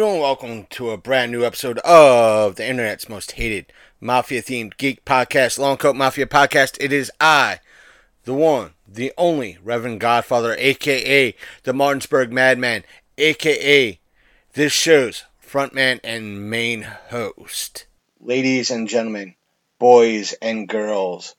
everyone, welcome to a brand new episode of the internet's most hated mafia themed geek podcast, Long Coat Mafia Podcast. It is I, the one, the only Reverend Godfather, aka the Martinsburg Madman, aka this show's frontman and main host. Ladies and gentlemen, boys and girls,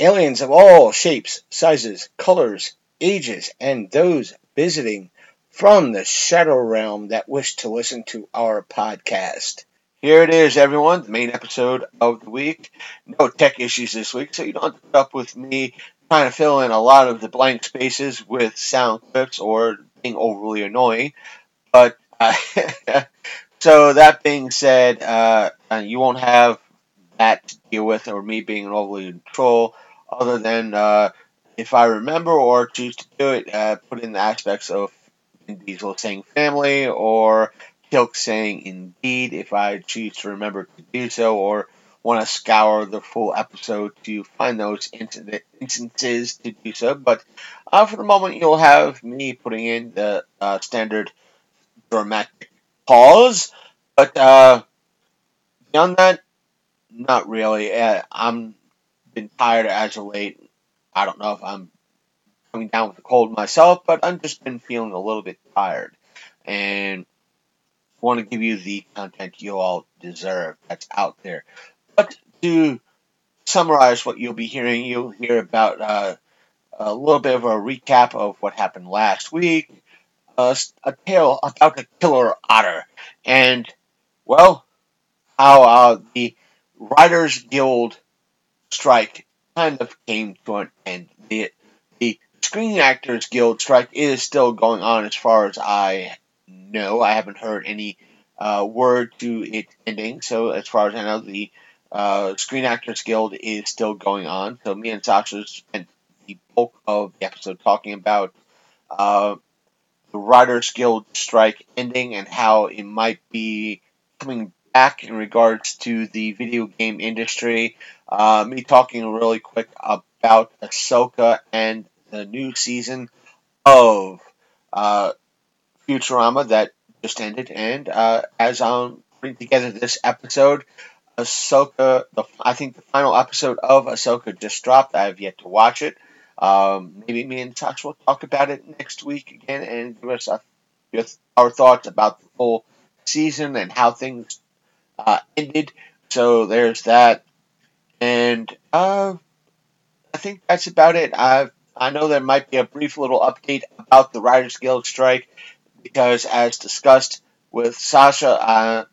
aliens of all shapes, sizes, colors, ages, and those visiting from the shadow realm that wish to listen to our podcast. Here it is, everyone, the main episode of the week. No tech issues this week, so you don't have to put up with me trying to fill in a lot of the blank spaces with sound clips or being overly annoying. But uh, so that being said, uh, you won't have that to deal with, or me being an overly control, other than uh, if I remember or choose to do it, uh, put in the aspects of Diesel saying family or Teal'c saying indeed if I choose to remember to do so or want to scour the full episode to find those instances to do so. But uh, for the moment, you'll have me putting in the uh, standard dramatic pause. But uh, beyond that, not really. Uh, I'm been tired as of late. I don't know if I'm coming down with a cold myself, but I've just been feeling a little bit tired. And want to give you the content you all deserve that's out there. But to summarize what you'll be hearing, you'll hear about uh, a little bit of a recap of what happened last week, uh, a tale about the killer otter, and, well, how uh, the Writers Guild strike kind of came to an end. The Screen Actors Guild strike is still going on as far as I know. I haven't heard any uh, word to it ending. So as far as I know, the uh, Screen Actors Guild is still going on. So me and Sasha spent the bulk of the episode talking about uh, the Writers Guild strike ending and how it might be coming back in regards to the video game industry. Uh, me talking really quick about Ahsoka and the new season of uh, Futurama that just ended, and uh, as I'm putting together this episode, Ahsoka, the, I think the final episode of Ahsoka just dropped. I have yet to watch it. Um, maybe me and Tosh will talk about it next week again and give us our thoughts about the full season and how things uh, ended. So there's that. And uh, I think that's about it. I I know there might be a brief little update about the Writers Guild strike because, as discussed with Sasha, uh,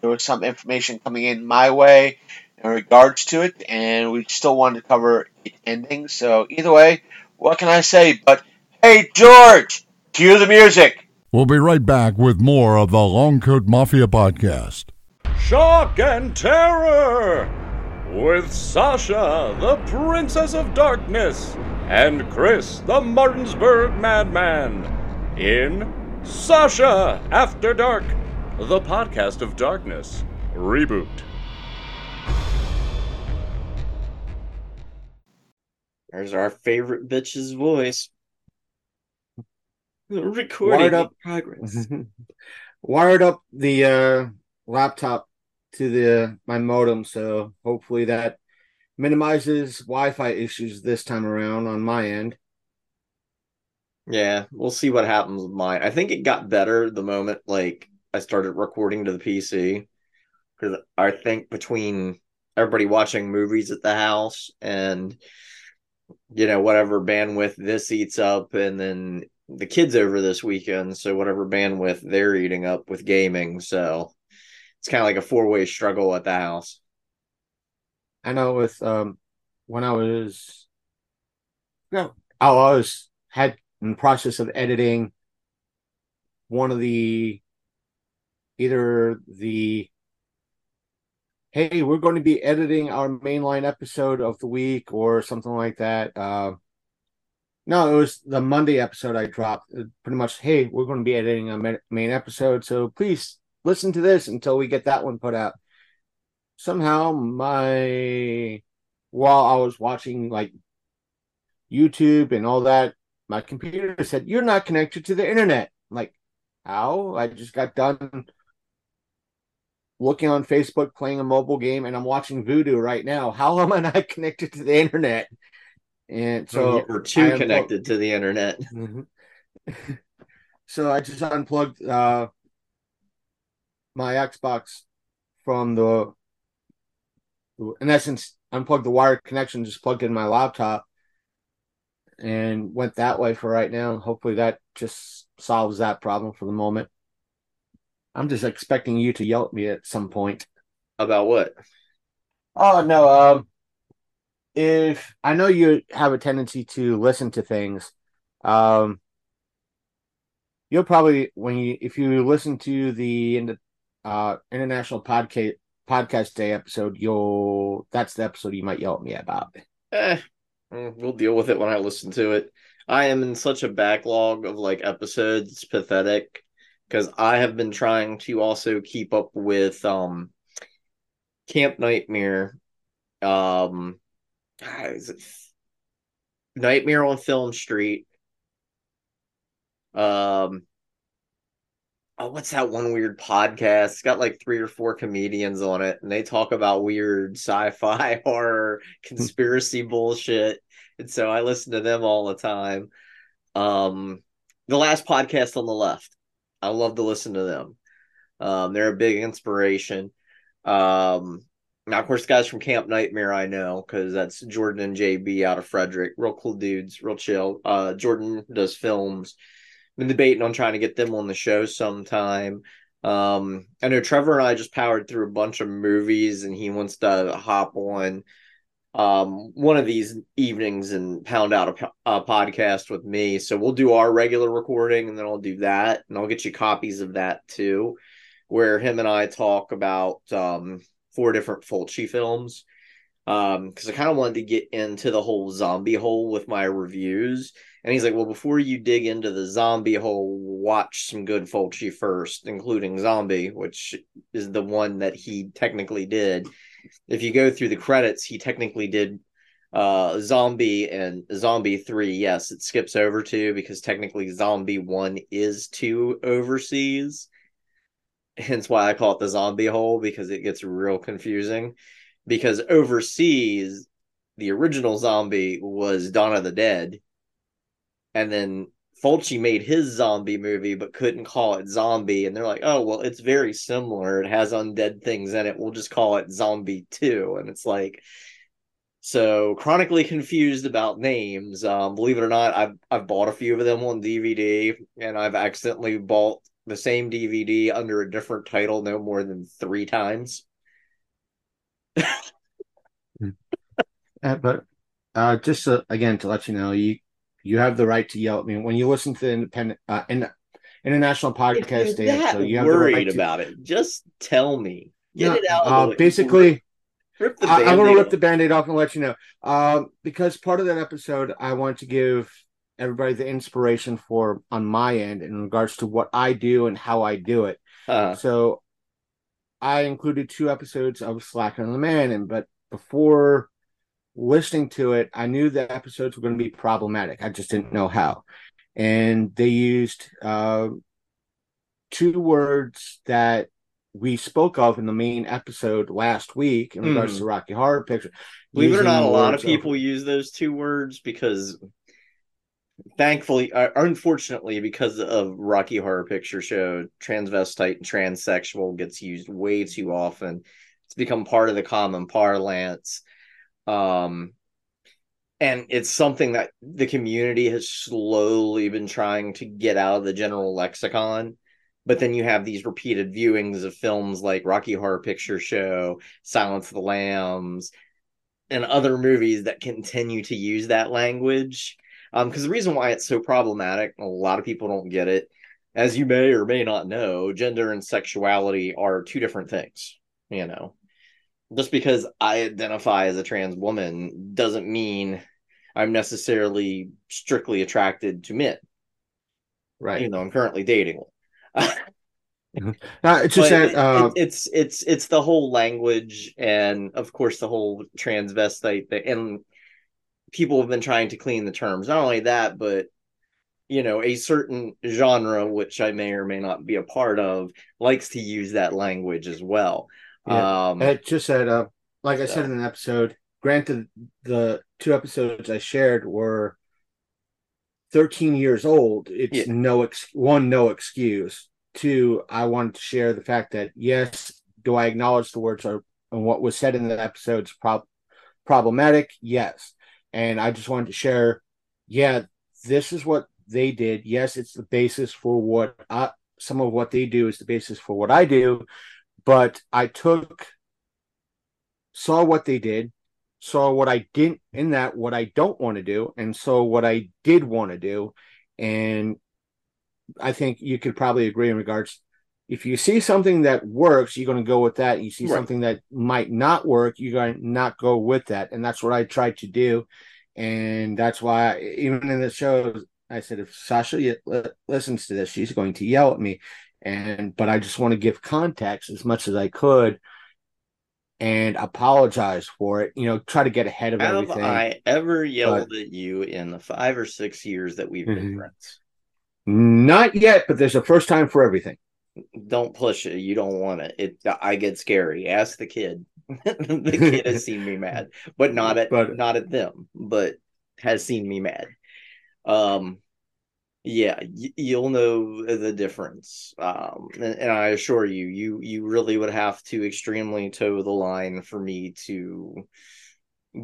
there was some information coming in my way in regards to it, and we still wanted to cover it ending. So, either way, what can I say? But hey, George, cue the music. We'll be right back with more of the Long Coat Mafia podcast. Shock and terror with Sasha, the Princess of Darkness, and Chris, the Martinsburg Madman, in Sasha After Dark, the podcast of darkness reboot. There's our favorite bitch's voice. Recording Wired up. progress. Wired up the uh, laptop to the my modem, so hopefully that minimizes Wi-Fi issues this time around on my end. Yeah, we'll see what happens with mine. I think it got better the moment like I started recording to the PC because I think between everybody watching movies at the house and you know whatever bandwidth this eats up, and then the kids over this weekend, so whatever bandwidth they're eating up with gaming, so it's kind of like a four way struggle at the house. I know with um when I was no, I was had in the process of editing one of the either the hey we're going to be editing our mainline episode of the week or something like that uh, no it was the monday episode i dropped uh, pretty much hey we're going to be editing a main episode so please listen to this until we get that one put out somehow my while i was watching like youtube and all that my computer said you're not connected to the internet I'm like how i just got done looking on Facebook playing a mobile game and I'm watching Voodoo right now. How am I not connected to the internet? And so we're too unplugged- connected to the internet. Mhm. so I just unplugged uh, my Xbox from the, in essence, unplugged the wired connection, just plugged in my laptop, and went that way for right now. Hopefully that just solves that problem for the moment. I'm just expecting you to yell at me at some point. About what? Oh no, um if I know you have a tendency to listen to things, um you'll probably when you if you listen to the the uh international podcast podcast day episode, you'll that's the episode you might yell at me about. Eh, mm, we'll deal with it when I listen to it. I am in such a backlog of like episodes, pathetic. Because I have been trying to also keep up with um Camp Nightmare. Um ah, Nightmare on Film Street. Um oh, what's that one weird podcast? It's got like three or four comedians on it, and they talk about weird sci-fi horror conspiracy bullshit. And so I listen to them all the time. Um the last podcast on the left. I love to listen to them. Um they're a big inspiration. Um now, of course, guys from Camp Nightmare, I know because that's Jordan and JB out of Frederick. Real cool dudes, real chill. Uh, Jordan does films. Been debating on trying to get them on the show sometime. Um, I know Trevor and I just powered through a bunch of movies, and he wants to hop on um one of these evenings and pound out a, a podcast with me. So we'll do our regular recording, and then I'll do that, and I'll get you copies of that too, where him and I talk about um four different Fulci films. Um, because I kind of wanted to get into the whole zombie hole with my reviews. And he's like, Well, before you dig into the zombie hole, watch some good Fulci first, including Zombie, which is the one that he technically did. If you go through the credits, he technically did uh zombie and zombie 3 yes it skips over two because technically zombie 1 is two overseas hence why I call it the zombie hole because it gets real confusing. Because overseas, the original zombie was Dawn of the Dead, and then Fulci made his zombie movie but couldn't call it zombie, and they're like, "Oh, well, it's very similar. It has undead things in it. We'll just call it Zombie 2." And it's like so chronically confused about names. Um, believe it or not, I've I've bought a few of them on DVD, and I've accidentally bought the same DVD under a different title no more than three times. Uh, but uh, just uh, again to let you know, you you have the right to yell at me when you listen to the independent uh, in, international podcast day. So you have the worried right to, about it, just tell me. Get No, it out. of the uh, basically, rip the I, I'm going to rip the band-aid off and let you know. Um, because part of that episode, I want to give everybody the inspiration for on my end in regards to what I do and how I do it. Uh, So I included two episodes of Slacking on the Man, and but before listening to it, I knew the episodes were going to be problematic. I just didn't know how. And they used uh, two words that we spoke of in the main episode last week in regards Mhm. to Rocky Horror Picture. believe it or not, a lot of people use those two words because, thankfully, or unfortunately, because of Rocky Horror Picture Show, transvestite and transsexual gets used way too often. It's become part of the common parlance. Um, and it's something that the community has slowly been trying to get out of the general lexicon. But then you have these repeated viewings of films like Rocky Horror Picture Show, Silence of the Lambs, and other movies that continue to use that language. Um, because the reason why it's so problematic, a lot of people don't get it. As you may or may not know, gender and sexuality are two different things. You know, just because I identify as a trans woman doesn't mean I'm necessarily strictly attracted to men. Right. You know, I'm currently dating one. Uh, it's just that uh, it- it's it's it's the whole language and of course the whole transvestite thing and people have been trying to clean the terms not only that but you know, a certain genre, which I may or may not be a part of, likes to use that language as well. Yeah. Um, It just said, uh, like I So- said in an episode, granted, the two episodes I shared were 13 years old. It's Yeah. no ex- one, no excuse. Two, I wanted to share the fact that yes, do I acknowledge the words are and what was said in the episodes prob- problematic? Yes, and I just wanted to share. Yeah, this is what they did. Yes, it's the basis for what I, some of what they do is the basis for what I do, but I took saw what they did, saw what I didn't in that what I don't want to do, and saw what I did want to do. And I think you could probably agree in regards if you see something that works, you're going to go with that. You see Right. something that might not work, you're going to not go with that. And that's what I tried to do. And that's why, even in the show, I said, if Sasha listens to this, she's going to yell at me. And, but I just want to give context as much as I could and apologize for it. You know, try to get ahead of have everything. I ever yelled at you in the five or six years that we've been Mhm. friends? Not yet, but there's a first time for everything. Don't push it. You don't want it. It. I get scary. Ask the kid. the kid has seen me mad, but not at But- not at them, but has seen me mad. Um, yeah, y- you'll know the difference. Um, and, and I assure you, you you really would have to extremely toe the line for me to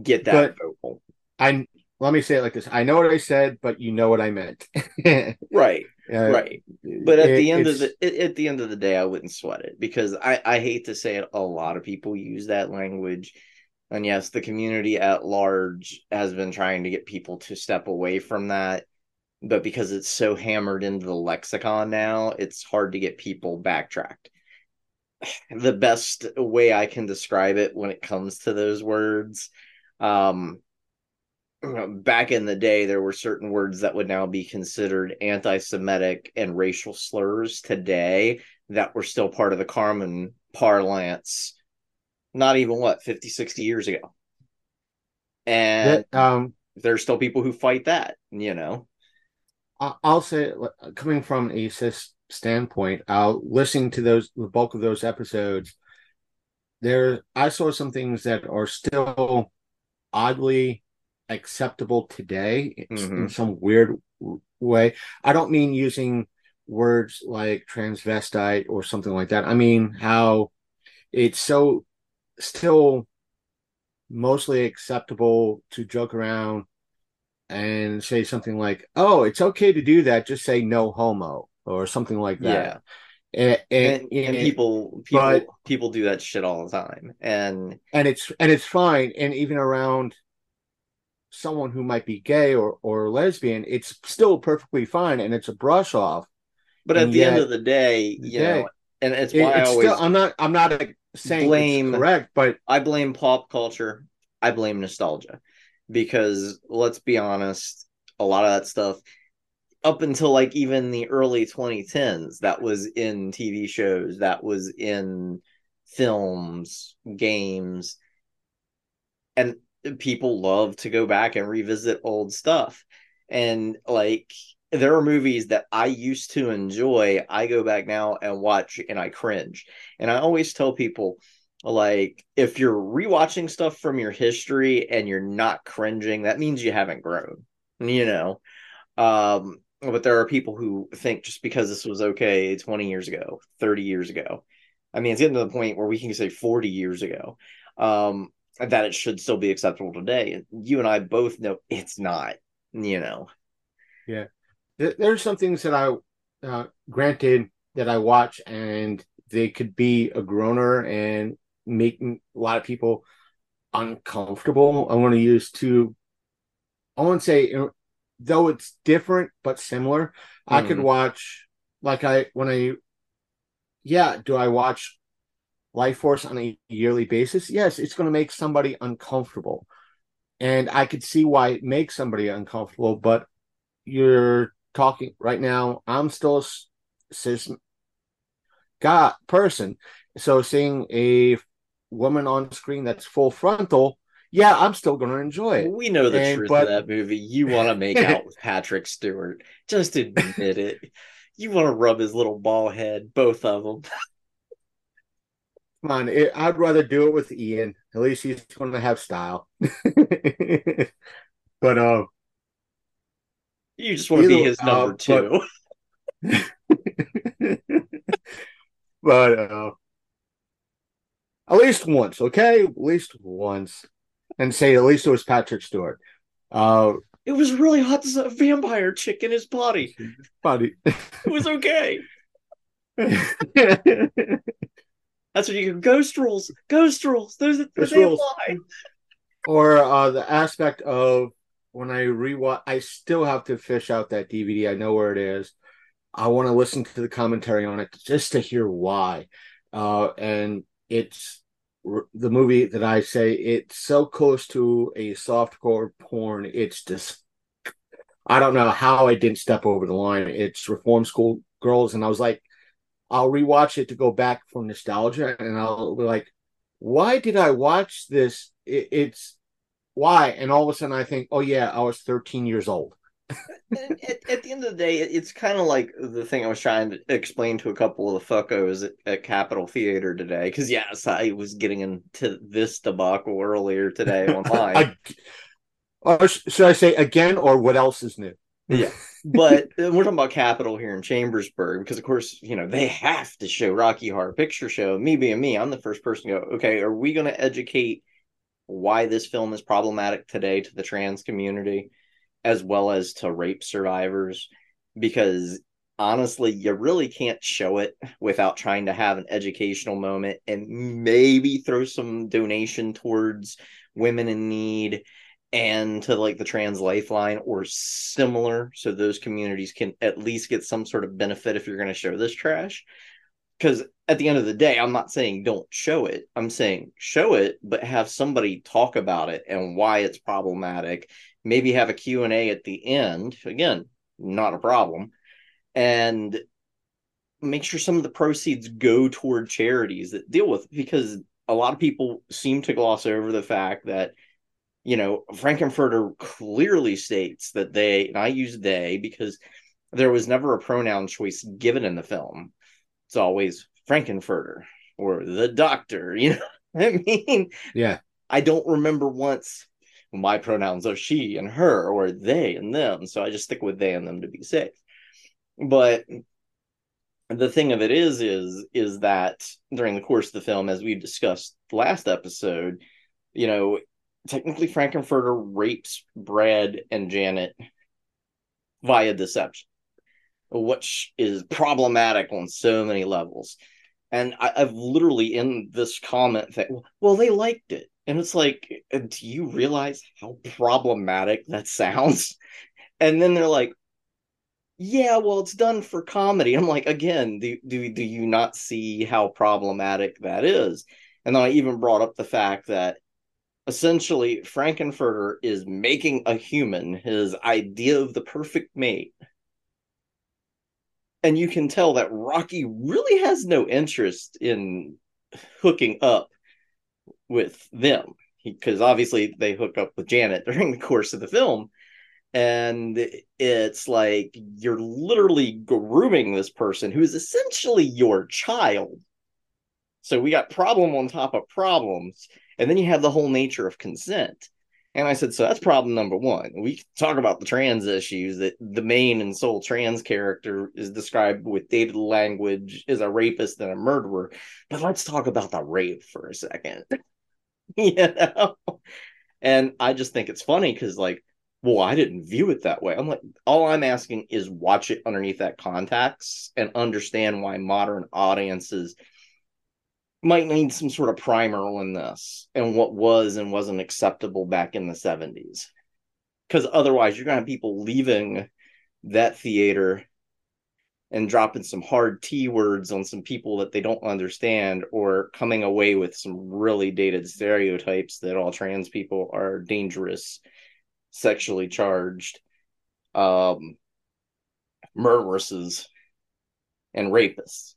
get that vocal. I let me say it like this: I know what I said, but you know what I meant. Right. Uh, right but at it- the end of the at, at the end of the day i wouldn't sweat it because i i hate to say it a lot of people use that language and yes the community at large has been trying to get people to step away from that but because it's so hammered into the lexicon now it's hard to get people backtracked. The best way i can describe it when it comes to those words um back in the day there were certain words that would now be considered anti-semitic and racial slurs today that were still part of the Carmen parlance not even what 50 60 years ago. And that, um, there's still people who fight that you know I'll say, coming from a cis standpoint, I'll listening to those the bulk of those episodes. There, I saw some things that are still oddly acceptable today in Mhm. some weird way. I don't mean using words like transvestite or something like that. I mean how it's so still mostly acceptable to joke around and say something like, "Oh, it's okay to do that. Just say no homo" or something like that. And, and, and, and people people but- people do that shit all the time and and it's and it's fine. And even around someone who might be gay or or lesbian, it's still perfectly fine, and it's a brush off. but at the end of the day you Yeah. know and it's It- why I always still, I'm not. I'm not saying blame- it's correct, but I blame pop culture. I blame nostalgia because let's be honest, a lot of that stuff up until like even the early 2010s that was in TV shows, that was in films, games and people love to go back and revisit old stuff. And like there are movies that I used to enjoy, I go back now and watch and I cringe. And I always tell people like if you're rewatching stuff from your history and you're not cringing that means you haven't grown you know? Um but there are people who think just because this was okay 20 years ago 30 years ago i mean it's getting to the point where we can say 40 years ago um that it should still be acceptable today. You and i both know it's not you know? Yeah. There- there's some things that I, uh, granted, that I watch and they could be a groaner and making a lot of people uncomfortable. I want to use two. I want to say, though it's different but similar, I could Mhm. watch like I when I, yeah. Do I watch Lifeforce on a yearly basis? Yes, it's going to make somebody uncomfortable, and I could see why it makes somebody uncomfortable. But you're talking right now. I'm still a cis guy person, so seeing a woman on screen that's full frontal, yeah, I'm still going to enjoy it. We know the And- truth but- of that movie. You want to make out with Patrick Stewart. Just admit it. You want to rub his little ball head, both of them. Come on, it, I'd rather do it with Ian. At least he's going to have style. but uh, You just want to be his number uh, two. but uh, at least once, okay, at least once, and say at least it was Patrick Stewart. Uh, It was really hot. There's a vampire chick in his body. Body. It was okay. That's what you can ghost rules. Ghost rules. Those Ghost they rules. apply. or uh, the aspect of when I rewatch, I still have to fish out that DVD. I know where it is. I want to listen to the commentary on it just to hear why. Uh, and it's the movie that I say it's so close to a softcore porn. It's just, I don't know how I didn't step over the line. It's Reform School Girls, and I was like, I'll rewatch it to go back for nostalgia, and I'll be like, why did I watch this? It, it's why, and all of a sudden I think, oh yeah, I was 13 years old. At, at the end of the day, it's kind of like the thing I was trying to explain to a couple of the fuckos at, at Capitol Theater today. Because yes, I was getting into this debacle earlier today online. I, or should I say again, or what else is new? Yeah. but uh, we're talking about Capitol here in Chambersburg because, of course, you know they have to show Rocky Horror Picture Show. Me being me, I'm the first person to go. Okay, are we going to educate why this film is problematic today to the trans community, as well as to rape survivors? Because honestly, you really can't show it without trying to have an educational moment and maybe throw some donation towards women in need and to like the trans lifeline or similar so those communities can at least get some sort of benefit if you're going to show this trash because at the end of the day i'm not saying don't show it i'm saying show it but have somebody talk about it and why it's problematic maybe have a q&a at the end again not a problem and make sure some of the proceeds go toward charities that deal with because a lot of people seem to gloss over the fact that you know, Frank-N-Furter clearly states that they, and I use they because there was never a pronoun choice given in the film. It's always Frank-N-Furter or the doctor, you know. I mean, Yeah, I don't remember once my pronouns are she and her or they and them. So I just stick with they and them to be safe. But the thing of it is, is, is that during the course of the film, as we discussed last episode, you know, technically Frank-N-Furter rapes Brad and Janet via deception, which is problematic on so many levels. And I, I've literally in this comment that, well, they liked it. And it's like, do you realize how problematic that sounds? And then they're like, yeah, well, it's done for comedy. I'm like, again, do, do, do you not see how problematic that is? And then I even brought up the fact that essentially Frank-N-Furter is making a human his idea of the perfect mate. And you can tell that Rocky really has no interest in hooking up with them because obviously they hook up with Janet during the course of the film. And it's like you're literally grooming this person who is essentially your child. So we got problem on top of problems. And then you have the whole nature of consent. And I said, so that's problem number one. We talk about the trans issues that the main and sole trans character is described with dated language as a rapist and a murderer. But let's talk about the rape for a second. you know? And I just think it's funny because, like, well, I didn't view it that way. I'm like, all I'm asking is watch it underneath that context and understand why modern audiences might need some sort of primer on this and what was and wasn't acceptable back in the 70s. Because otherwise, you're going to have people leaving that theater and dropping some hard T words on some people that they don't understand, or coming away with some really dated stereotypes that all trans people are dangerous, sexually charged, um, murderesses, and rapists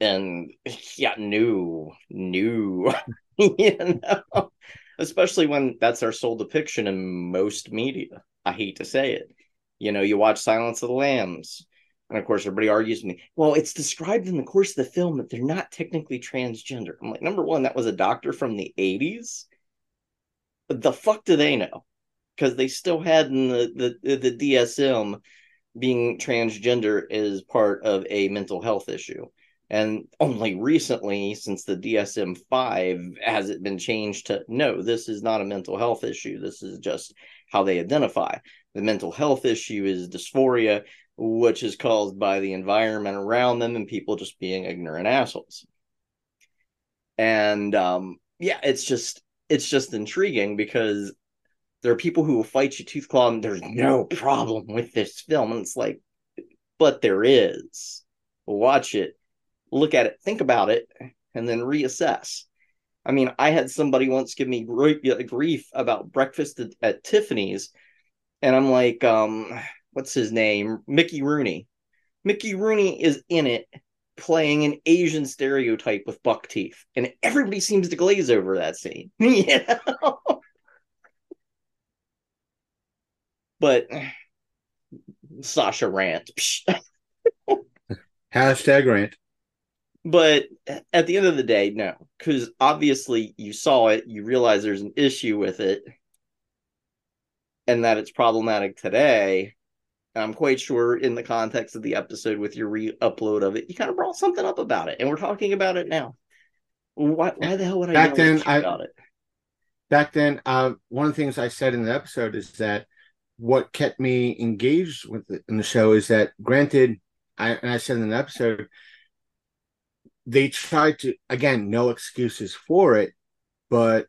and yeah, new, new, you know. especially when that's our sole depiction in most media. I hate to say it. You know, you watch Silence of the Lambs, and of course, everybody argues with me. Well, it's described in the course of the film that they're not technically transgender. I'm like, number one, that was a doctor from the 80s. But the fuck do they know? Because they still had in the, the, the DSM being transgender is part of a mental health issue. And only recently, since the DSM 5, has it been changed to no, this is not a mental health issue. This is just how they identify. The mental health issue is dysphoria, which is caused by the environment around them and people just being ignorant assholes. And um, yeah, it's just it's just intriguing because there are people who will fight you tooth claw and there's no problem with this film. And it's like, but there is. Watch it look at it, think about it, and then reassess. I mean, I had somebody once give me grief about breakfast at, at Tiffany's, and I'm like, um, what's his name? Mickey Rooney. Mickey Rooney is in it playing an Asian stereotype with buck teeth, and everybody seems to glaze over that scene. yeah. but Sasha rant. Hashtag rant. But at the end of the day, no, because obviously you saw it, you realize there's an issue with it, and that it's problematic today. And I'm quite sure in the context of the episode with your re-upload of it, you kind of brought something up about it, and we're talking about it now. Why, why the hell would I back then, I, about it? Back then, uh, one of the things I said in the episode is that what kept me engaged with the, in the show is that, granted, I, and I said in the episode, they tried to again no excuses for it but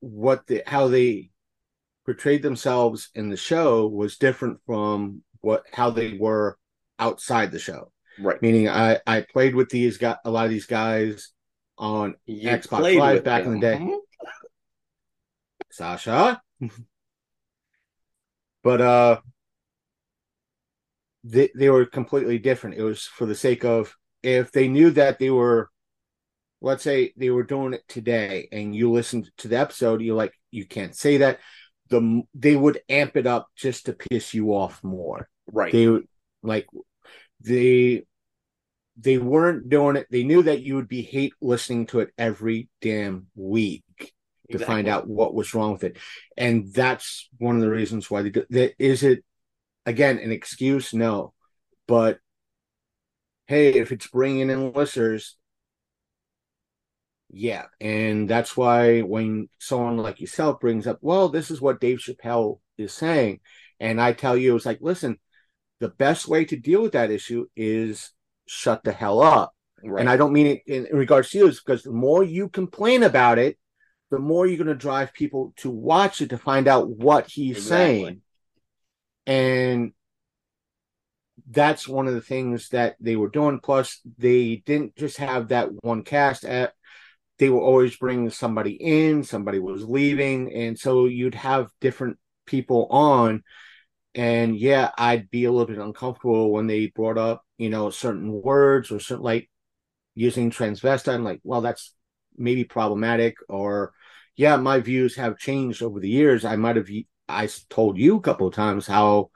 what the how they portrayed themselves in the show was different from what how they were outside the show. Right. Meaning i i played with these got a lot of these guys on you xbox live back them. in the day. Mm-hmm. sasha? But uh they, they were completely different. It was for the sake of if they knew that they were let's say they were doing it today and you listened to the episode you're like you can't say that the they would amp it up just to piss you off more. Right. They like they they weren't doing it. They knew that you would be hate listening to it every damn week to exactly. find out what was wrong with it. And that's one of the reasons why they do that is it again an excuse? No. But hey, if it's bringing in listeners, yeah. And that's why when someone like yourself brings up, well, this is what Dave Chappelle is saying. And I tell you, it's like, listen, the best way to deal with that issue is shut the hell up. Right. And I don't mean it in, in regards to you, because the more you complain about it, the more you're going to drive people to watch it to find out what he's exactly. saying. And that's one of the things that they were doing. Plus, they didn't just have that one cast. At they were always bringing somebody in, somebody was leaving, and so you'd have different people on. And yeah, I'd be a little bit uncomfortable when they brought up, you know, certain words or certain like using transvestite. I'm like, well, that's maybe problematic. Or yeah, my views have changed over the years. I might have I told you a couple of times how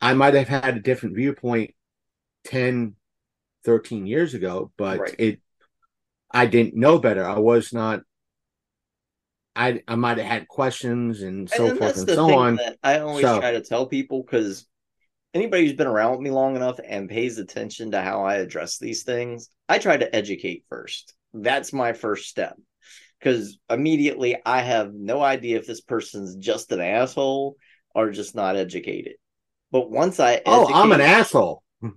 I might have had a different viewpoint 10, 13 years ago, but right. it I didn't know better. I was not I I might have had questions and so and forth and so on. I always so, try to tell people because anybody who's been around with me long enough and pays attention to how I address these things, I try to educate first. That's my first step. Because immediately I have no idea if this person's just an asshole or just not educated. But once I educate, oh, I'm an asshole.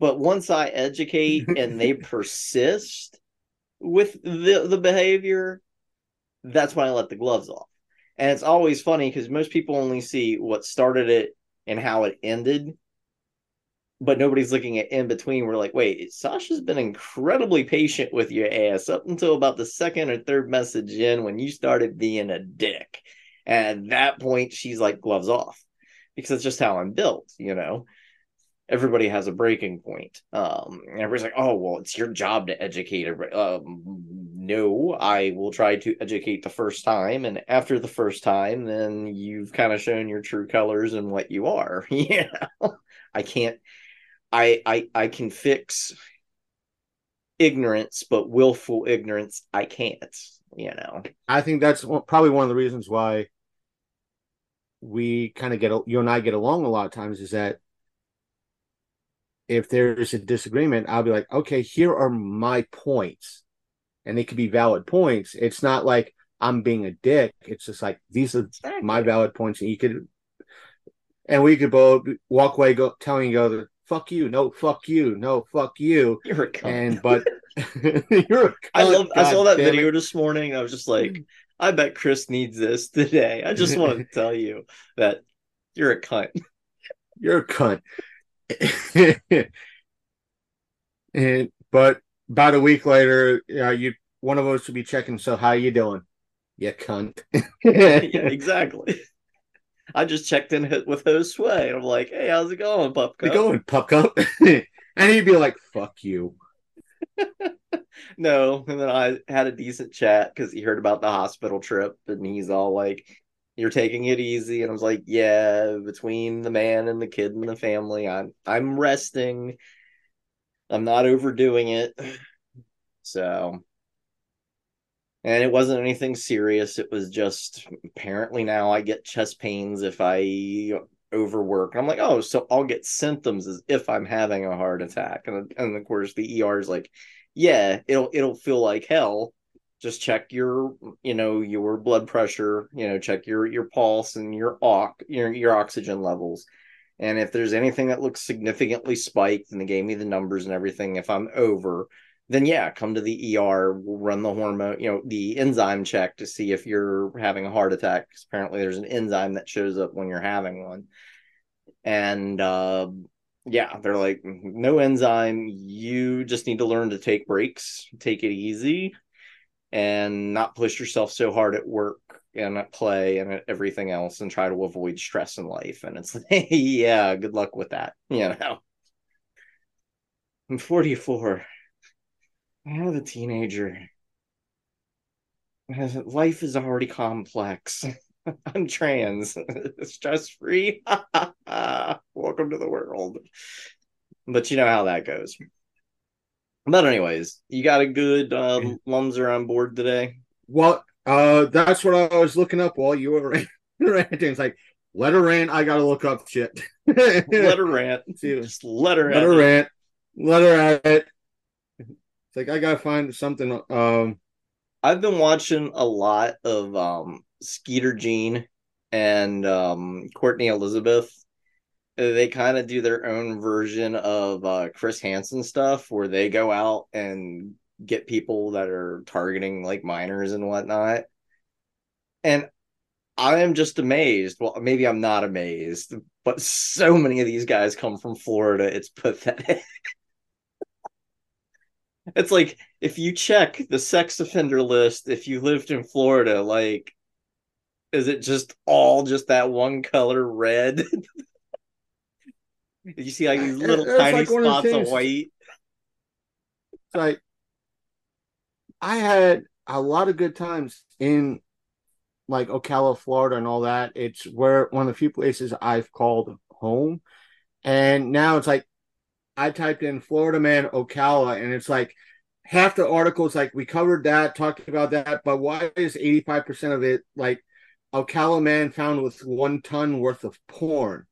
But once I educate and they persist with the the behavior, that's when I let the gloves off. And it's always funny because most people only see what started it and how it ended, but nobody's looking at in between. We're like, wait, Sasha's been incredibly patient with your ass up until about the second or third message in when you started being a dick. And at that point, she's like, gloves off because it's just how I'm built, you know. Everybody has a breaking point. Um, and everybody's like, "Oh, well, it's your job to educate." Everybody. Um, no, I will try to educate the first time, and after the first time, then you've kind of shown your true colors and what you are. yeah, I can't. I I I can fix ignorance, but willful ignorance, I can't. You know. I think that's probably one of the reasons why we kind of get you and I get along a lot of times is that if there's a disagreement, I'll be like, okay, here are my points. And they could be valid points. It's not like I'm being a dick. It's just like these are my valid points, and you could, and we could both walk away go telling each other, fuck you, no, fuck you, no, fuck you. You're a cunt. And but you're a cunt. I love. God I saw that video it. this morning. I was just like, I bet Chris needs this today. I just want to tell you that you're a cunt. You're a cunt. And but about a week later, uh, you one of us would be checking. So how you doing? You cunt. yeah, exactly. I just checked in with Sway. And I'm like, hey, how's it going, Pup Cup? It going, Pup Cup? and he'd be like, fuck you. no, and then I had a decent chat because he heard about the hospital trip, and he's all like, "You're taking it easy," and I was like, "Yeah." Between the man and the kid and the family, I'm I'm resting. I'm not overdoing it, so. And it wasn't anything serious. It was just apparently now I get chest pains if I overwork. I'm like, oh, so I'll get symptoms as if I'm having a heart attack. And and of course the ER is like, yeah, it'll it'll feel like hell. Just check your, you know, your blood pressure, you know, check your your pulse and your ox your your oxygen levels. And if there's anything that looks significantly spiked, and they gave me the numbers and everything, if I'm over, then yeah, come to the ER. We'll run the hormone, you know, the enzyme check to see if you're having a heart attack. Because apparently, there's an enzyme that shows up when you're having one. And uh, yeah, they're like, no enzyme. You just need to learn to take breaks, take it easy, and not push yourself so hard at work and at play and at everything else and try to avoid stress in life. And it's like, yeah, good luck with that. You know, I'm 44. I have a teenager. Life is already complex. I'm trans. Stress free. Welcome to the world. But you know how that goes. But anyways, you got a good um, Lumser on board today. Well, uh, that's what I was looking up while you were ranting. It's like let her rant. I gotta look up shit. let her rant. Just let her. Let her rant. Let her at it. It's like I gotta find something. Um, I've been watching a lot of um Skeeter Jean and um, Courtney Elizabeth, they kind of do their own version of uh, Chris Hansen stuff where they go out and get people that are targeting like minors and whatnot. And I am just amazed. Well, maybe I'm not amazed, but so many of these guys come from Florida. It's pathetic. it's like if you check the sex offender list, if you lived in Florida, like is it just all just that one color red? Did you see like these little it's tiny like spots of, of white? It's like I had a lot of good times in like Ocala, Florida, and all that. It's where one of the few places I've called home. And now it's like I typed in Florida man Ocala, and it's like half the articles like we covered that, talked about that, but why is 85% of it like Ocala man found with one ton worth of porn.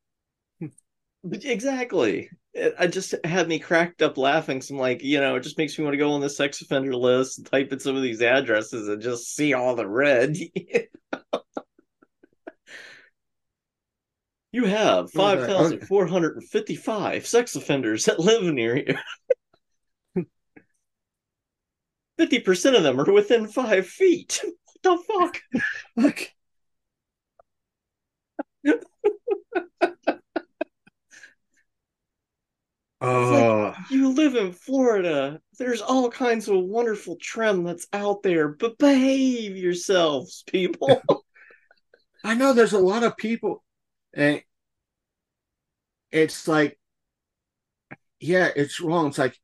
Exactly. It, I just had me cracked up laughing. Some like, you know, it just makes me want to go on the sex offender list and type in some of these addresses and just see all the red. you have 5,455 sex offenders that live near you. 50% of them are within five feet. What the fuck? Uh, like, you live in Florida. There's all kinds of wonderful trim that's out there, but behave yourselves, people. I know there's a lot of people, and it's like, yeah, it's wrong. It's like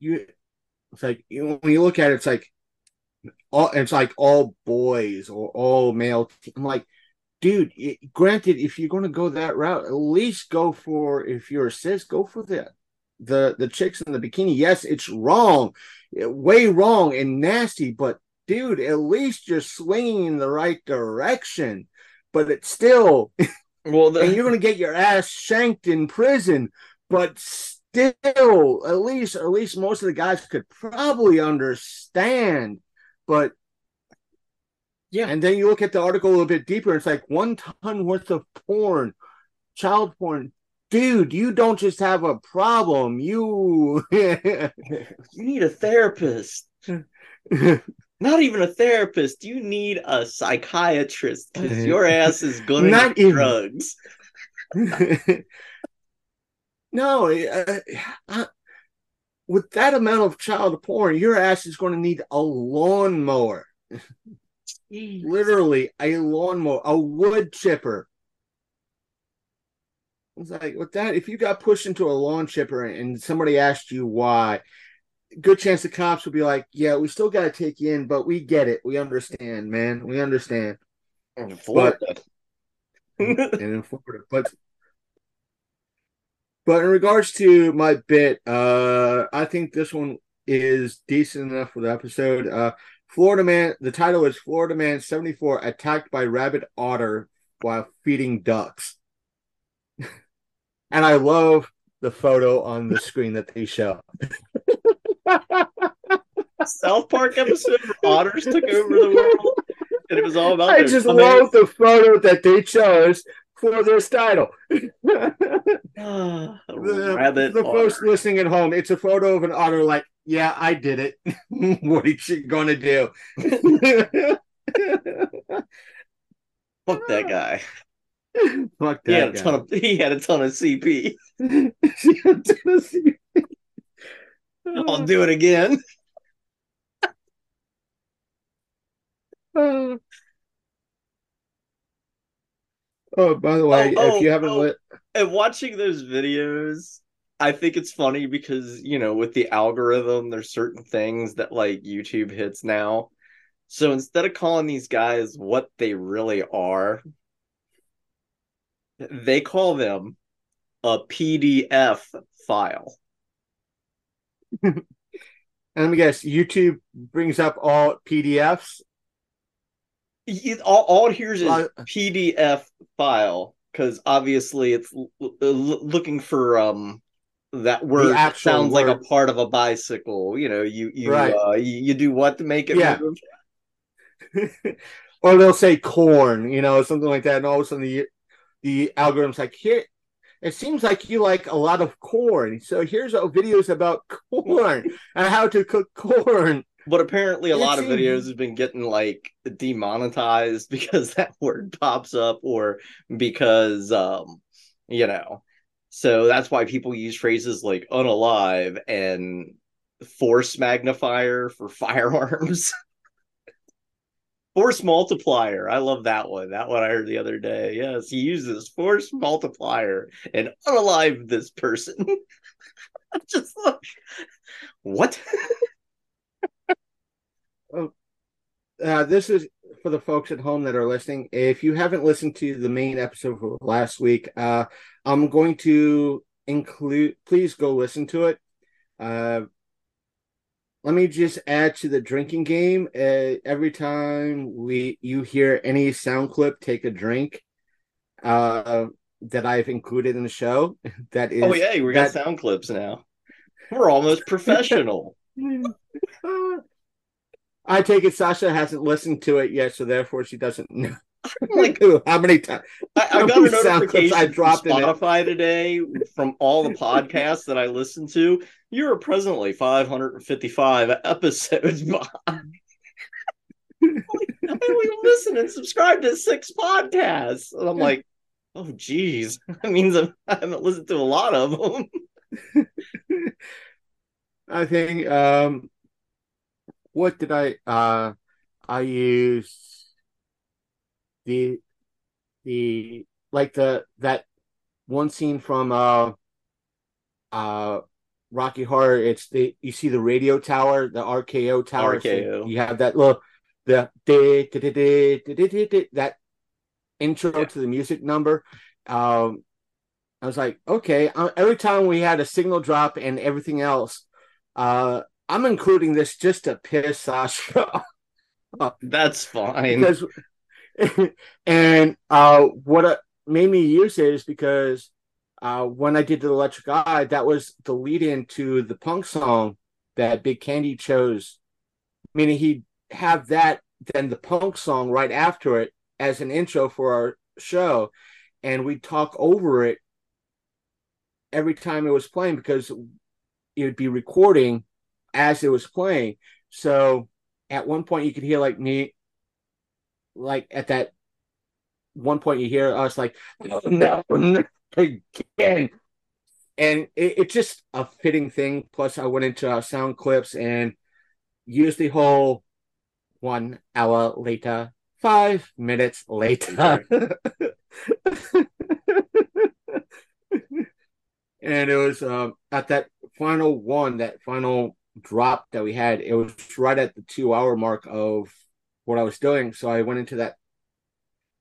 you, it's like you, when you look at it, it's like all it's like all boys or all male. I'm like, dude. It, granted, if you're going to go that route, at least go for if you're a cis, go for the the the chicks in the bikini. Yes, it's wrong, eh, way wrong and nasty, but dude, at least you're swinging in the right direction. But it's still, Well, the, and you're to get your ass shanked in prison. But still, at least, at least most of the guys could probably understand. But Yeah. and then you look at the article a little bit deeper. It's like one ton worth of porn, child porn. Dude, you don't just have a problem. You you need a therapist. Not even a therapist. You need a psychiatrist because your ass is gonna even- drugs. no, uh, uh, with that amount of child porn, your ass is going to need a lawnmower. Literally, a lawnmower, a wood chipper. It's like with that, if you got pushed into a lawn chipper and somebody asked you why, good chance the cops would be like, "Yeah, we still got to take you in, but we get it. We understand, man. We understand." In Florida. and in Florida. But but in regards to my bit, uh, I think this one is decent enough for the episode. Uh, Florida man. The title is Florida man seventy four attacked by rabid otter while feeding ducks. And I love the photo on the screen that they show. South Park episode where otters took over the world, and it was all about. I just love the photo that they chose for this title. Ah, the, the folks listening at home, it's a photo of an otter like, yeah, I did it. what is she gonna do? Fuck that guy. Fuck He had that a ton of he had a ton of CP. of I'll do it again. Oh, oh, by the way, Oh, if you oh, haven't oh. lit, oh. And watching those videos, I think it's funny because you know with the algorithm, there's certain things that like YouTube hits now. So instead of calling these guys what they really are, they call them a PDF file. and let me guess, YouTube brings up all PDFs. It- all, all it hears is Well, PDF file because obviously it's l- l- looking for um that word sounds like a part of a bicycle. You know, you you Right. uh, you, you do what to make it Yeah. move? or they'll say corn, you know, something like that, and all of a sudden the the algorithm's like, here, it seems like you like a lot of corn, so here's a videos about corn and how to cook corn. But apparently, a It lot of videos have been getting like demonetized because that word pops up, or because um, you know. So that's why people use phrases like unalive and force magnifier for firearms. Force multiplier. I love that one. That one I heard the other day. Yes, he uses force multiplier and unalive this person. Just like, what? Uh, this is for the folks at home that are listening. If you haven't listened to the main episode from last week, uh, I'm going to include. Please go listen to it. Uh, let me just add to the drinking game. Uh, every time we you hear any sound clip, take a drink. Uh, that I've included in the show. That is. oh yeah, we got that- sound clips now. We're almost professional. I take it Sasha hasn't listened to it yet, so therefore she doesn't know like how many times. I, I got a many sound clips notification I from dropped it? Spotify today from all the podcasts that I listen to. You are presently 555 episodes behind. Like, I only listen and subscribe to six podcasts. And I'm like, oh, geez. That means I'm, I haven't listened to a lot of them. I think um what did I uh I used the the like the that one scene from uh uh Rocky Horror, it's the you see the radio tower, the RKO tower. RKO. So you have that little the de, de, de, that intro yeah. to the music number. Um, I was like, okay. Uh, every time we had a signal drop and everything else, uh, I'm including this just to piss Sasha. Off. That's fine because and uh what uh, made me use it is because uh when I did the electric eye that was the lead in to the punk song that Big Candy chose. Meaning he'd have that then the punk song right after it as an intro for our show. And we'd talk over it every time it was playing because it would be recording as it was playing. So at one point you could hear like me like at that one point you hear us like no, no, again. And it, it's just a fitting thing. Plus i went into uh, sound clips and used the whole one hour later five minutes later. And it was um at that final one that final drop that we had it was right at the two hour mark of what I was doing. So I went into that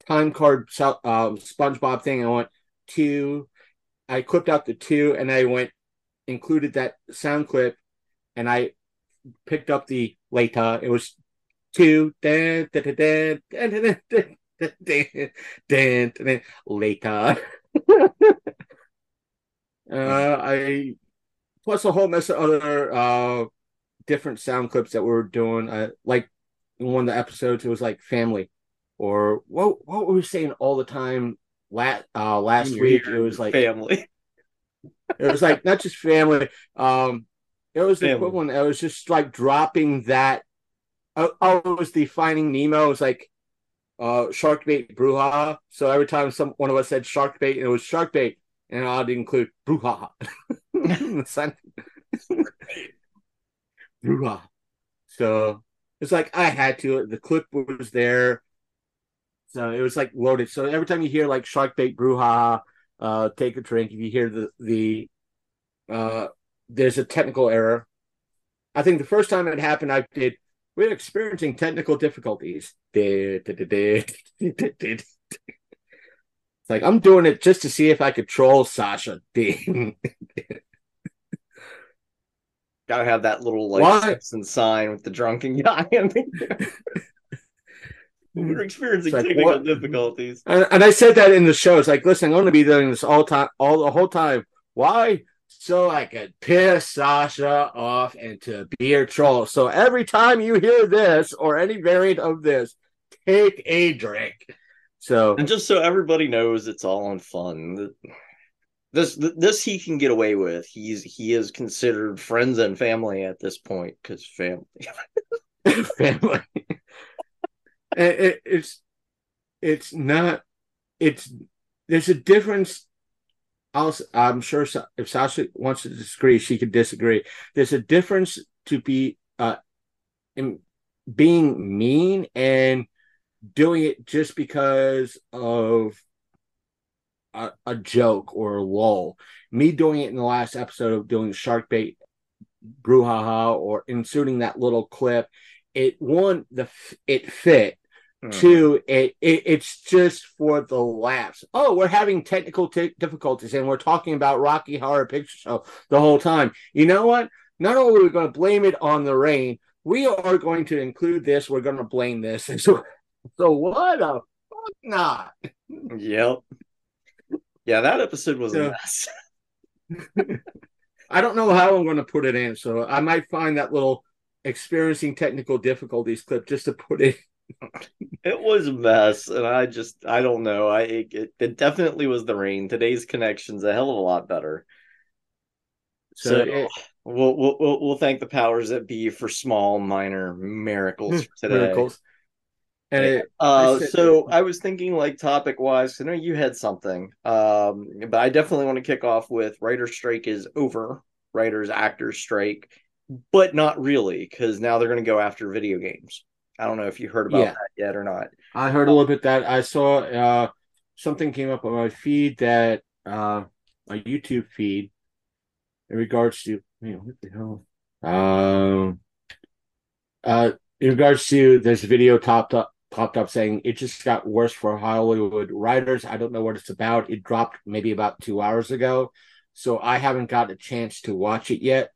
time card um, SpongeBob thing. I went two. I clipped out the two, and I went included that sound clip, and I picked up the later. It was two. Dan, dan, dan, dan, dan, dan, dan, dan, dan, later. uh, I plus a whole mess of other uh different sound clips that we were doing. Uh, like in one of the episodes, it was like family, or what what were we saying all the time? Last uh, last week, it was like family. it was like not just family. Um, it was the equivalent. It was just like dropping that. Oh, oh, it was the Finding Nemo. It was like uh, shark bait brouhaha. So every time some one of us said shark bait, it was shark bait, and I'd include brouhaha. The sun- brouhaha. So it's like I had to. The clip was there, so it was like loaded. So every time you hear like shark bait brouhaha, uh, take a drink. If you hear the the uh, there's a technical error. I think the first time it happened, I did. We're experiencing technical difficulties. It's like I'm doing it just to see if I could troll Sasha. Gotta have that little like Why? Simpson sign with the drunken guy. I mean, hmm. we're experiencing like, technical what? difficulties. And, and I said that in the show. It's like, listen, I'm going to be doing this all time, all the whole time. Why? So I could piss Sasha off and to be her troll. So every time you hear this or any variant of this, take a drink. So And just so everybody knows, it's all in fun. This this he can get away with. He's he is considered friends and family at this point because family. family. it, it, it's it's not. It's there's a difference. I'm sure if Sasha wants to disagree, she could disagree. There's a difference to be uh, in being mean and doing it just because of a, a joke or a lull. Me doing it in the last episode of doing shark bait brouhaha or inserting that little clip it one the it fit. Mm. two it, it it's just for the laughs. Oh we're having technical t- difficulties and we're talking about rocky horror picture show the whole time. You know what? Not only are we going to blame it on the rain we are going to include this. We're going to blame this so, so what a fuck not? Yep. Yeah, that episode was Yeah. a mess. I don't know how I'm going to put it in, so I might find that little experiencing technical difficulties clip just to put it. It was a mess, and I just I don't know. I it, it definitely was the rain. Today's connection's a hell of a lot better. So, So, it, We'll, we'll we'll thank the powers that be for small minor miracles for today. miracles. Uh, I so I was thinking, like topic wise, I know you had something, um, but I definitely want to kick off with writer's strike is over, writers actors strike, but not really because now they're going to go after video games. I don't know if you heard about Yeah. that yet or not. I heard a little bit that I saw uh, something came up on my feed that uh, my YouTube feed in regards to Wait, what the hell? Um, uh, in regards to this video topped up, popped up saying it just got worse for Hollywood writers. I don't know what it's about. It dropped maybe about two hours ago, so I haven't got a chance to watch it yet.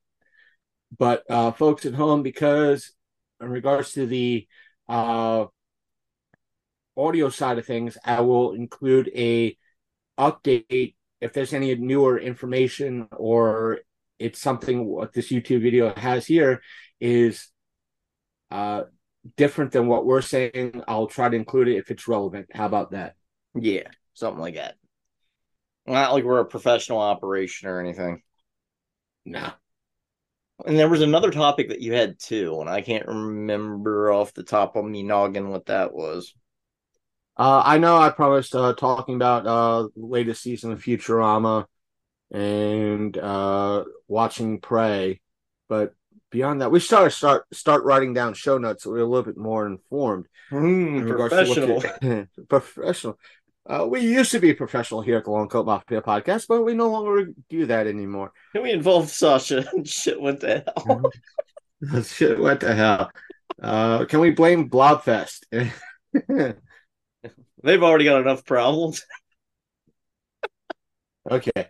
But uh, folks at home, because in regards to the uh, audio side of things, I will include a update if there's any newer information or it's something what this YouTube video has here is uh, different than what we're saying. I'll try to include it if it's relevant. How about that? Yeah, something like that. Not like we're a professional operation or anything. No. And there was another topic that you had too, and I can't remember off the top of me noggin what that was. Uh, I know I promised uh, talking about uh, latest season of Futurama and uh, watching Prey, but beyond that, we started start start writing down show notes so we're a little bit more informed. Mm, in to professional. to- professional. Uh, we used to be professional here at the Long Coat Mafia podcast, but we no longer do that anymore. Then we involved Sasha and shit went to hell. Shit, what the hell? Uh, can we blame Blobfest? They've already got enough problems. okay.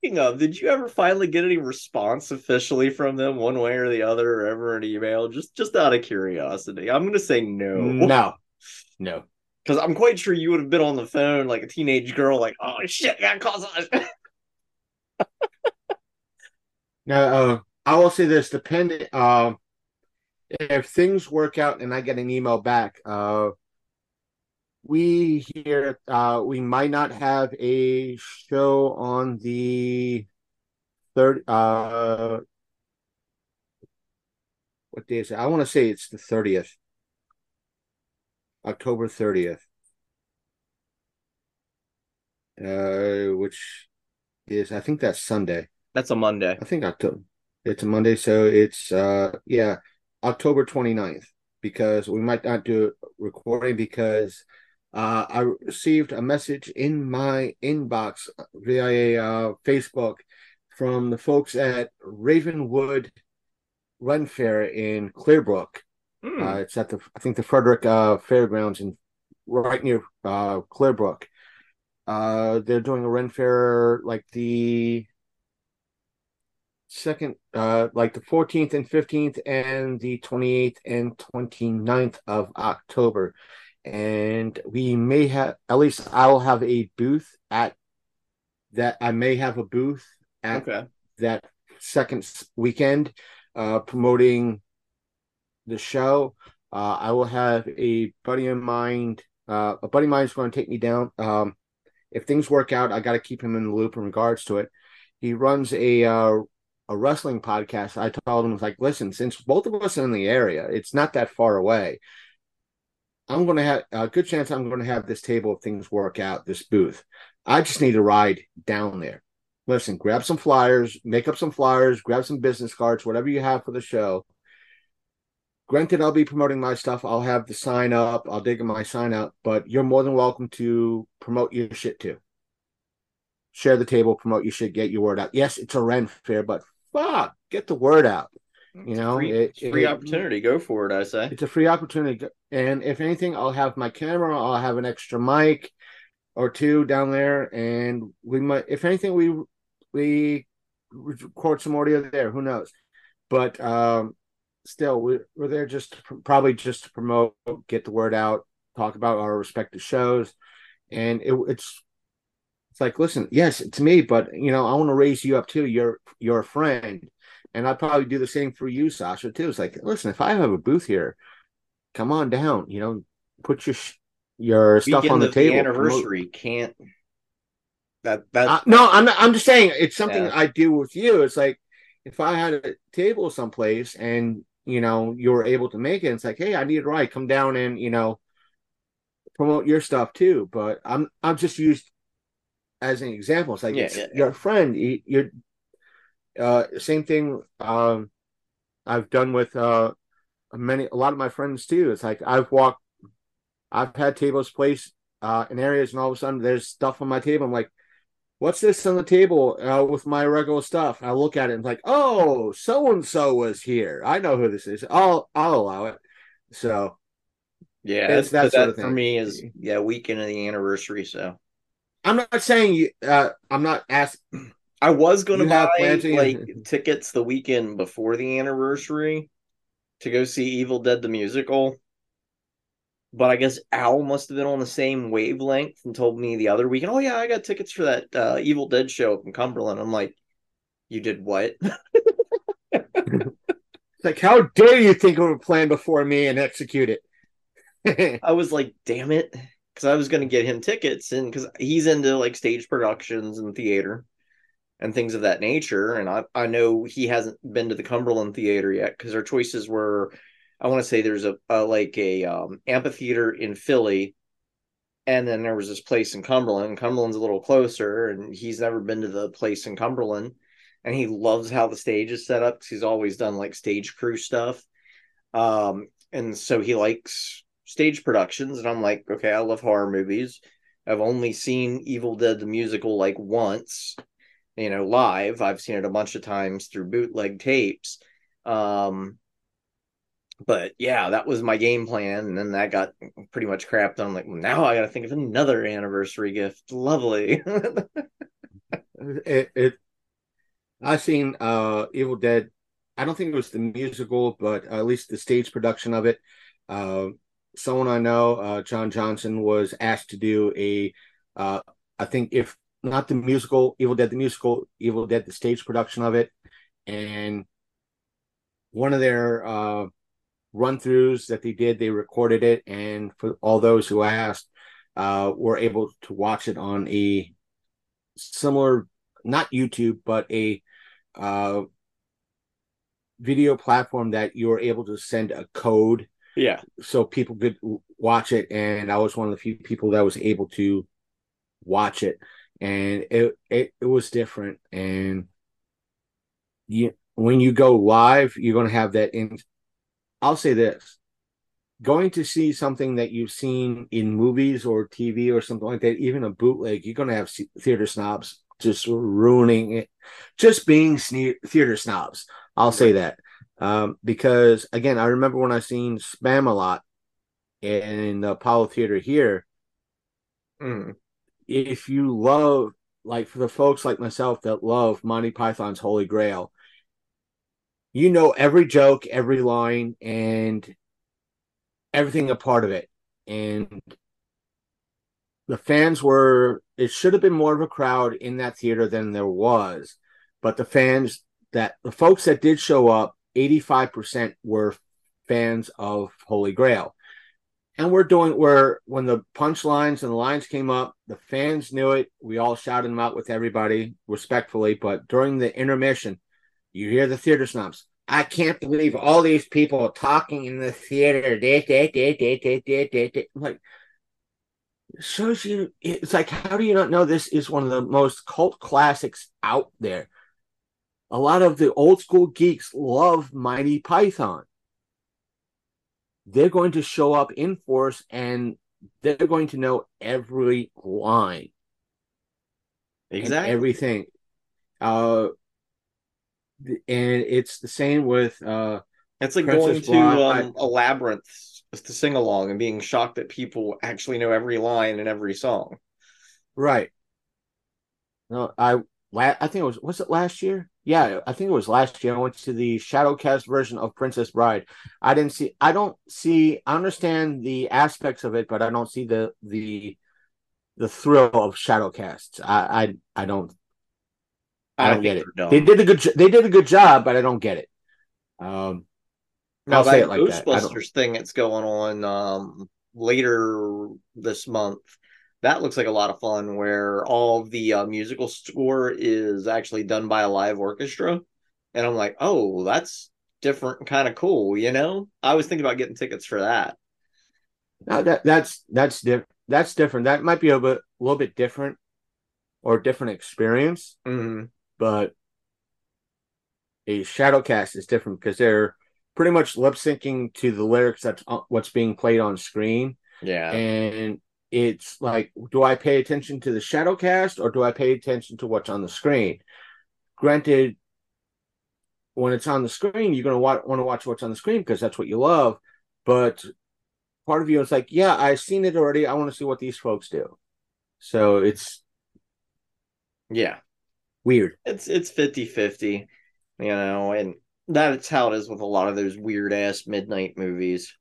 Speaking of, did you ever finally get any response officially from them, one way or the other, or ever an email? Just, just out of curiosity, I'm gonna say no, No. No. because I'm quite sure you would have been on the phone like a teenage girl, like, "Oh shit, I got Sasha." Now, uh, I will say this: depending, uh, if things work out and I get an email back, uh, we here uh, we might not have a show on the third. Uh, what day is it? I want to say it's the thirtieth, October thirtieth, uh, which is I think that's Sunday. That's a Monday. I think October. It's a Monday, so it's uh yeah, October 29th because we might not do recording because uh I received a message in my inbox via uh, Facebook from the folks at Ravenwood Run Fair in Clearbrook. Hmm. Uh, it's at the I think the Frederick uh, Fairgrounds in right near uh, Clearbrook. Uh, they're doing a run Fair like the second, uh, like the 14th and 15th and the 28th and 29th of October. And we may have, at least I'll have a booth at that. I may have a booth at okay. that second weekend uh, promoting the show. Uh, I will have a buddy of mine. Uh, a buddy of mine is going to take me down. Um, if things work out, I got to keep him in the loop in regards to it. He runs a uh, a wrestling podcast. I told him, like, listen, since both of us are in the area, it's not that far away. I'm going to have a good chance I'm going to have this table of things work out, this booth. I just need to ride down there. Listen, grab some flyers, make up some flyers, grab some business cards, whatever you have for the show. Granted, I'll be promoting my stuff. I'll have the sign up. I'll dig in my sign out, but you're more than welcome to promote your shit too. Share the table, promote your shit, get your word out. Yes, it's a rent fair, but fuck, get the word out. You know, free, it- free it- opportunity. Go for it, I say. It's a free opportunity. And if anything, I'll have my camera, I'll have an extra mic or two down there. And we might, if anything, we, we record some audio there. Who knows? But um, still, we, we're there just to, pr- probably just to promote, get the word out, talk about our respective shows. And it, it's, it's like, listen, yes, it's me, but you know, I want to raise you up too. You're, you're a friend. And I'd probably do the same for you, Sasha, too. It's like, listen, if I have a booth here, come on down. You know, put your sh- your stuff on the of table. anniversary can't. That that Uh, no, I'm not, I'm just saying it's something Yeah. I do with you. It's like if I had a table someplace and you know you were able to make it, it's like, hey, I need a ride. Come down and you know promote your stuff too. But I'm I'm just used as an example. It's like Yeah, it's yeah, your friend. You, you're uh same thing. Um, I've done with uh many a lot of my friends too. It's like I've walked, I've had tables placed uh in areas, and all of a sudden there's stuff on my table. I'm like, what's this on the table uh, with my regular stuff? I look at it and it's like, oh, so and so was here. I know who this is. I'll I'll allow it. So Yeah, that's, that sort of for me is yeah, weekend of the anniversary. So I'm not saying you. Uh, I'm not asking. I was buy plans to- like tickets the weekend before the anniversary to go see Evil Dead the musical. But I guess Al must have been on the same wavelength and told me the other weekend, "Oh yeah, I got tickets for that uh, Evil Dead show up in Cumberland." I'm like, "You did what?" Like, how dare you think of a plan before me and execute it? I was like, "Damn it," because I was going to get him tickets, and because he's into like stage productions and theater and things of that nature, and I I know he hasn't been to the Cumberland Theater yet because our choices were, I want to say there's a, a like a um, amphitheater in Philly, and then there was this place in Cumberland. Cumberland's a little closer, and he's never been to the place in Cumberland, and he loves how the stage is set up because he's always done like stage crew stuff, um, and so he likes stage productions. And I'm like, okay, I love horror movies. I've only seen Evil Dead the musical like once, you know, live. I've seen it a bunch of times through bootleg tapes. Um, but yeah, that was my game plan, and then that got pretty much crapped on. Like, well, now I got to think of another anniversary gift. Lovely. it, it I've seen uh Evil Dead. I don't think it was the musical, but at least the stage production of it. Uh, someone I know, uh, John Johnson, was asked to do a. Uh, I think if not the musical, Evil Dead the musical, Evil Dead the stage production of it, and one of their uh, run throughs that they did, they recorded it, and for all those who asked, uh, were able to watch it on a similar not YouTube, but a uh, video platform that you were able to send a code yeah. so people could watch it. And I was one of the few people that was able to watch it, and it it, it was different. And you when you go live, you're going to have that. In I'll say this. Going to see something that you've seen in movies or TV or something like that, even a bootleg, you're going to have theater snobs just ruining it, just being sne- theater snobs. I'll say that um, because again, I remember when I seen Spamalot in the Apollo Theater here. Mm. If you love, like for the folks like myself that love Monty Python's Holy Grail, you know every joke, every line, and everything a part of it. And the fans were it should have been more of a crowd in that theater than there was but the fans that the folks that did show up 85% were fans of holy grail and we're doing where when the punchlines and the lines came up the fans knew it. We all shouted them out with everybody respectfully. But during the intermission you hear the theater snobs. I can't believe all these people talking in the theater. Like, shows you it's like how do you not know this is one of the most cult classics out there? A lot of the old school geeks love mighty python they're going to show up in force and they're going to know every line Exactly. everything uh and it's the same with uh It's like Princess going to um, a labyrinth to sing along and being shocked that people actually know every line in every song. Right. No, I la- I think it was was it last year? Yeah, I think it was last year. I went to the Shadowcast version of Princess Bride. I didn't see. I don't see. I understand the aspects of it, but I don't see the the the thrill of Shadowcasts. I I, I don't. I don't get it. think they're dumb. They did a good. They did a good job, but I don't get it. Um, Now I'll that say it like that. Ghostbusters thing that's going on um, later this month, that looks like a lot of fun. Where all the uh, musical score is actually done by a live orchestra, and I'm like, oh, that's different, kind of cool. You know, I was thinking about getting tickets for that. No, that that's that's diff- that's different. That might be a bit a little bit different or different experience, Mm, but a shadowcast is different because they're pretty much lip syncing to the lyrics that's uh, what's being played on screen, yeah, and it's like, do I pay attention to the shadow cast or do I pay attention to what's on the screen? Granted, when it's on the screen, you're going to wa- want to watch what's on the screen because that's what you love. But part of you is like, yeah, I've seen it already. I want to see what these folks do. So it's Yeah. weird. It's it's 50-50, you know, and that's how it is with a lot of those weird ass midnight movies.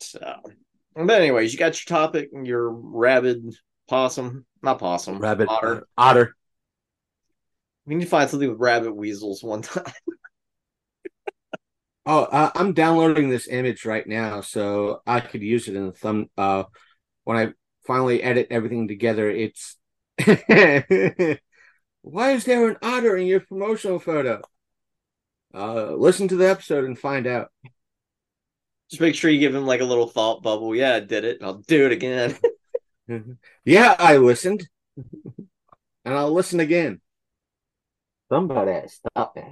So but anyways, you got your topic, and your rabid possum. Not possum. Rabbit, Otter. otter. We need to find something with rabbit weasels one time. Oh, uh, I'm downloading this image right now, so I could use it in the thumb. Uh, when I finally edit everything together, it's why is there an otter in your promotional photo? Uh, listen to the episode and find out. Just make sure you give him like a little thought bubble. Yeah, I did it. and I'll do it again. yeah, I listened, and I'll listen again. Somebody stop that.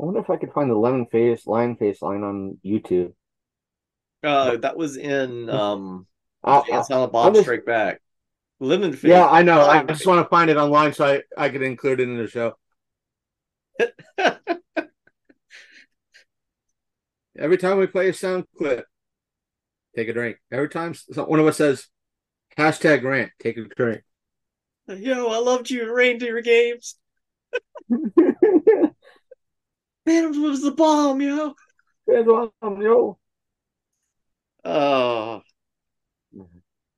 I wonder if I could find the lemon face lion face line on YouTube. Uh, that was in um I, Jay and I, Silent Bob just- Strike Back. Lemon face. yeah, I know. I just want to find it online so I, I could include it in the show. Every time we play a sound clip, take a drink. Every time one of us says hashtag rant, take a drink. Yo, I loved you in reindeer games. Phantoms was the bomb, yo. yo. Oh.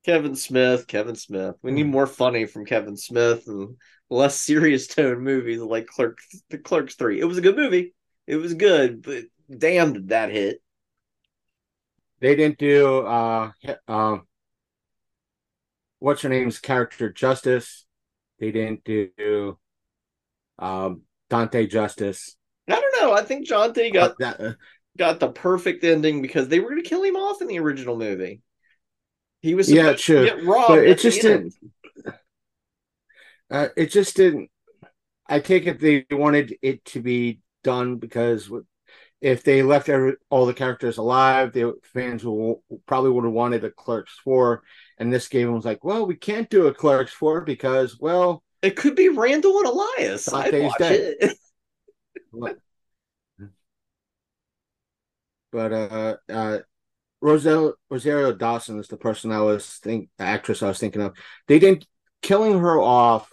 Kevin Smith, Kevin Smith. We need mm. more funny from Kevin Smith and less serious tone movies like Clerk the Clerks 3. It was a good movie. It was good, but damn did that hit. They didn't do uh he- um what's her name's character justice. They didn't do um Dante justice. I don't know. I think John T got Uh, that, uh, got the perfect ending because they were going to kill him off in the original movie. He was Yeah, true. to get robbed. But it just didn't- uh, it just didn't. I take it they wanted it to be done because if they left every, all the characters alive, the fans will probably would have wanted a Clerks four, and this game was like, well, we can't do a Clerks four because, well, It could be Randal and Elias. I'd watch dead. it. but uh, uh, Roselle Rosario Dawson is the person I was think the actress I was thinking of. They didn't killing her off,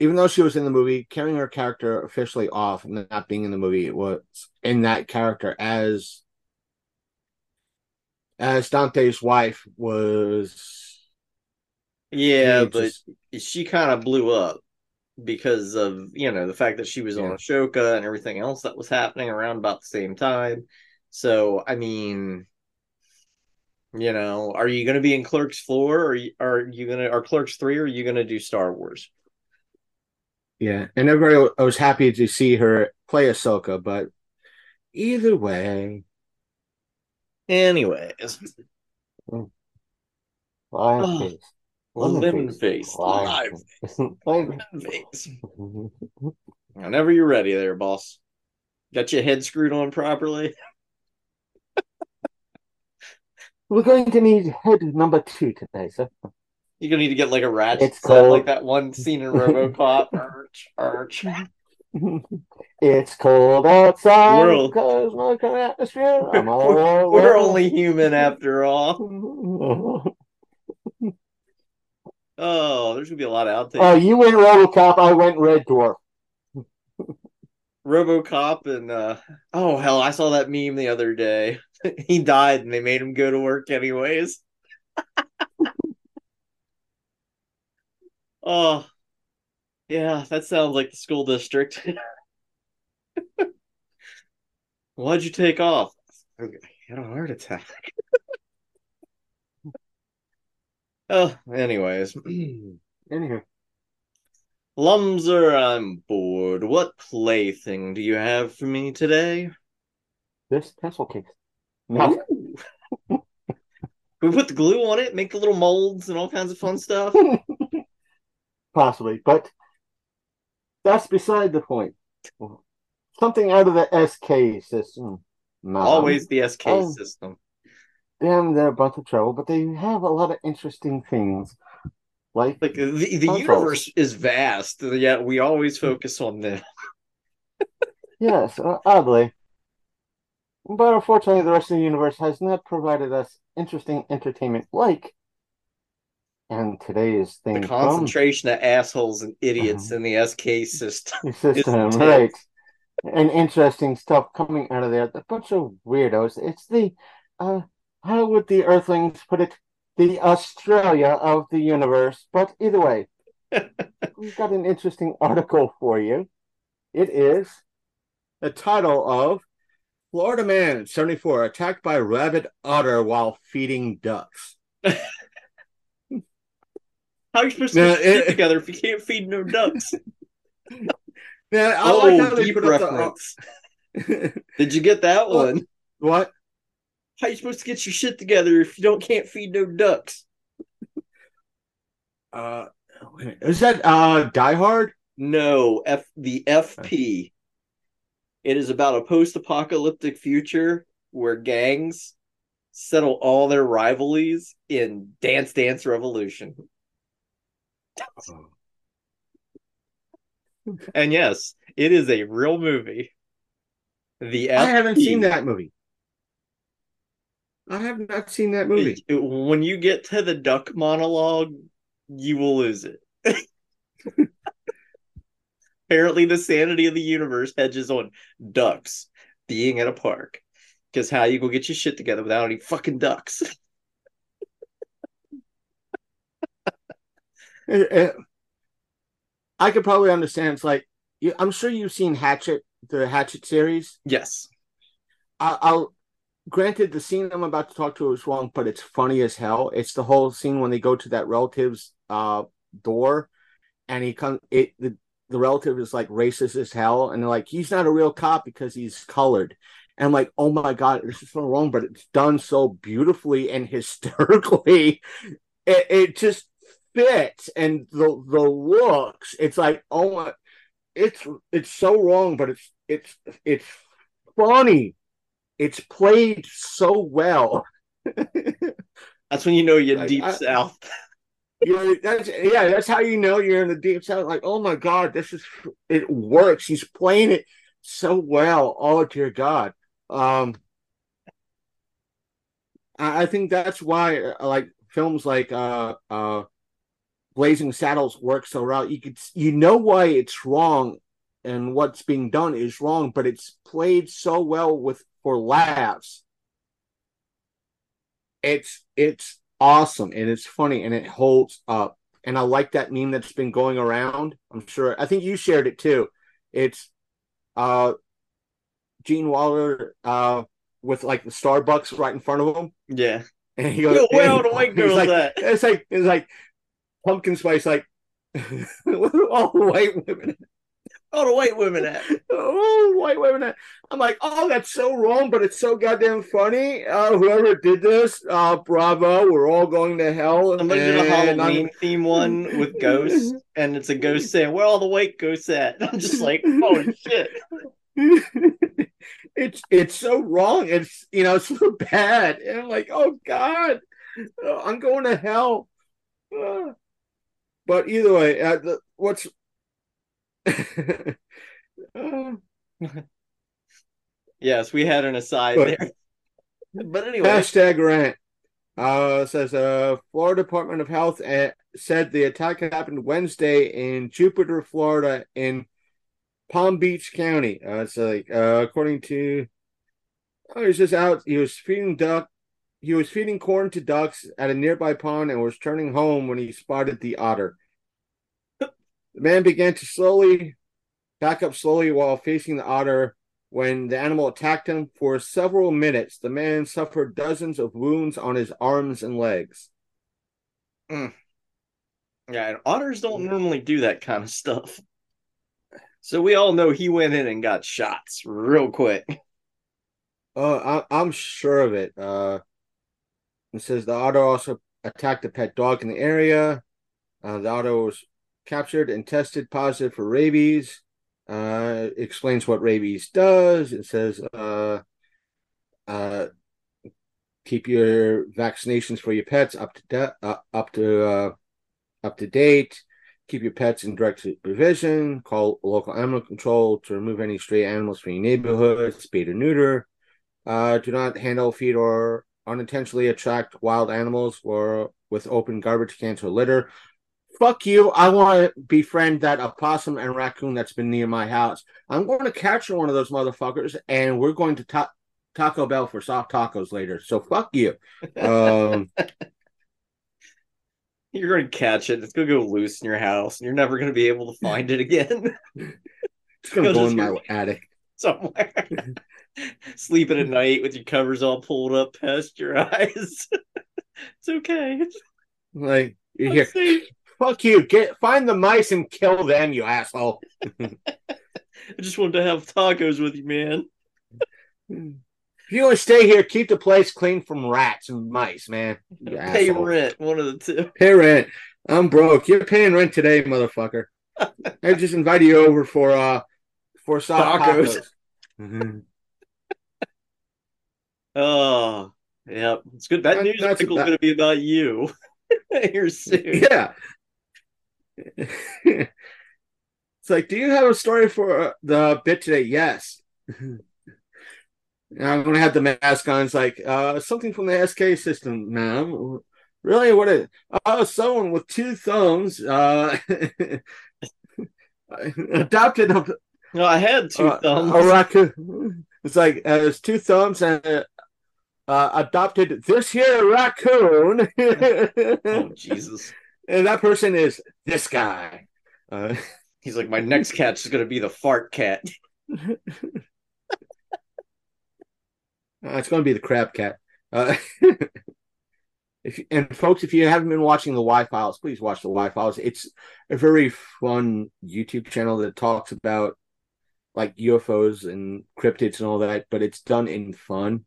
even though she was in the movie, carrying her character officially off and not being in the movie was in that character as as Dante's wife was. yeah, but just- she kind of blew up because of you know the fact that she was on Yeah. Ahsoka and everything else that was happening around about the same time. So I mean, you know, are you going to be in Clerks four, or are you going to, are Clerks three, or are you going to do Star Wars? Yeah, and everybody was happy to see her play Ahsoka, but either way, Anyways, hmm. lion Oh, face. lemon face, live Lion lemon face. face. Whenever you're ready, there, boss. Got your head screwed on properly. We're going to need head number two today, sir. You're gonna need to get like a ratchet It's set, called- like that one scene in RoboCop. arch, arch. it's cold outside We're all- because my current atmosphere. I'm all We're, we're only human after all. Oh, there's gonna be a lot of outtakes. Oh, you went RoboCop. I went Red Dwarf. RoboCop and uh oh hell, I saw that meme the other day. he died and they made him go to work anyways. Oh yeah, that sounds like the school district. Why'd you take off? I had a heart attack. oh, anyways. Anywho, Lumser, I'm bored. What plaything do you have for me today? this pencil case. No, we put the glue on it, make the little molds and all kinds of fun stuff? Possibly, but that's beside the point. Something out of the SK system. No. Always the SK Oh. system. Damn, they're a bunch of trouble, but they have a lot of interesting things. Like, Like the, the universe is vast, yet we always focus on them. yes, uh, oddly. But unfortunately, the rest of the universe has not provided us interesting entertainment like. And today's thing The from concentration of assholes and idiots Uh-huh. in the SK system. system, right? And interesting stuff coming out of there. A bunch of weirdos. It's the, uh, how would the Earthlings put it? The Australia of the universe. But either way, we've got an interesting article for you. It is the title of Florida Man 74 attacked by rabid otter while feeding ducks. How are you supposed to No, get it- together if you can't feed no ducks? Now, I oh, like how they deep put up reference. the Did you get that one? what? How you supposed to get your shit together if you don't can't feed no ducks? Uh, wait a minute. is that uh Die Hard? No, F the FP. It is about a post-apocalyptic future where gangs settle all their rivalries in Dance Dance Revolution. And yes, it is a real movie. The I haven't seen that movie. I have not seen that movie. It- when you get to the duck monologue, you will lose it. Apparently, the sanity of the universe hedges on ducks being at a park. Because how you go get your shit together without any fucking ducks? Eh, eh, I could probably understand. It's like you, I'm sure you've seen Hatchet, the Hatchet series. yes. I, I'll granted the scene I'm about to talk to is wrong, but it's funny as hell. It's the whole scene when they go to that relative's uh door, and he comes. It the the relative is like racist as hell, and they're like, he's not a real cop because he's colored. And I'm like, oh my god, this is so wrong, but it's done so beautifully and hysterically. It, it just fits, and the the looks. It's like, oh my, it's it's so wrong, but it's it's it's funny. It's played so well. That's when you know you're Like, deep I- south. know, that's yeah, that's how you know you're in the deep south. Like, oh my god, this is it works. He's playing it so well. Oh dear God. Um, I, I think that's why uh, like films like uh uh Blazing Saddles works so well. You could you know why it's wrong and what's being done is wrong, but it's played so well with for laughs. It's it's awesome and it's funny and it holds up. And I like that meme that's been going around. I'm sure I think you shared it too. It's uh Gene Wilder uh with like the Starbucks right in front of him. Yeah. And he goes, Yo, where all the white girls like, at? It's like it's like pumpkin spice, like all the white women. All the white women at. Oh, white women. At. I'm like, oh, that's so wrong, but it's so goddamn funny. Uh, whoever did this, uh, bravo. We're all going to hell. I'm looking at a and I'm- Halloween theme one with ghosts, and it's a ghost saying, Where all the white ghosts at? I'm just like, Oh shit. it's it's so wrong. It's you know it's so bad, and I'm like, oh god, uh, I'm going to hell. Uh, but either way, uh, the, what's uh, Yes, we had an aside But- there. But anyway, hashtag rant? Uh, says uh, Florida Department of Health uh, said the attack happened Wednesday in Jupiter, Florida, in Palm Beach County. Uh, it's like uh, according to, oh, he's just out. He was feeding duck. He was feeding corn to ducks at a nearby pond and was turning home when he spotted the otter. The man began to slowly back up slowly while facing the otter. When the animal attacked him for several minutes, the man suffered dozens of wounds on his arms and legs. yeah, and otters don't normally do that kind of stuff. So we all know he went in and got shots real quick. Uh, I, I'm sure of it. Uh, it says the otter also attacked a pet dog in the area. Uh, the otter was captured and tested positive for rabies. Uh, explains what rabies does. It says uh, uh, keep your vaccinations for your pets up to de- uh, up to uh, up to date. Keep your pets in direct supervision. Call local animal control to remove any stray animals from your neighborhood. Spay or neuter. Do not handle, feed, or unintentionally attract wild animals or with open garbage cans or litter. Fuck you. I want to befriend that opossum and raccoon that's been near my house. I'm going to capture one of those motherfuckers and we're going to ta- Taco Bell for soft tacos later. So fuck you. Um, You're going to catch it. It's going to go loose in your house, and you're never going to be able to find it again it's going to Go go in my attic. somewhere. Sleeping at night with your covers all pulled up past your eyes. it's okay. Like, you're I'm here. safe. Fuck you. Get Find the mice and kill them, you asshole. I just wanted to have tacos with you, man. If you want to stay here, keep the place clean from rats and mice, man. You Pay asshole. rent, one of the two. Pay rent. I'm broke. You're paying rent today, motherfucker. I just invited you over for uh for soft Tacos. tacos. Mhm. Oh, yeah. It's good. That That- news article article's about- going to be about you here soon. Yeah. it's like, do you have a story for uh, the bit today? Yes. I'm gonna have the mask on. It's like uh, something from the SK system, ma'am. Really, what is? Oh, someone with two thumbs uh, adopted a, No, I had two uh, thumbs. a raccoon. It's like uh, it's two thumbs and uh, adopted this here raccoon. oh, Jesus. and that person is this guy. Uh, He's like, my next catch is going to be the fart cat. Uh, it's going to be the crab cat. Uh, if and folks, if you haven't been watching the Why Files, please watch the Why Files. It's a very fun YouTube channel that talks about like UFOs and cryptids and all that, but it's done in fun.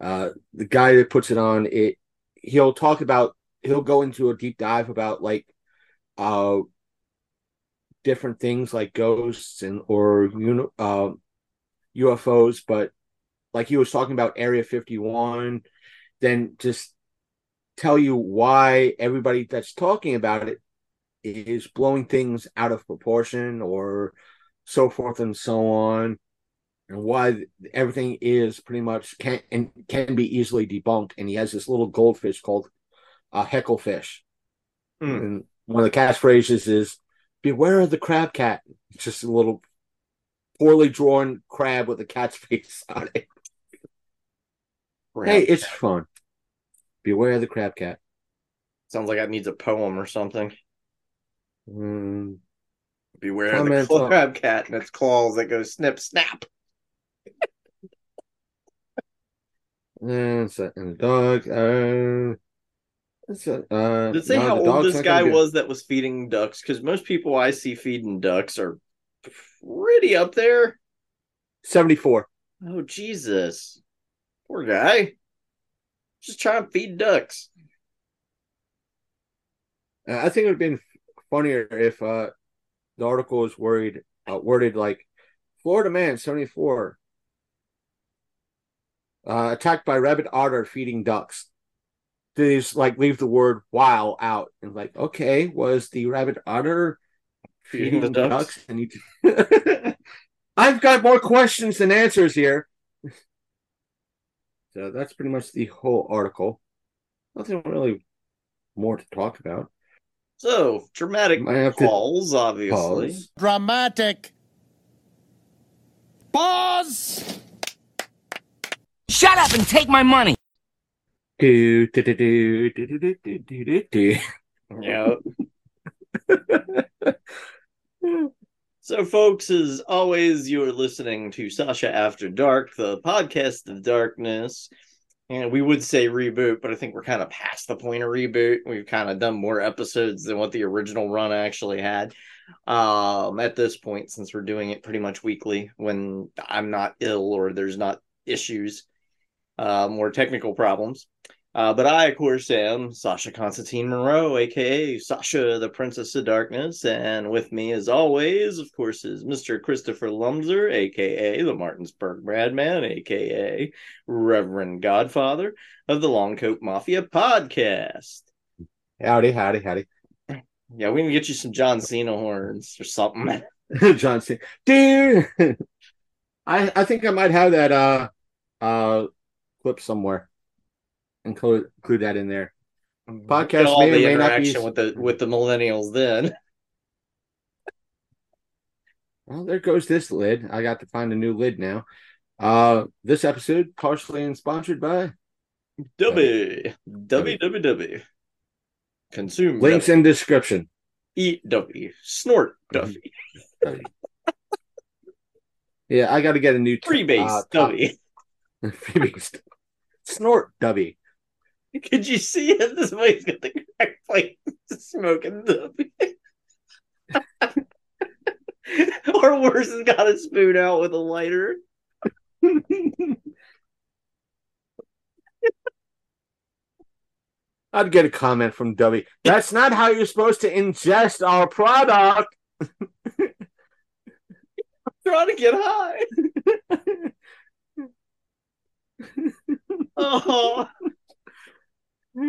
Uh, the guy that puts it on, it he'll talk about he'll go into a deep dive about like uh different things like ghosts and or you know uh, UFOs, but like he was talking about Area 51, then just tell you why everybody that's talking about it is blowing things out of proportion or so forth and so on, and why everything is pretty much can and can be easily debunked. And he has this little goldfish called a hecklefish, Hmm. and one of the catchphrases is "Beware of the crab cat." It's just a little poorly drawn crab with a cat's face on it. Hey, it's fun. Beware of the crab cat. Sounds like that needs a poem or something. Mm, Beware Comment of the crab cat and its claws that go snip snap. And, and the dog. Uh, uh, Did it say no, how old this guy was that was feeding ducks? Because most people I see feeding ducks are pretty up there. 74. Oh Jesus, poor guy. Just trying to feed ducks. Uh, I think it would have been funnier if uh, the article was worried, uh, worded like Florida man, 74, uh, attacked by rabid otter feeding ducks. They just like leave the word while out and like, okay, was the rabid otter Feeding feeding, the ducks? ducks? And you I've got more questions than answers here. So that's pretty much the whole article. Nothing really more to talk about. So dramatic Might calls, obviously. Pause. Dramatic. Pause! Shut up and take my money. Do, do, do, do, do, do, do, do, do, do. Yeah. So, folks, as always, you are listening to Sasha After Dark, the podcast of darkness. And we would say reboot, but I think we're kind of past the point of reboot. We've kind of done more episodes than what the original run actually had. Um, at this point, since we're doing it pretty much weekly when I'm not ill or there's not issues, uh, more technical problems. Uh, but I, of course, am Sasha Constantine Moreau, aka Sasha, the Princess of Darkness, and with me, as always, of course, is Mr. Christopher Lumser, aka the Martinsburg Madman, aka Reverend Godfather of the Longcoat Mafia podcast. Howdy, howdy, howdy. Yeah, we can get you some John Cena horns or something. John Cena. Dude. I I think I might have that uh uh clip somewhere. Include include that in there. Podcast Get all may the may not be- interaction with the with the millennials then. Well, there goes this lid. I got to find a new lid now. Uh this episode partially and sponsored by W W W W. Consume links W. in description. eat W. Snort W. Yeah, I got to get a new Freebase uh, top- Freebase. Snort W. Could you see it? This boy's got the crack pipe smoking W. or worse, has got a spoon out with a lighter. I'd get a comment from W. That's not how you're supposed to ingest our product. I'm Trying to get high. Oh,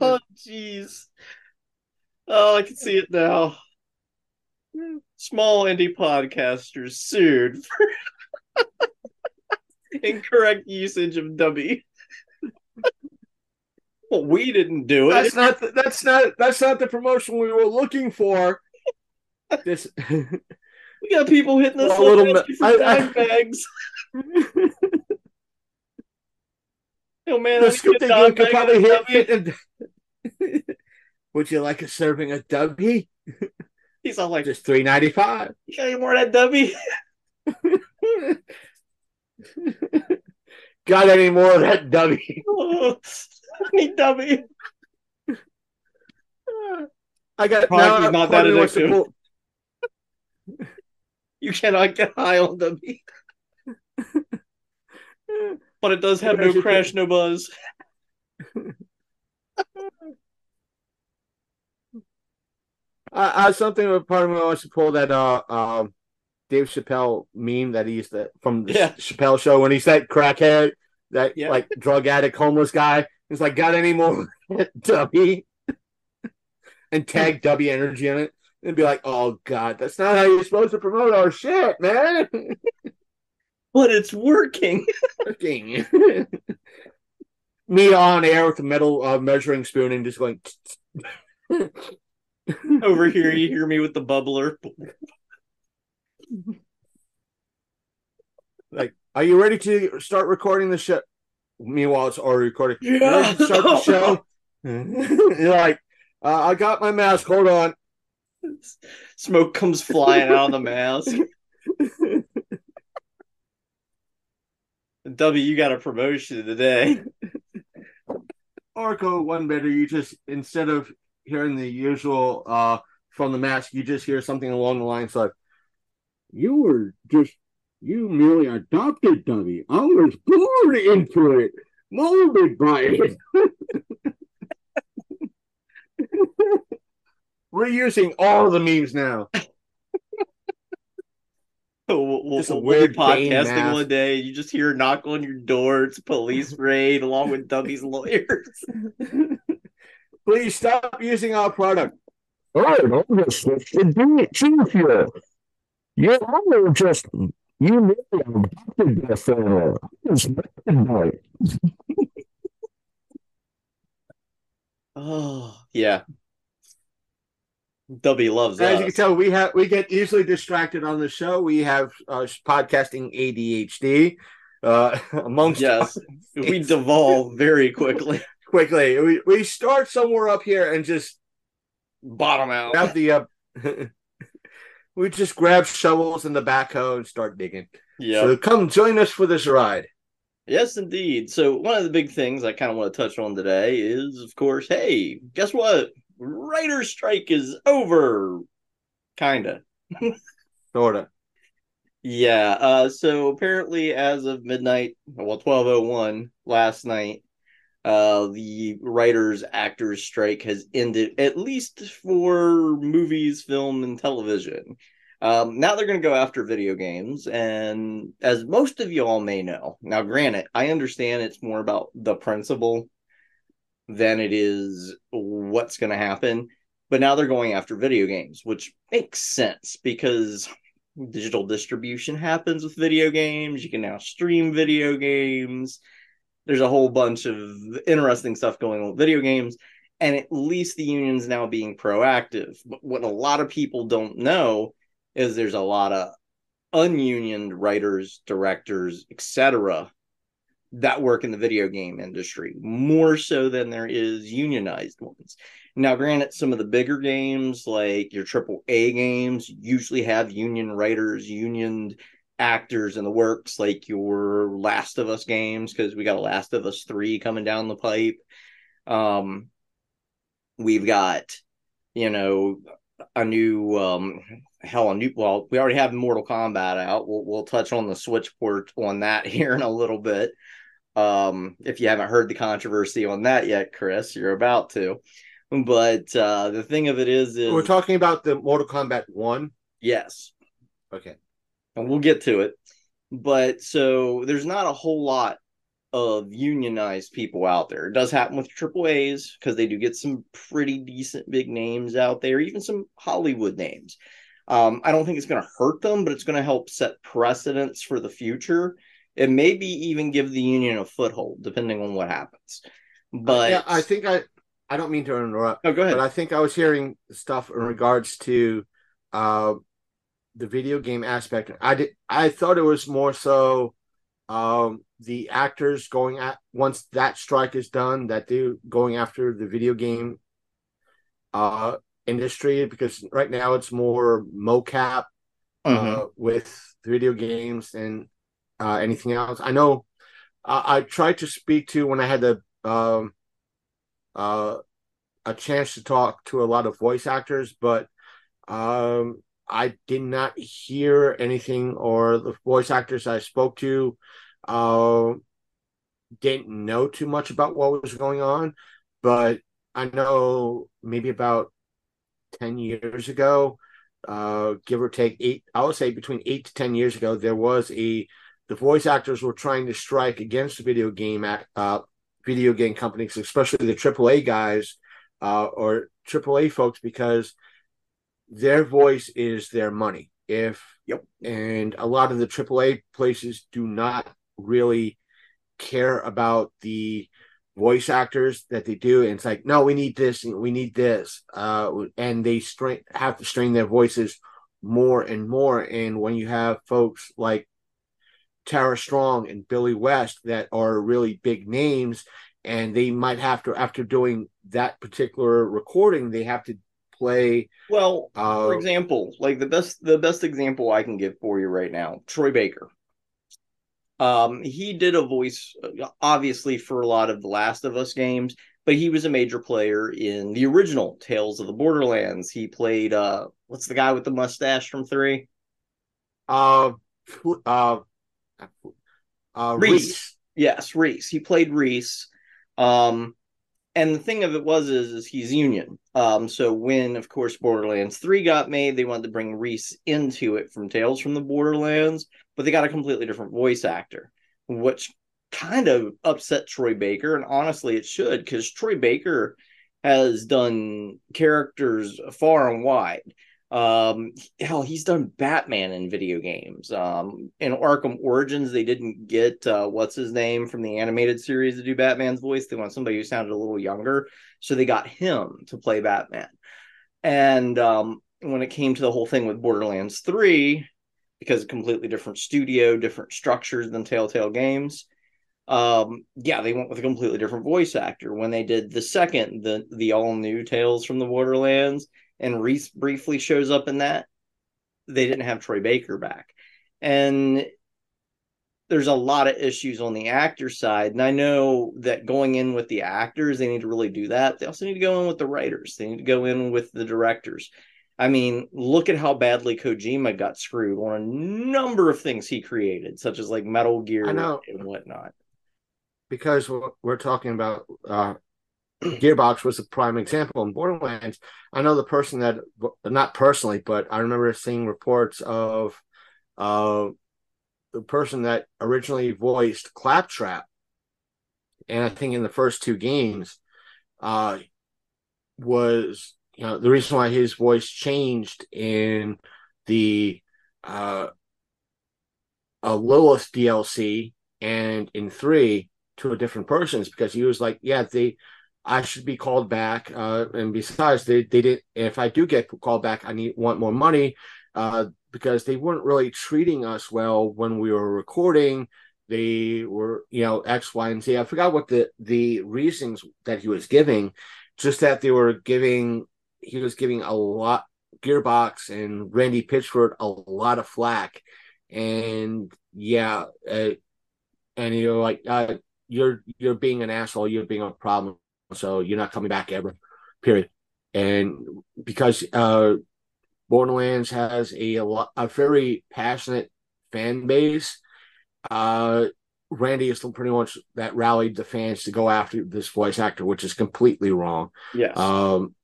oh, jeez. Oh, I can see it now. Small indie podcasters sued for incorrect usage of W. Well, we didn't do it. That's not. The, that's not. That's not the promotion we were looking for. This. We got people hitting us Well, a little bit- I- I- dime bags. Oh man, the scoop that you could probably hit. W. Would you like a serving of W? He's all like, Just three ninety five. "You got any more of that W?" Got any more of that? Oh, I need W. I got is not that of me wants to addictive. You cannot get high on W, but it does have no crash, no buzz. I, I something a part of me wants to pull that uh um Dave Chappelle meme that he used to from the Yeah. Chappelle show when he's that crackhead, that Yeah. like drug addict, homeless guy. He's like, got any more W? and tag W energy in it and be like, oh god, that's not how you're supposed to promote our shit, man. But it's working. Fucking- Me on air with a metal uh, measuring spoon and just going. Over here, you hear me with the bubbler. like, are you ready to start recording the show? Meanwhile, it's already recording. To start the show? You're like, uh, I got my mask. Hold on. Smoke comes flying out of the mask. W, you got a promotion today. Orco one better. You just instead of hearing the usual uh from the mask, you just hear something along the lines like, "You were just you merely adopted dummy. I was born into it, molded by it." We're using all the memes now. We'll, we'll, Just a we'll weird podcasting one day. You just hear a knock on your door. It's a police raid along with W's lawyers. Please stop using our product. Oh, I'm just to do it too here. Yeah, I was just you know adopted this uh, I was mad by it. Oh, yeah. W loves that. As you can tell, we have we get easily distracted on the show. We have uh, podcasting ADHD. Uh, amongst yes, we devolve very quickly. quickly, we, we start somewhere up here and just Bottom out. the uh, we just grab shovels and the backhoe and start digging. Yeah. So come join us for this ride. Yes, indeed. So one of the big things I kind of want to touch on today is, of course, hey, guess what? Writer's strike is over. Kinda. Sorta. Yeah. Uh, so apparently, as of midnight, well, twelve oh one last night, uh, the writers actors strike has ended at least for movies, film, and television. Um, now they're going to go after video games, and as most of you all may know, now granted, I understand it's more about the principle than it is what's going to happen. But now they're going after video games, which makes sense because digital distribution happens with video games. You can now stream video games. There's a whole bunch of interesting stuff going on with video games. And at least the union's now being proactive. But what a lot of people don't know is there's a lot of ununioned writers, directors, etc that work in the video game industry more so than there is unionized ones. Now, granted, some of the bigger games, like your triple A games, usually have union writers, union actors in the works, like your Last of Us games, because we got a Last of Us 3 coming down the pipe. Um, we've got, you know, a new um hell a new well we already have mortal kombat out we'll, we'll touch on the switch port on that here in a little bit um, if you haven't heard the controversy on that yet, Chris, you're about to. But uh, the thing of it is, is we're talking about the Mortal Kombat one. Yes. Okay. And we'll get to it. But so there's not a whole lot of unionized people out there. It does happen with triple A's because they do get some pretty decent big names out there, even some Hollywood names. Um, I don't think it's going to hurt them, but it's going to help set precedents for the future and maybe even give the union a foothold, depending on what happens. But yeah, I think I I don't mean to interrupt. Oh, go ahead. But I think I was hearing stuff in regards to uh, the video game aspect. I did. I thought it was more so um, the actors going at once that strike is done that they're going after the video game uh, industry because right now it's more mocap mm-hmm. uh, with video games and uh, anything else. I know I tried to speak to when I had the um, uh, a chance to talk to a lot of voice actors, but um, I did not hear anything, or the voice actors I spoke to uh, didn't know too much about what was going on. But I know maybe about 10 years ago, uh, give or take eight, I would say between eight to 10 years ago, there was a the voice actors were trying to strike against the video game uh, video game companies, especially the AAA guys uh, or AAA folks, because their voice is their money. If yep, and a lot of the AAA places do not really care about the voice actors that they do, and it's like, no, we need this, we need this, uh, and they strain have to strain their voices more and more. And when you have folks like Tara Strong and Billy West that are really big names, and they might have to after doing that particular recording, they have to play. Well, uh, for example, like the best the best example I can give for you right now, Troy Baker. Um, he did a voice obviously for a lot of the Last of Us games, but he was a major player in the original Tales of the Borderlands. He played uh what's the guy with the mustache from 3? Uh uh uh. Rhys. Yes, Rhys. He played Rhys. Um, and the thing of it was is, is he's union. Um, so when, of course, Borderlands Three got made, they wanted to bring Rhys into it from Tales from the Borderlands, but they got a completely different voice actor, which kind of upset Troy Baker. And honestly, it should because Troy Baker has done characters far and wide. Um, hell, he's done Batman in video games. Um, in Arkham Origins, they didn't get uh, what's his name from the animated series to do Batman's voice. They want somebody who sounded a little younger, so they got him to play Batman. And um, when it came to the whole thing with Borderlands Three, because completely different studio, different structures than Telltale Games. Um, yeah, they went with a completely different voice actor. When they did the second, the the all new Tales from the Borderlands, and Rhys briefly shows up in that, they didn't have Troy Baker back. And there's a lot of issues on the actor side. And I know that going in with the actors, they need to really do that. They also need to go in with the writers, they need to go in with the directors. I mean, look at how badly Kojima got screwed on a number of things he created, such as like Metal Gear and whatnot. because we're, we're talking about uh, Gearbox was a prime example in Borderlands. I know the person that not personally, but I remember seeing reports of uh, the person that originally voiced Claptrap, and I think in the first two games, uh, was you know the reason why his voice changed in the uh, uh Lilith DLC and in three to a different person is because he was like, yeah, they I should be called back. Uh, and besides, they, they didn't. if I do get called back, I need want more money. Uh, because they weren't really treating us well when we were recording. They were, you know, X, Y, and Z. I forgot what the the reasons that he was giving, just that they were giving he was giving a lot Gearbox and Randy Pitchford a lot of flack, and yeah, uh, and you're like, uh, you're you're being an asshole, you're being a problem, so you're not coming back ever, period. And because uh, Borderlands has a a, lot, a very passionate fan base, uh, Randy is still pretty much that rallied the fans to go after this voice actor, which is completely wrong. Yes. Um,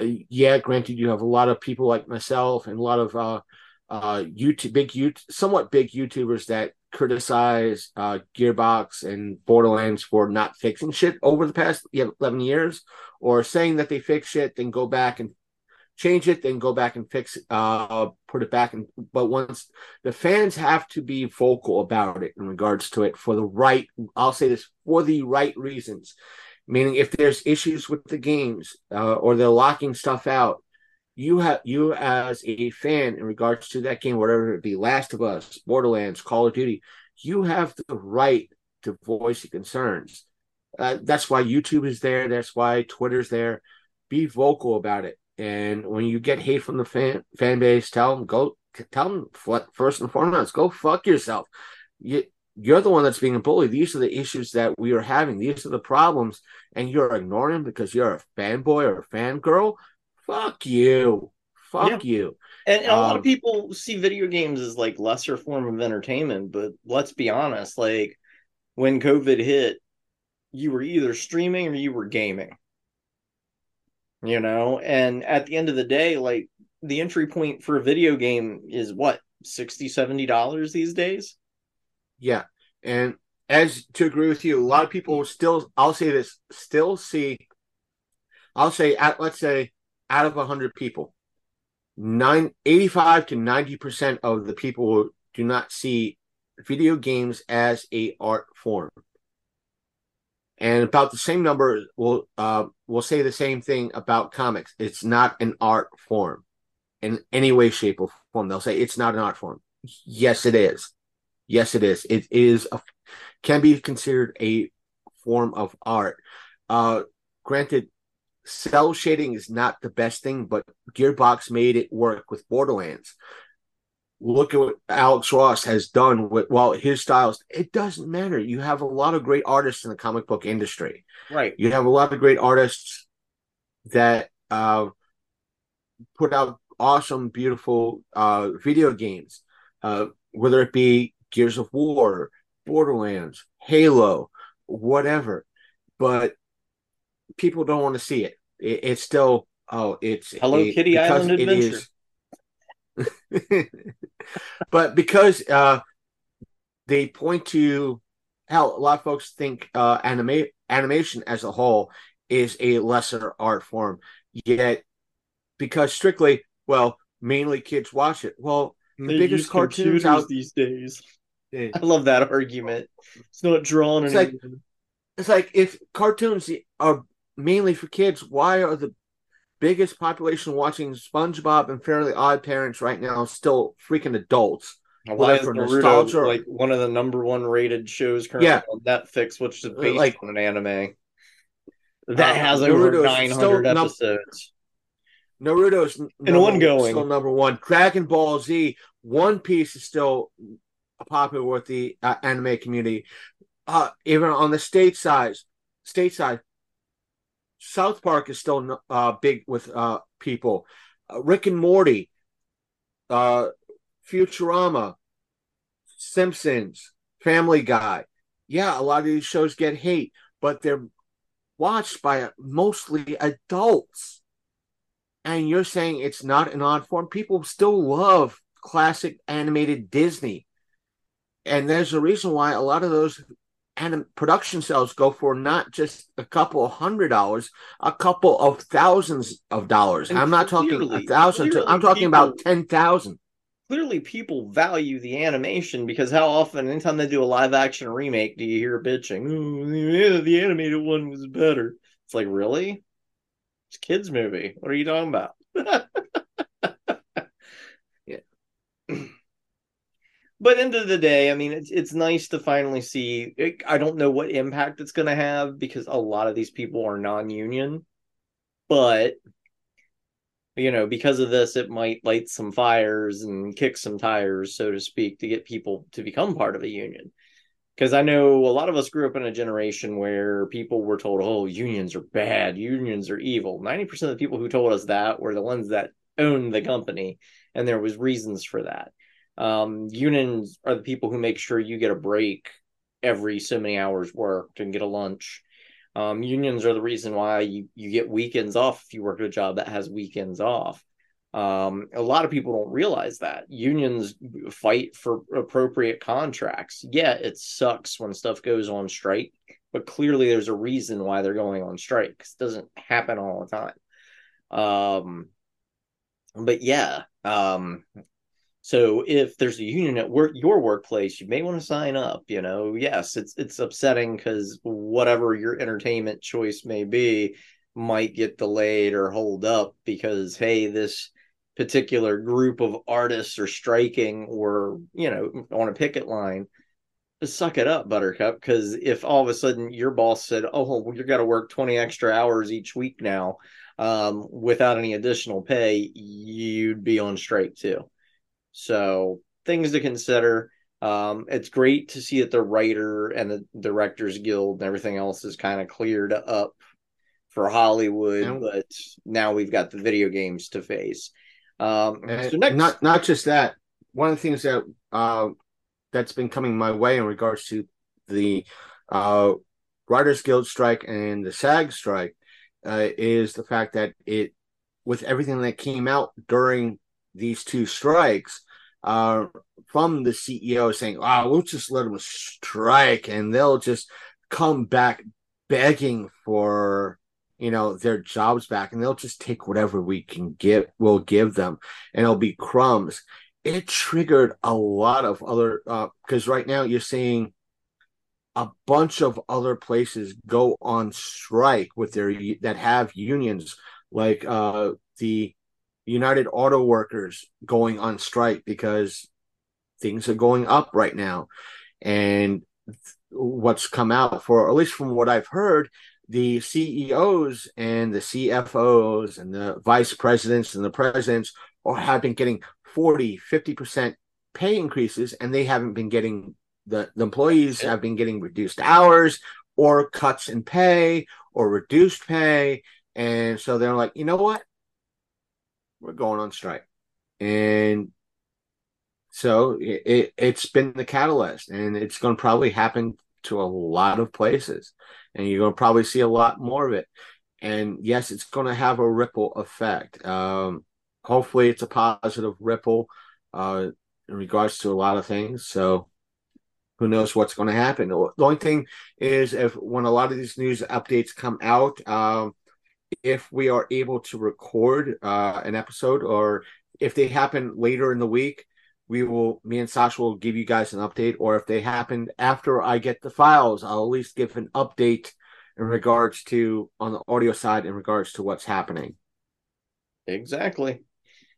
yeah, granted, you have a lot of people like myself and a lot of uh, uh, YouTube, big YouTube, somewhat big YouTubers that criticize uh, Gearbox and Borderlands for not fixing shit over the past 11 years, or saying that they fix shit, then go back and change it, then go back and fix it, uh, put it back. And but once the fans have to be vocal about it in regards to it for the right, I'll say this for the right reasons. Meaning, if there's issues with the games uh, or they're locking stuff out, you have you as a fan in regards to that game, whatever it be, Last of Us, Borderlands, Call of Duty, you have the right to voice your concerns. Uh, that's why YouTube is there. That's why Twitter's there. Be vocal about it. And when you get hate from the fan fan base, tell them go. Tell them first and foremost, go fuck yourself. You you're the one that's being bullied. These are the issues that we are having. These are the problems, and you're ignoring them because you're a fanboy or a fangirl. Fuck you. Fuck Yeah. you. And, and a lot Um, of people see video games as like lesser form of entertainment, but let's be honest, like when COVID hit, you were either streaming or you were gaming. You know, and at the end of the day, like the entry point for a video game is what, 60 70 dollars these days? Yeah. And as to agree with you, a lot of people still, I'll say this, still see, I'll say, at, let's say, out of 100 people, nine, 85 to 90% of the people do not see video games as a art form. And about the same number will uh, will say the same thing about comics. It's not an art form in any way, shape, or form. They'll say it's not an art form. Yes, it is. Yes, it is. It is a, can be considered a form of art. Uh, granted, cell shading is not the best thing, but Gearbox made it work with Borderlands. Look at what Alex Ross has done with well his styles. It doesn't matter. You have a lot of great artists in the comic book industry. Right. You have a lot of great artists that uh, put out awesome, beautiful uh, video games, uh, whether it be Gears of War, Borderlands, Halo, whatever. But people don't want to see it. it it's still oh, it's Hello it- Kitty Island Adventure. is- but because uh, they point to hell, a lot of folks think uh, anime animation as a whole is a lesser art form. Yet, because strictly, well, mainly kids watch it. Well, the They biggest cartoons out. these days. Yeah. I love that argument. It's not drawn It's like- It's like if cartoons are mainly for kids, why are the biggest population watching SpongeBob and Fairly Odd Parents right now still freaking adults? Why is Naruto like one of the number one rated shows currently Yeah. on Netflix, which is based Like- on an anime that Uh, has over Naruto's nine num- episodes? Naruto's n- And number- ongoing. still number one. Dragon Ball Z, One Piece is still popular with the uh, anime community. Uh, even on the state side, stateside, South Park is still uh, big with uh, people. Uh, Rick and Morty, uh, Futurama, Simpsons, Family Guy. Yeah, a lot of these shows get hate, but they're watched by mostly adults. And you're saying it's not an art form. People still love classic animated Disney. And there's a reason why a lot of those anim- production cells go for not just a couple of hundred dollars, a couple of thousands of dollars. And I'm not talking a thousand, to, I'm talking about people- 10,000. clearly people value the animation because how often anytime they do a live action remake do you hear bitching oh, yeah, the animated one was better it's like really it's a kids movie what are you talking about Yeah. but end of the day i mean it's it's nice to finally see it, i don't know what impact it's going to have because a lot of these people are non-union but you know, because of this, it might light some fires and kick some tires, so to speak, to get people to become part of a union. Because I know a lot of us grew up in a generation where people were told, oh, unions are bad, unions are evil. 90% of the people who told us that were the ones that owned the company, and there was reasons for that. Um, unions are the people who make sure you get a break every so many hours worked and get a lunch. Um, unions are the reason why you, you get weekends off if you work at a job that has weekends off. Um, a lot of people don't realize that unions fight for appropriate contracts. Yeah, it sucks when stuff goes on strike, but clearly there's a reason why they're going on strike. It doesn't happen all the time. Um, but yeah, um, so if there's a union at work, your workplace, you may want to sign up. You know, yes, it's it's upsetting because whatever your entertainment choice may be might get delayed or hold up because hey, this particular group of artists are striking or you know on a picket line. Suck it up, Buttercup. Because if all of a sudden your boss said, "Oh, well, you got to work twenty extra hours each week now," um, without any additional pay, you'd be on strike too. So things to consider. Um, it's great to see that the writer and the directors guild and everything else is kind of cleared up for Hollywood, And- but now we've got the video games to face. Um, so next, not not just that. One of the things that uh, that's been coming my way in regards to the uh, Writers Guild strike and the SAG strike uh, is the fact that it, with everything that came out during these two strikes, uh, from the CEO saying, "Wow, we'll just let them strike, and they'll just come back begging for." you know their jobs back and they'll just take whatever we can give we'll give them and it'll be crumbs it triggered a lot of other because right now you're seeing a bunch of other places go on strike with their that have unions like uh the united auto workers going on strike because things are going up right now and what's come out for at least from what i've heard the CEOs and the CFOs and the vice presidents and the presidents all have been getting 40, 50% pay increases, and they haven't been getting the, the employees have been getting reduced hours or cuts in pay or reduced pay. And so they're like, you know what? We're going on strike. And so it, it, it's been the catalyst, and it's going to probably happen to a lot of places and you're going to probably see a lot more of it. And yes, it's going to have a ripple effect. Um, hopefully, it's a positive ripple uh, in regards to a lot of things. So, who knows what's going to happen? The only thing is, if when a lot of these news updates come out, um, if we are able to record uh, an episode, or if they happen later in the week, we will me and Sasha will give you guys an update, or if they happen after I get the files, I'll at least give an update in regards to on the audio side in regards to what's happening. Exactly.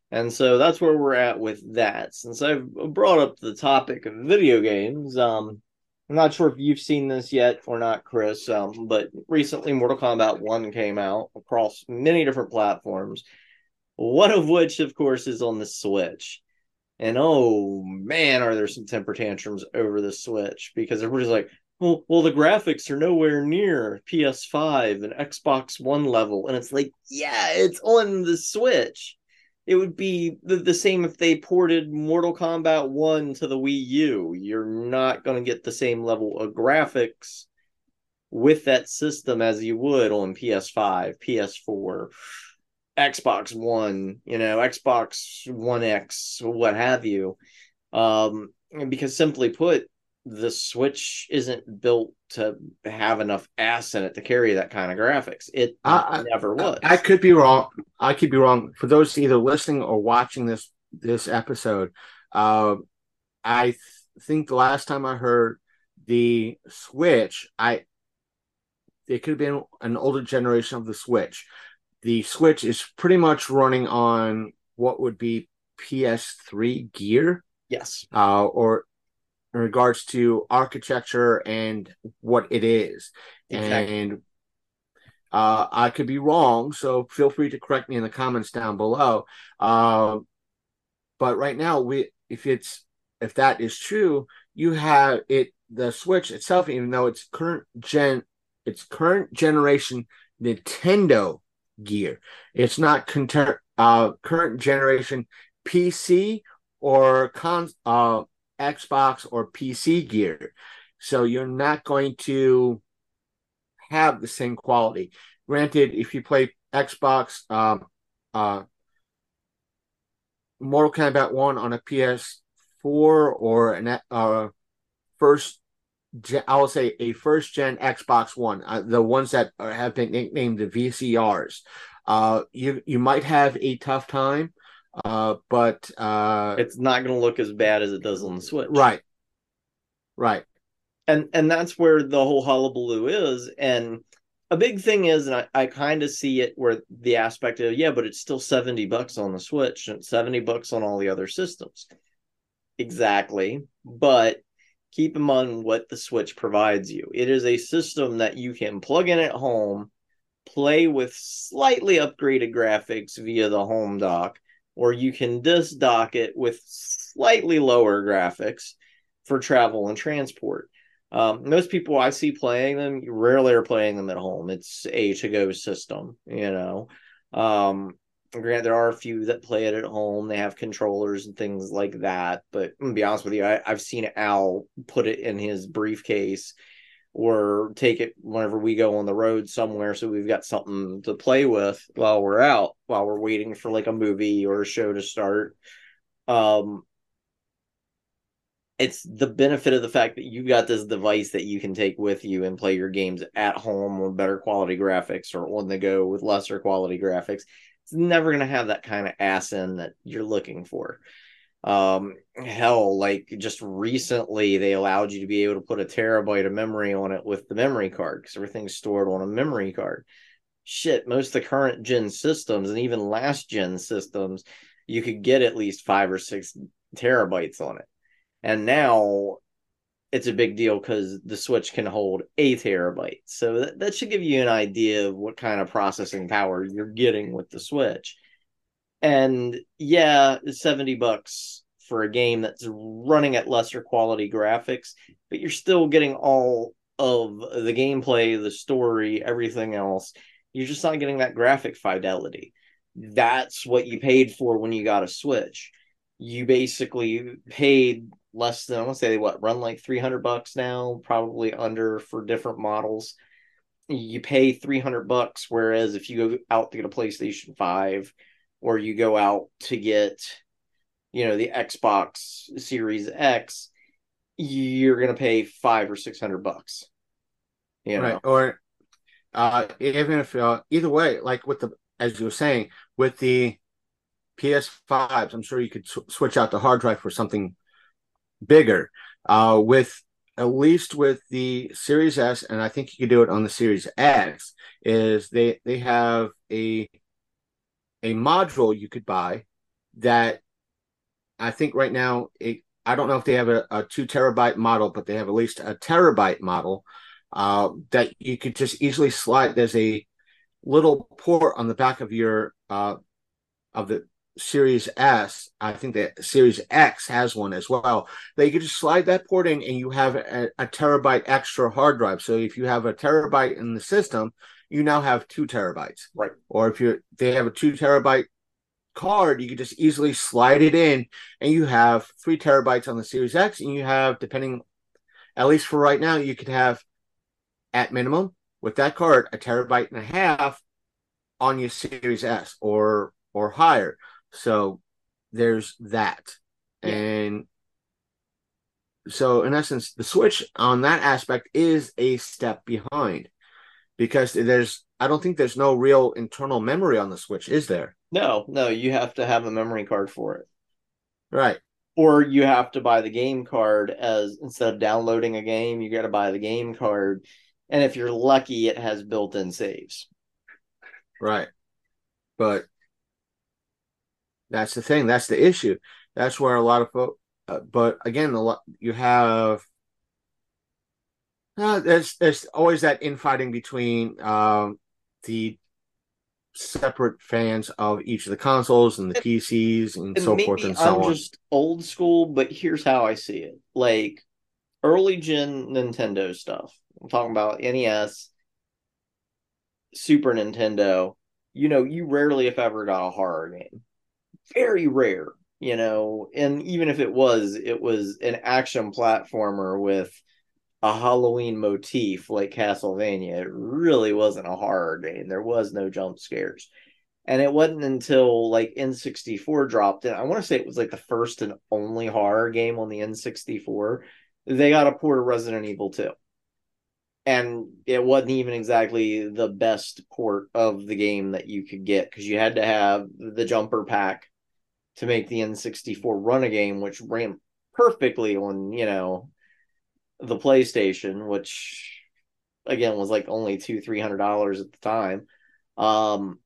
And so that's where we're at with that. Since I've brought up the topic of video games, um, I'm not sure if you've seen this yet or not, Chris, um, but recently Mortal Kombat 1 came out across many different platforms, one of which, of course, is on the Switch. And oh man, are there some temper tantrums over the Switch because everybody's like, well, well, the graphics are nowhere near PS5 and Xbox One level, and it's like, yeah, it's on the Switch. It would be the, the same if they ported Mortal Kombat 1 to the Wii U. You're not going to get the same level of graphics with that system as you would on PS5, PS4, Xbox One, you know, Xbox One X, what have you. Um, because simply put, the Switch isn't built to have enough ass in it to carry that kind of graphics. It I, never was. I, I could be wrong. I could be wrong. For those either listening or watching this this episode, uh, I th- think the last time I heard the Switch, I it could have been an older generation of the Switch. The Switch is pretty much running on what would be PS3 gear, yes. uh, or in regards to architecture and what it is. Exactly. And uh, I could be wrong, so feel free to correct me in the comments down below. Uh, but right now, we if it's if that is true, you have it the Switch itself, even though it's current gen, it's current generation Nintendo gear. It's not conter- uh, current generation PC or con uh, Xbox or PC gear. So you're not going to have the same quality. Granted, if you play Xbox, um, uh, Mortal Kombat One on a PS4 or an uh, first, I will say a first gen Xbox One, uh, the ones that are, have been nicknamed the VCRs, uh, you you might have a tough time. Uh, but uh, It's not going to look as bad as it does on the Switch. right, right. and and that's where the whole hullabaloo is. And a big thing is and i, I kind of see it where the aspect of yeah but it's still 70 bucks on the switch and 70 bucks on all the other systems. Exactly. But keep in mind what the switch provides you. It is a system that you can plug in at home play with slightly upgraded graphics via the home dock or you can disc dock it with slightly lower graphics for travel and transport um, most people I see playing them rarely are playing them at home. It's a to go system, you know. Um, granted, there are a few that play it at home. They have controllers and things like that. But I'm gonna be honest with you, I, I've seen Al put it in his briefcase or take it whenever we go on the road somewhere, so we've got something to play with while we're out, while we're waiting for like a movie or a show to start. Um, it's the benefit of the fact that you've got this device that you can take with you and play your games at home with better quality graphics or on the go with lesser quality graphics. It's never going to have that kind of ass in that you're looking for. Um, hell, like just recently, they allowed you to be able to put a terabyte of memory on it with the memory card because everything's stored on a memory card. Shit, most of the current gen systems and even last gen systems, you could get at least five or six terabytes on it. And now it's a big deal because the switch can hold a terabyte. So that, that should give you an idea of what kind of processing power you're getting with the switch and yeah 70 bucks for a game that's running at lesser quality graphics but you're still getting all of the gameplay the story everything else. You're just not getting that graphic fidelity. That's what you paid for when you got a switch. You basically paid less than I want to say what run like 300 bucks now, probably under for different models. You pay 300 bucks whereas if you go out to get a PlayStation 5 or you go out to get you know the Xbox Series X, you're going to pay 5 or 600 bucks. You know? Right. Or uh, even if uh, either way, like with the as you were saying with the PS5s, I'm sure you could sw- switch out the hard drive for something bigger. Uh, with at least with the Series S, and I think you could do it on the Series X, is they they have a a module you could buy that I think right now it, I don't know if they have a, a two terabyte model, but they have at least a terabyte model uh, that you could just easily slide. There's a little port on the back of your uh, of the Series S, I think that Series X has one as well. They could just slide that port in, and you have a, a terabyte extra hard drive. So if you have a terabyte in the system, you now have two terabytes. Right. Or if you they have a two terabyte card, you could just easily slide it in, and you have three terabytes on the Series X, and you have, depending, at least for right now, you could have at minimum with that card a terabyte and a half on your Series S or or higher. So there's that. Yeah. And so in essence, the Switch on that aspect is a step behind because there's I don't think there's no real internal memory on the Switch, is there? No, no, you have to have a memory card for it. Right. Or you have to buy the game card as instead of downloading a game, you got to buy the game card. And if you're lucky, it has built in saves. Right. But that's the thing. That's the issue. That's where a lot of folks. Uh, but again, a lot you have. Uh, there's there's always that infighting between um, the separate fans of each of the consoles and the PCs and, And so forth and so I'm on. just old school, but here's how I see it. Like early gen Nintendo stuff. I'm talking about NES, Super Nintendo. You know, you rarely, if ever, got a horror game. Very rare, you know. And even if it was, it was an action platformer with a Halloween motif like Castlevania. It really wasn't a horror game. There was no jump scares. And it wasn't until like N64 dropped in. I want to say it was like the first and only horror game on the N64. They got a port of Resident Evil 2. And it wasn't even exactly the best port of the game that you could get because you had to have the jumper pack to make the N64 run a game, which ran perfectly on, you know, the PlayStation, which again was like only two, three hundred dollars at the time. Um,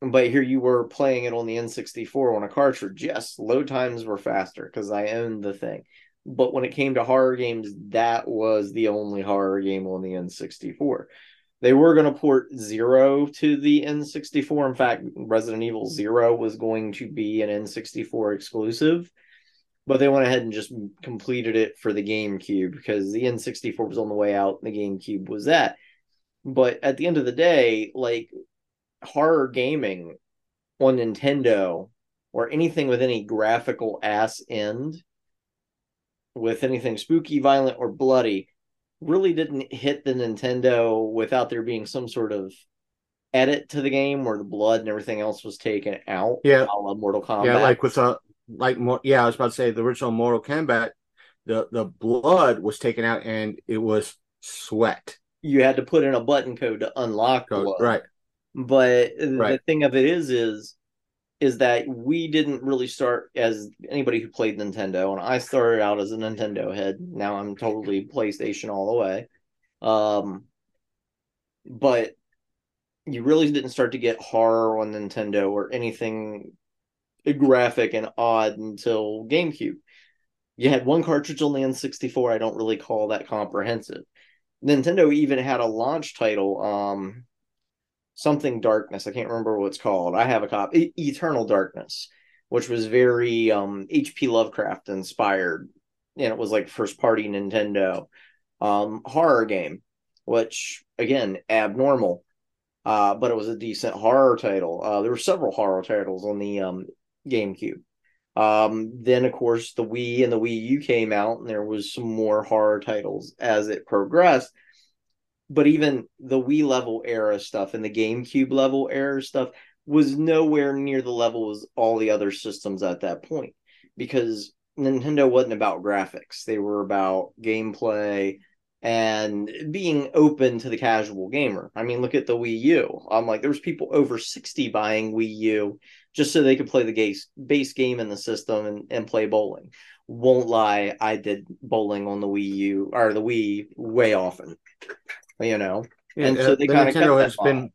but here you were playing it on the N64 on a cartridge. Yes, load times were faster because I owned the thing. But when it came to horror games, that was the only horror game on the N64. They were going to port Zero to the N64. In fact, Resident Evil Zero was going to be an N64 exclusive, but they went ahead and just completed it for the GameCube because the N64 was on the way out and the GameCube was that. But at the end of the day, like horror gaming on Nintendo or anything with any graphical ass end with anything spooky, violent, or bloody really didn't hit the Nintendo without there being some sort of edit to the game where the blood and everything else was taken out. Yeah. a Mortal Kombat. Yeah, like with a like more. Yeah, I was about to say the original Mortal Kombat, the the blood was taken out and it was sweat. you had to put in a button code to unlock So, blood. right. But the thing of it is, is is that we didn't really start as anybody who played Nintendo, and I started out as a Nintendo head. Now I'm totally PlayStation all the way. Um, but you really didn't start to get horror on Nintendo or anything graphic and odd until GameCube. You had one cartridge only on the N64. I don't really call that comprehensive. Nintendo even had a launch title, um, something darkness. I can't remember what it's called. I have a copy, E- Eternal Darkness, which was very um H.P. Lovecraft inspired, and it was like first party Nintendo um horror game, which again abnormal, uh, but it was a decent horror title. Uh, there were several horror titles on the um GameCube. Um, then of course the Wii and the Wii U came out, and there was some more horror titles as it progressed. But even the Wii level era stuff and the GameCube level era stuff was nowhere near the level as all the other systems at that point because Nintendo wasn't about graphics. They were about gameplay and being open to the casual gamer. I mean, look at the Wii U. I'm like, there was people over 60 buying Wii U just so they could play the base, base game in the system and, and play bowling. Won't lie, I did bowling on the Wii U or the Wii way often. You know, and Yeah, so uh, they the kind of Nintendo has been.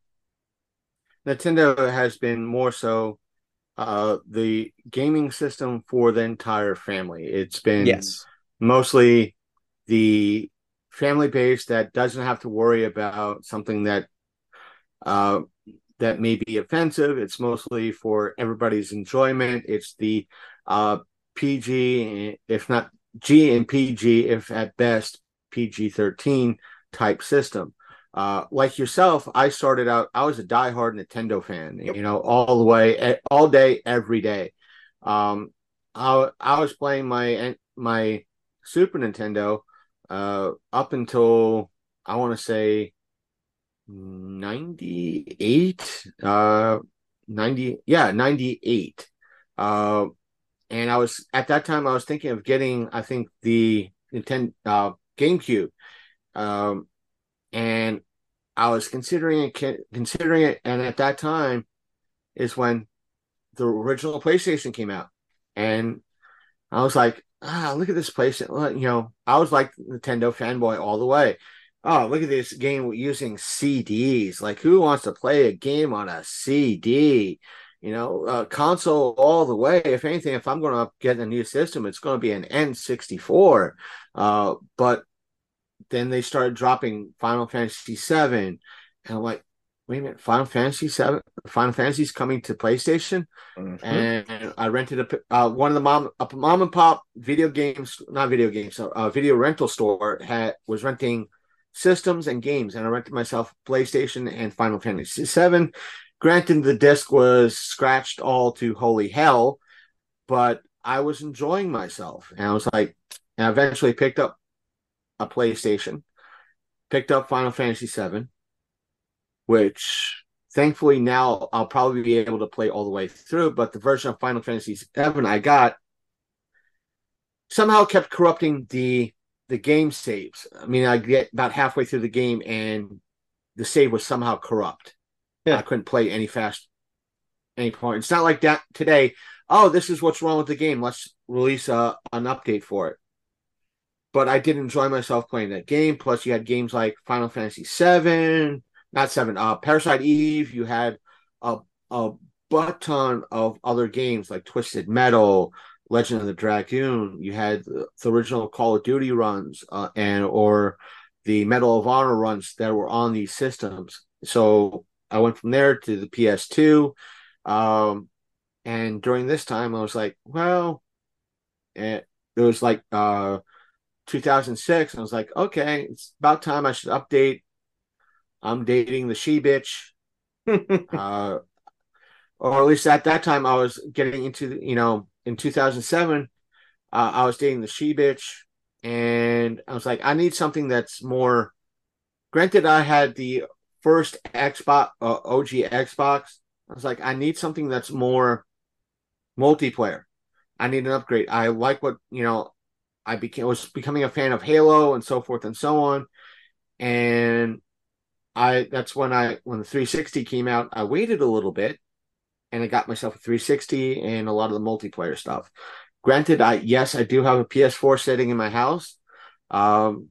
Nintendo has been more so uh the gaming system for the entire family. It's been yes, mostly the family base that doesn't have to worry about something that uh that may be offensive. It's mostly for everybody's enjoyment. It's the uh, PG, if not G and PG, if at best PG 13 type system. Uh, like yourself, I started out, I was a diehard Nintendo fan, you know, all the way, all day, every day. Um, I, I was playing my my Super Nintendo uh, up until I want to say 98 uh 90 yeah 98 uh and i was at that time i was thinking of getting i think the nintendo uh gamecube. Um and i was considering it considering it and at that time is when the original playstation came out. And i was like ah look at this place you know i was like nintendo fanboy all the way oh, look at this game using CDs. Like, who wants to play a game on a CD? You know, uh, console all the way. If anything, if I'm going to get a new system, it's going to be an N64. Uh, but then they started dropping Final Fantasy VII, and I'm like, wait a minute, Final Fantasy Seven, Final Fantasy's coming to PlayStation, mm-hmm. and I rented a uh, one of the mom a mom and pop video games, not video games, a video rental store had was renting systems and games, and I rented myself PlayStation and Final Fantasy Seven. Granted, the disc was scratched all to holy hell, but I was enjoying myself, and I was like, and I eventually picked up a PlayStation, picked up Final Fantasy VII, which thankfully now I'll probably be able to play all the way through. But the version of Final Fantasy VII I got somehow kept corrupting the the game saves. I mean, I get about halfway through the game and the save was somehow corrupt. Yeah. I couldn't play any fast any point. It's not like that today. Oh, this is what's wrong with the game. Let's release a, an update for it. But I did enjoy myself playing that game. Plus, you had games like Final Fantasy VII, not seven, uh, Parasite Eve. You had a a butt ton of other games like Twisted Metal, Legend of the Dragoon. You had the, original Call of Duty runs uh, and or the Medal of Honor runs that were on these systems. So I went from there to the PS2. Um, and during this time, I was like, well, it, it was like uh, 2006. I was like, okay, it's about time I should update. I'm dating the she bitch. uh, or at least at that time, I was getting into, you know, in 2007, uh, I was dating the she bitch, and I was like, I need something that's more. Granted, I had the first Xbox, uh, OG Xbox. I was like, I need something that's more multiplayer. I need an upgrade. I like what you know. I became was becoming a fan of Halo and so forth and so on, and I that's when I when the 360 came out. I waited a little bit and I got myself a 360 and a lot of the multiplayer stuff. Granted, I yes, I do have a PS4 sitting in my house. Um,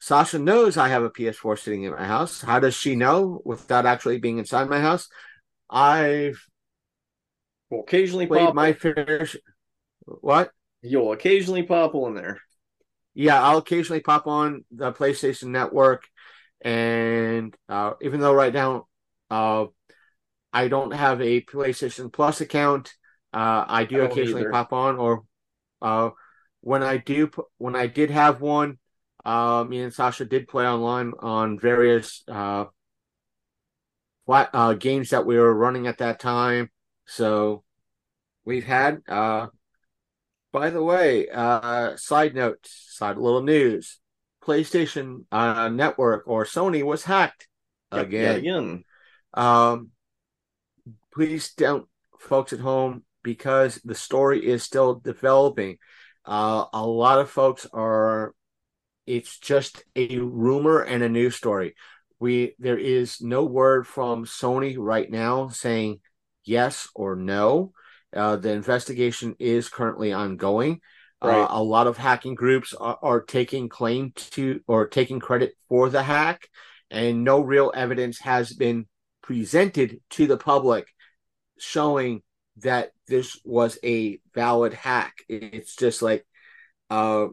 Sasha knows I have a PS4 sitting in my house. How does she know without actually being inside my house? I've will occasionally played pop my fair. What? You'll occasionally pop on there. Yeah, I'll occasionally pop on the PlayStation Network, and uh, even though right now, uh, I don't have a PlayStation Plus account. Uh, I do I occasionally either. pop on, or uh, when I do, when I did have one, uh, me and Sasha did play online on various uh, flat, uh, games that we were running at that time. So we've had. Uh, by the way, uh, side note, side little news: PlayStation uh, Network or Sony was hacked again. again. Um, please don't, folks at home, because the story is still developing. Uh, a lot of folks are, it's just a rumor and a news story. We there is no word from Sony right now saying yes or no. Uh, the investigation is currently ongoing. Right. Uh, a lot of hacking groups are, are, taking claim to or taking credit for the hack, and no real evidence has been presented to the public showing that this was a valid hack. It's just like, uh,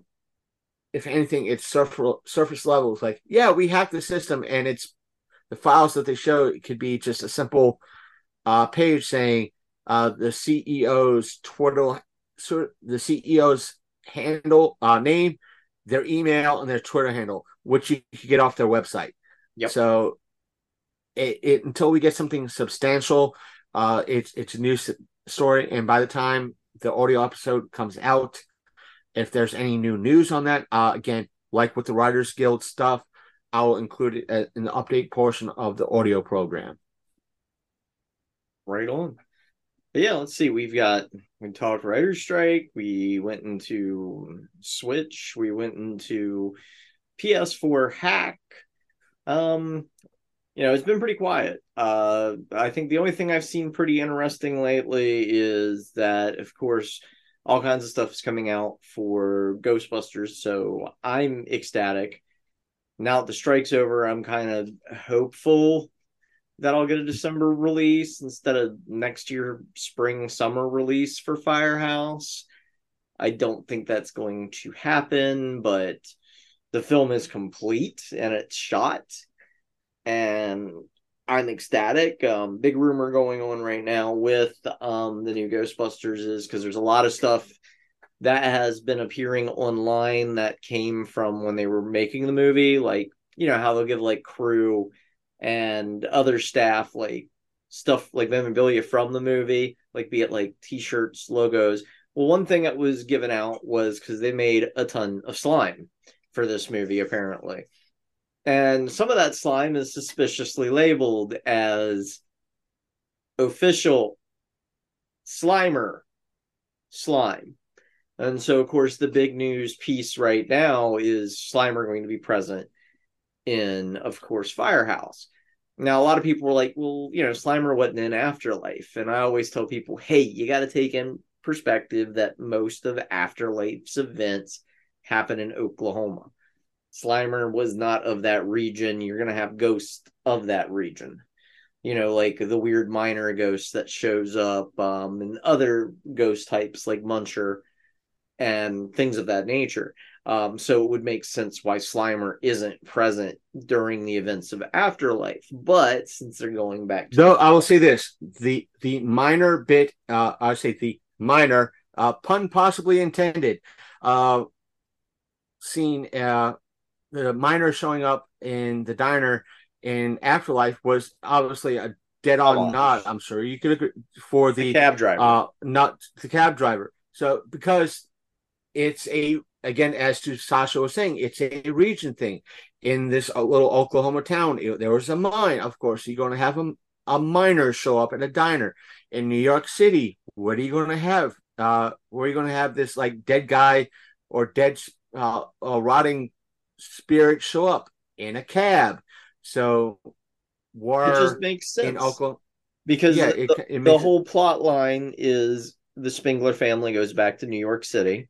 if anything, it's surface surface level. It's like, yeah, we hacked the system, and it's the files that they show it could be just a simple uh, page saying uh, the CEO's Twitter, so the CEO's handle uh, name, their email, and their Twitter handle, which you can get off their website. Yep. So it, it until we get something substantial, uh, it's it's a new story, and by the time the audio episode comes out, if there's any new news on that, uh, again, like with the Writers Guild stuff, I will include it uh, in the update portion of the audio program. Right on. But yeah, let's see. We've got we talked writer's strike. We went into Switch. We went into PS4 hack. Um, you know, it's been pretty quiet. Uh, I think the only thing I've seen pretty interesting lately is that, of course, all kinds of stuff is coming out for Ghostbusters. So I'm ecstatic. Now that the strike's over, I'm kind of hopeful that I'll get a December release instead of next year spring summer release for Firehouse. I don't think that's going to happen, but the film is complete and it's shot and I'm ecstatic. Um, big rumor going on right now with um, the new Ghostbusters is because there's a lot of stuff that has been appearing online that came from when they were making the movie, like you know how they'll give like crew and other staff like stuff like memorabilia from the movie, like be it like t-shirts, logos. Well, one thing that was given out was because they made a ton of slime for this movie, apparently. And some of that slime is suspiciously labeled as official Slimer slime. And so, of course, the big news piece right now is Slimer going to be present in, of course, Firehouse. Now, a lot of people were like, well, you know, Slimer wasn't in Afterlife. And I always tell people, hey, you got to take in perspective that most of Afterlife's events happen in Oklahoma. Slimer was not of that region. You're going to have ghosts of that region. You know, like the weird miner ghost that shows up, um, and other ghost types like Muncher and things of that nature. Um, so it would make sense why Slimer isn't present during the events of Afterlife. But since they're going back to Though I will say this: the the minor bit, uh, I say the minor uh, pun possibly intended, uh, scene, uh, the miner showing up in the diner in Afterlife was obviously a dead on Homage. nod. I'm sure you could agree for the the cab driver. uh not the cab driver so because it's a again as to sasha was saying it's a region thing. In this uh, little oklahoma town it- there was a mine. Of course you're going to have a, a miner show up at a diner. In new york city what are you going to have? Uh where are you going to have this like dead guy or dead uh, rotting spirit show up? In a cab. So it war just makes sense. In oklahoma because yeah, the, it- it the whole plot line is the Spengler family goes back to New York City.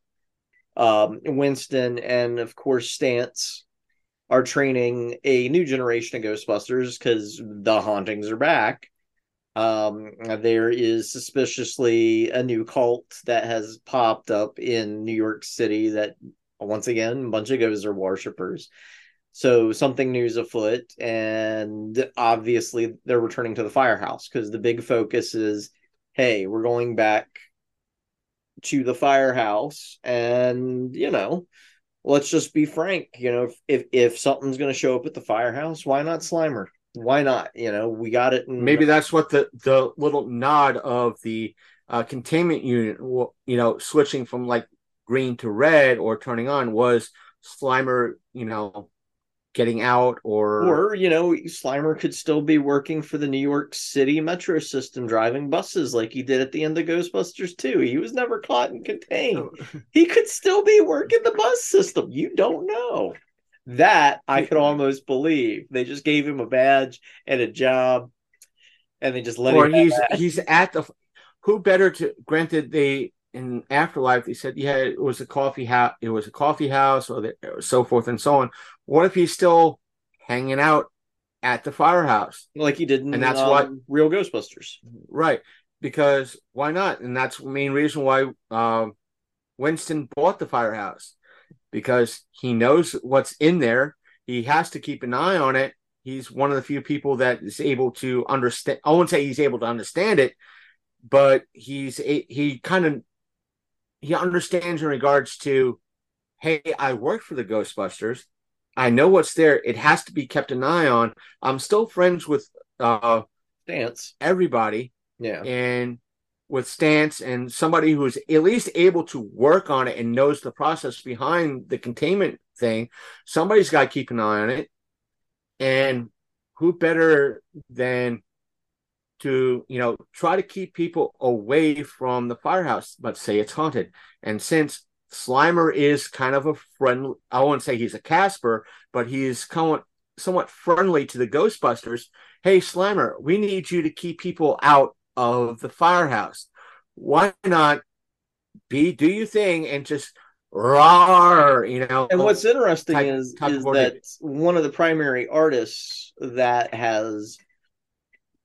Um, Winston and of course Stantz are training a new generation of Ghostbusters because the hauntings are back. Um, there is suspiciously a new cult that has popped up in New York City that once again a bunch of ghosts are worshippers. So something new is afoot, and obviously they're returning to the firehouse because the big focus is, hey, we're going back to the firehouse, and you know, let's just be frank. You know, if if, if something's going to show up at the firehouse, why not Slimer? Why not? You know, we got it. In, maybe that's what the the little nod of the uh, containment unit you know switching from like green to red or turning on was slimer you know getting out or, Or, you know, Slimer could still be working for the New York City metro system driving buses like he did at the end of Ghostbusters 2. He was never caught and contained. Oh. He could still be working the bus system. You don't know. That I could almost believe. They just gave him a badge and a job and they just let or him have he's that. he's at the who better to granted they in afterlife they said yeah it was a coffee house it was a coffee house or the, so forth and so on what if he's still hanging out at the firehouse like he did in And that's um, what- Real Ghostbusters. Right. Because why not? And that's the main reason why um, Winston bought the firehouse because he knows what's in there. He has to keep an eye on it he's one of the few people that is able to understand. I won't say he's able to understand it, but he's a, he kind of he understands in regards to, hey, I work for the Ghostbusters. I know what's there. It has to be kept an eye on. I'm still friends with uh Dance. everybody Yeah. and with Stantz and somebody who's at least able to work on it and knows the process behind the containment thing somebody's got to keep an eye on it and who better than to you know try to keep people away from the firehouse but say it's haunted. And since slimer is kind of a friend i won't say he's a casper but he's somewhat somewhat friendly to the ghostbusters hey slimer we need you to keep people out of the firehouse. Why not be do your thing and just roar you know And what's interesting type- is, type is that one of the primary artists that has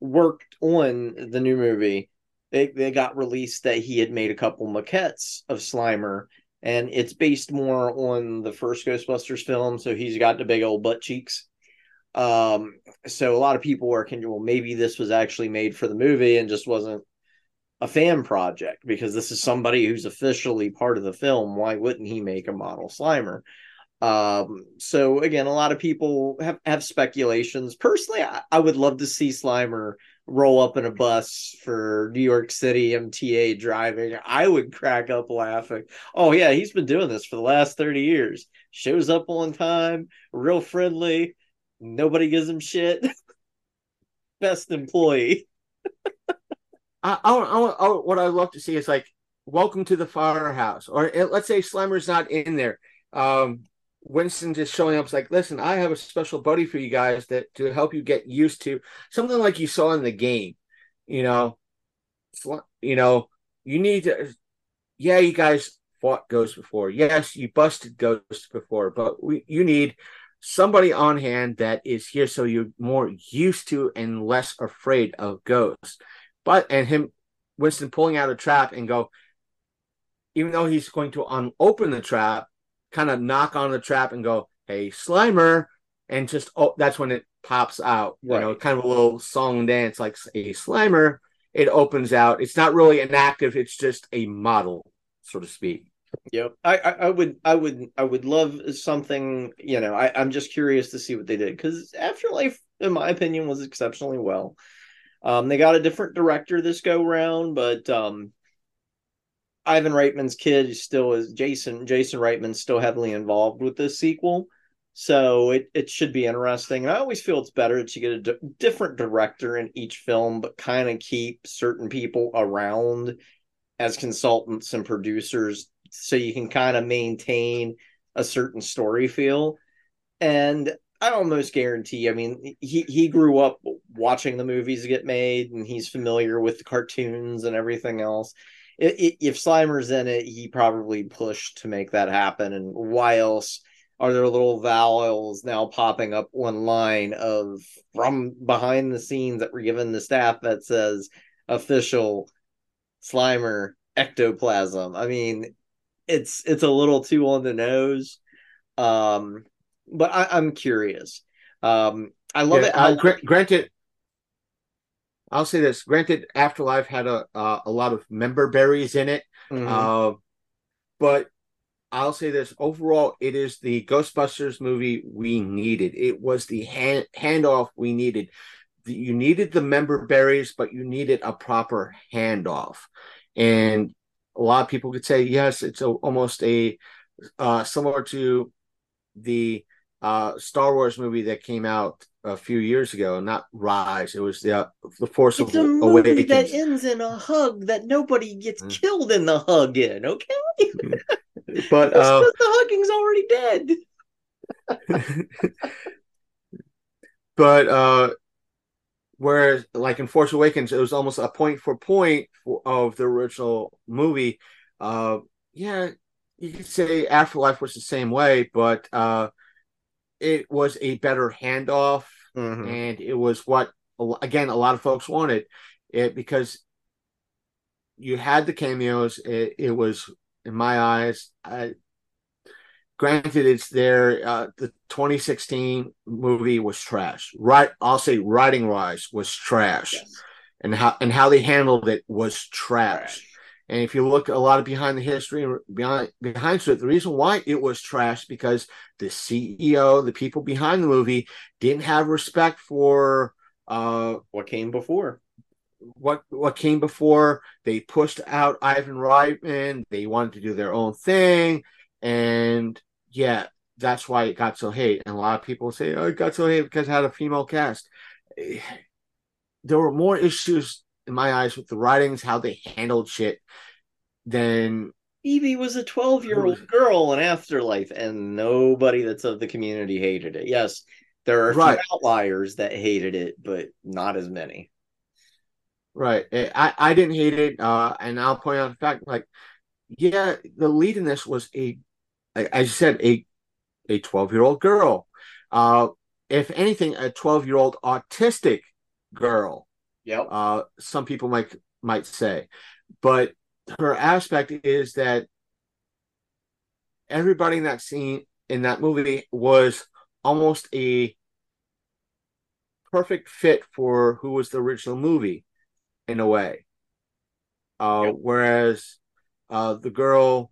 worked on the new movie, they, they got released that he had made a couple maquettes of Slimer, and it's based more on the first Ghostbusters film, so he's got the big old butt cheeks. Um, so a lot of people are thinking, well, maybe this was actually made for the movie and just wasn't a fan project because this is somebody who's officially part of the film. Why wouldn't he make a model Slimer? Um, so again, a lot of people have, have speculations. Personally, I, I would love to see Slimer roll up in a bus for New York City MTA driving. I would crack up laughing. Oh yeah, he's been doing this for the last 30 years. Shows up on time, real friendly, nobody gives him shit. Best employee. I, I, I, what I love to see is like, welcome to the firehouse, or eh, let's say Slimer's not in there. Um, Winston just showing up is like, listen, I have a special buddy for you guys that to help you get used to something like you saw in the game. You know, you know, you need to. Yeah, you guys fought ghosts before. Yes, you busted ghosts before, but we you need somebody on hand that is here so you're more used to and less afraid of ghosts but and him Winston pulling out a trap and go, even though he's going to unopen the trap, kind of knock on the trap and go, "Hey, Slimer," and just oh, that's when it pops out. You know, kind of a little song and dance like a Slimer. It opens out. It's not really an active. It's just a model, so to speak. Yep. I, I, I would I would I would love something, you know, I, I'm just curious to see what they did because Afterlife, in my opinion, was exceptionally well. Um, they got a different director this go round, but um Ivan Reitman's kid still is Jason Jason Reitman's still heavily involved with this sequel. So it, it should be interesting. And I always feel it's better to get a different director in each film, but kind of keep certain people around as consultants and producers so you can kind of maintain a certain story feel. And I almost guarantee, I mean, he, he grew up watching the movies get made and he's familiar with the cartoons and everything else. If Slimer's in it, he probably pushed to make that happen. And why else are there little vowels now popping up one line of from behind the scenes that were given the staff that says official Slimer ectoplasm. I mean, it's it's a little too on the nose. Um, but I, I'm curious. Um, I love Yeah, it. Uh, gra- granted, I'll say this. Granted, Afterlife had a uh, a lot of member berries in it. Mhm. Uh, but I'll say this overall, it is the Ghostbusters movie we needed. It was the hand handoff we needed. The, you needed the member berries, but you needed a proper handoff. And a lot of people could say, yes, it's a, almost a uh, similar to the uh, Star Wars movie that came out a few years ago, not Rise. It was the uh, the Force it's of a movie Awakens. that ends in a hug that nobody gets Mm. killed in the hug in. Okay, but uh, the hugging's already dead. but uh whereas like in force awakens it was almost a point for point of the original movie uh yeah you could say afterlife was the same way but uh it was a better handoff Mhm. and it was what again a lot of folks wanted it because you had the cameos it, it was in my eyes I, granted, it's there. uh, the 2016 movie was trash. Right, I'll say writing wise was trash, Yes. and how and how they handled it was trash. Trash. And if you look a lot of behind the history behind behind it, the reason why it was trash because the CEO, the people behind the movie, didn't have respect for uh What came before? what what came before. They pushed out Ivan Reitman. They wanted to do their own thing, and yeah, that's why it got so hate. And a lot of people say, "Oh, it got so hate because it had a female cast." There were more issues in my eyes with the writings, how they handled shit, then Evie was a 12 year old girl in Afterlife, and nobody that's of the community hated it. Yes, there are a few Right. outliers that hated it, but not as many. Right. Eh, I, I didn't hate it. Uh, and I'll point out the fact, like, yeah, the lead in this was a, as you said, a a 12 year old girl. Uh, if anything, a 12 year old autistic girl. Yep. Uh, some people might might say, but her aspect is that everybody in that scene in that movie was almost a perfect fit for who was the original movie in a way. Uh, Yep. Whereas uh, the girl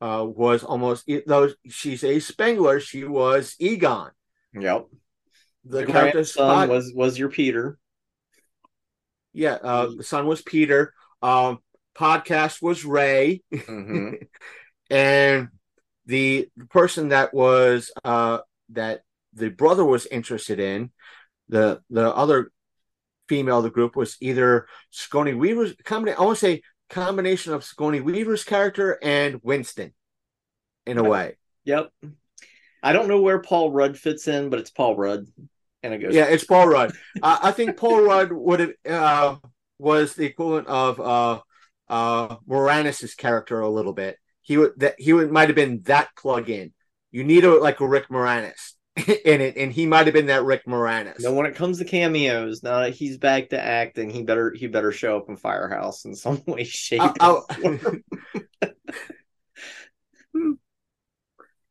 uh, was almost, though she's a Spengler, she was Egon. Yep. The, The character was was your Peter. Yeah, uh, the son was Peter. Um, podcast was Ray. hmm and the person that was uh that the brother was interested in the the other female of the group was either Sigourney Weaver's combination I want to say combination of Sigourney Weaver's character and Winston in a way Yep. I don't know where Paul Rudd fits in, but it's Paul Rudd, and it goes. yeah it's Paul Rudd uh, I think Paul Rudd would have uh was the equivalent of uh uh Moranis's character a little bit he would that he would might have been that plug in you need a like a Rick Moranis in it and he might have been that Rick Moranis No, when it comes to cameos, now that he's back to acting, he better he better show up in Firehouse in some way, shape. I'll- or form.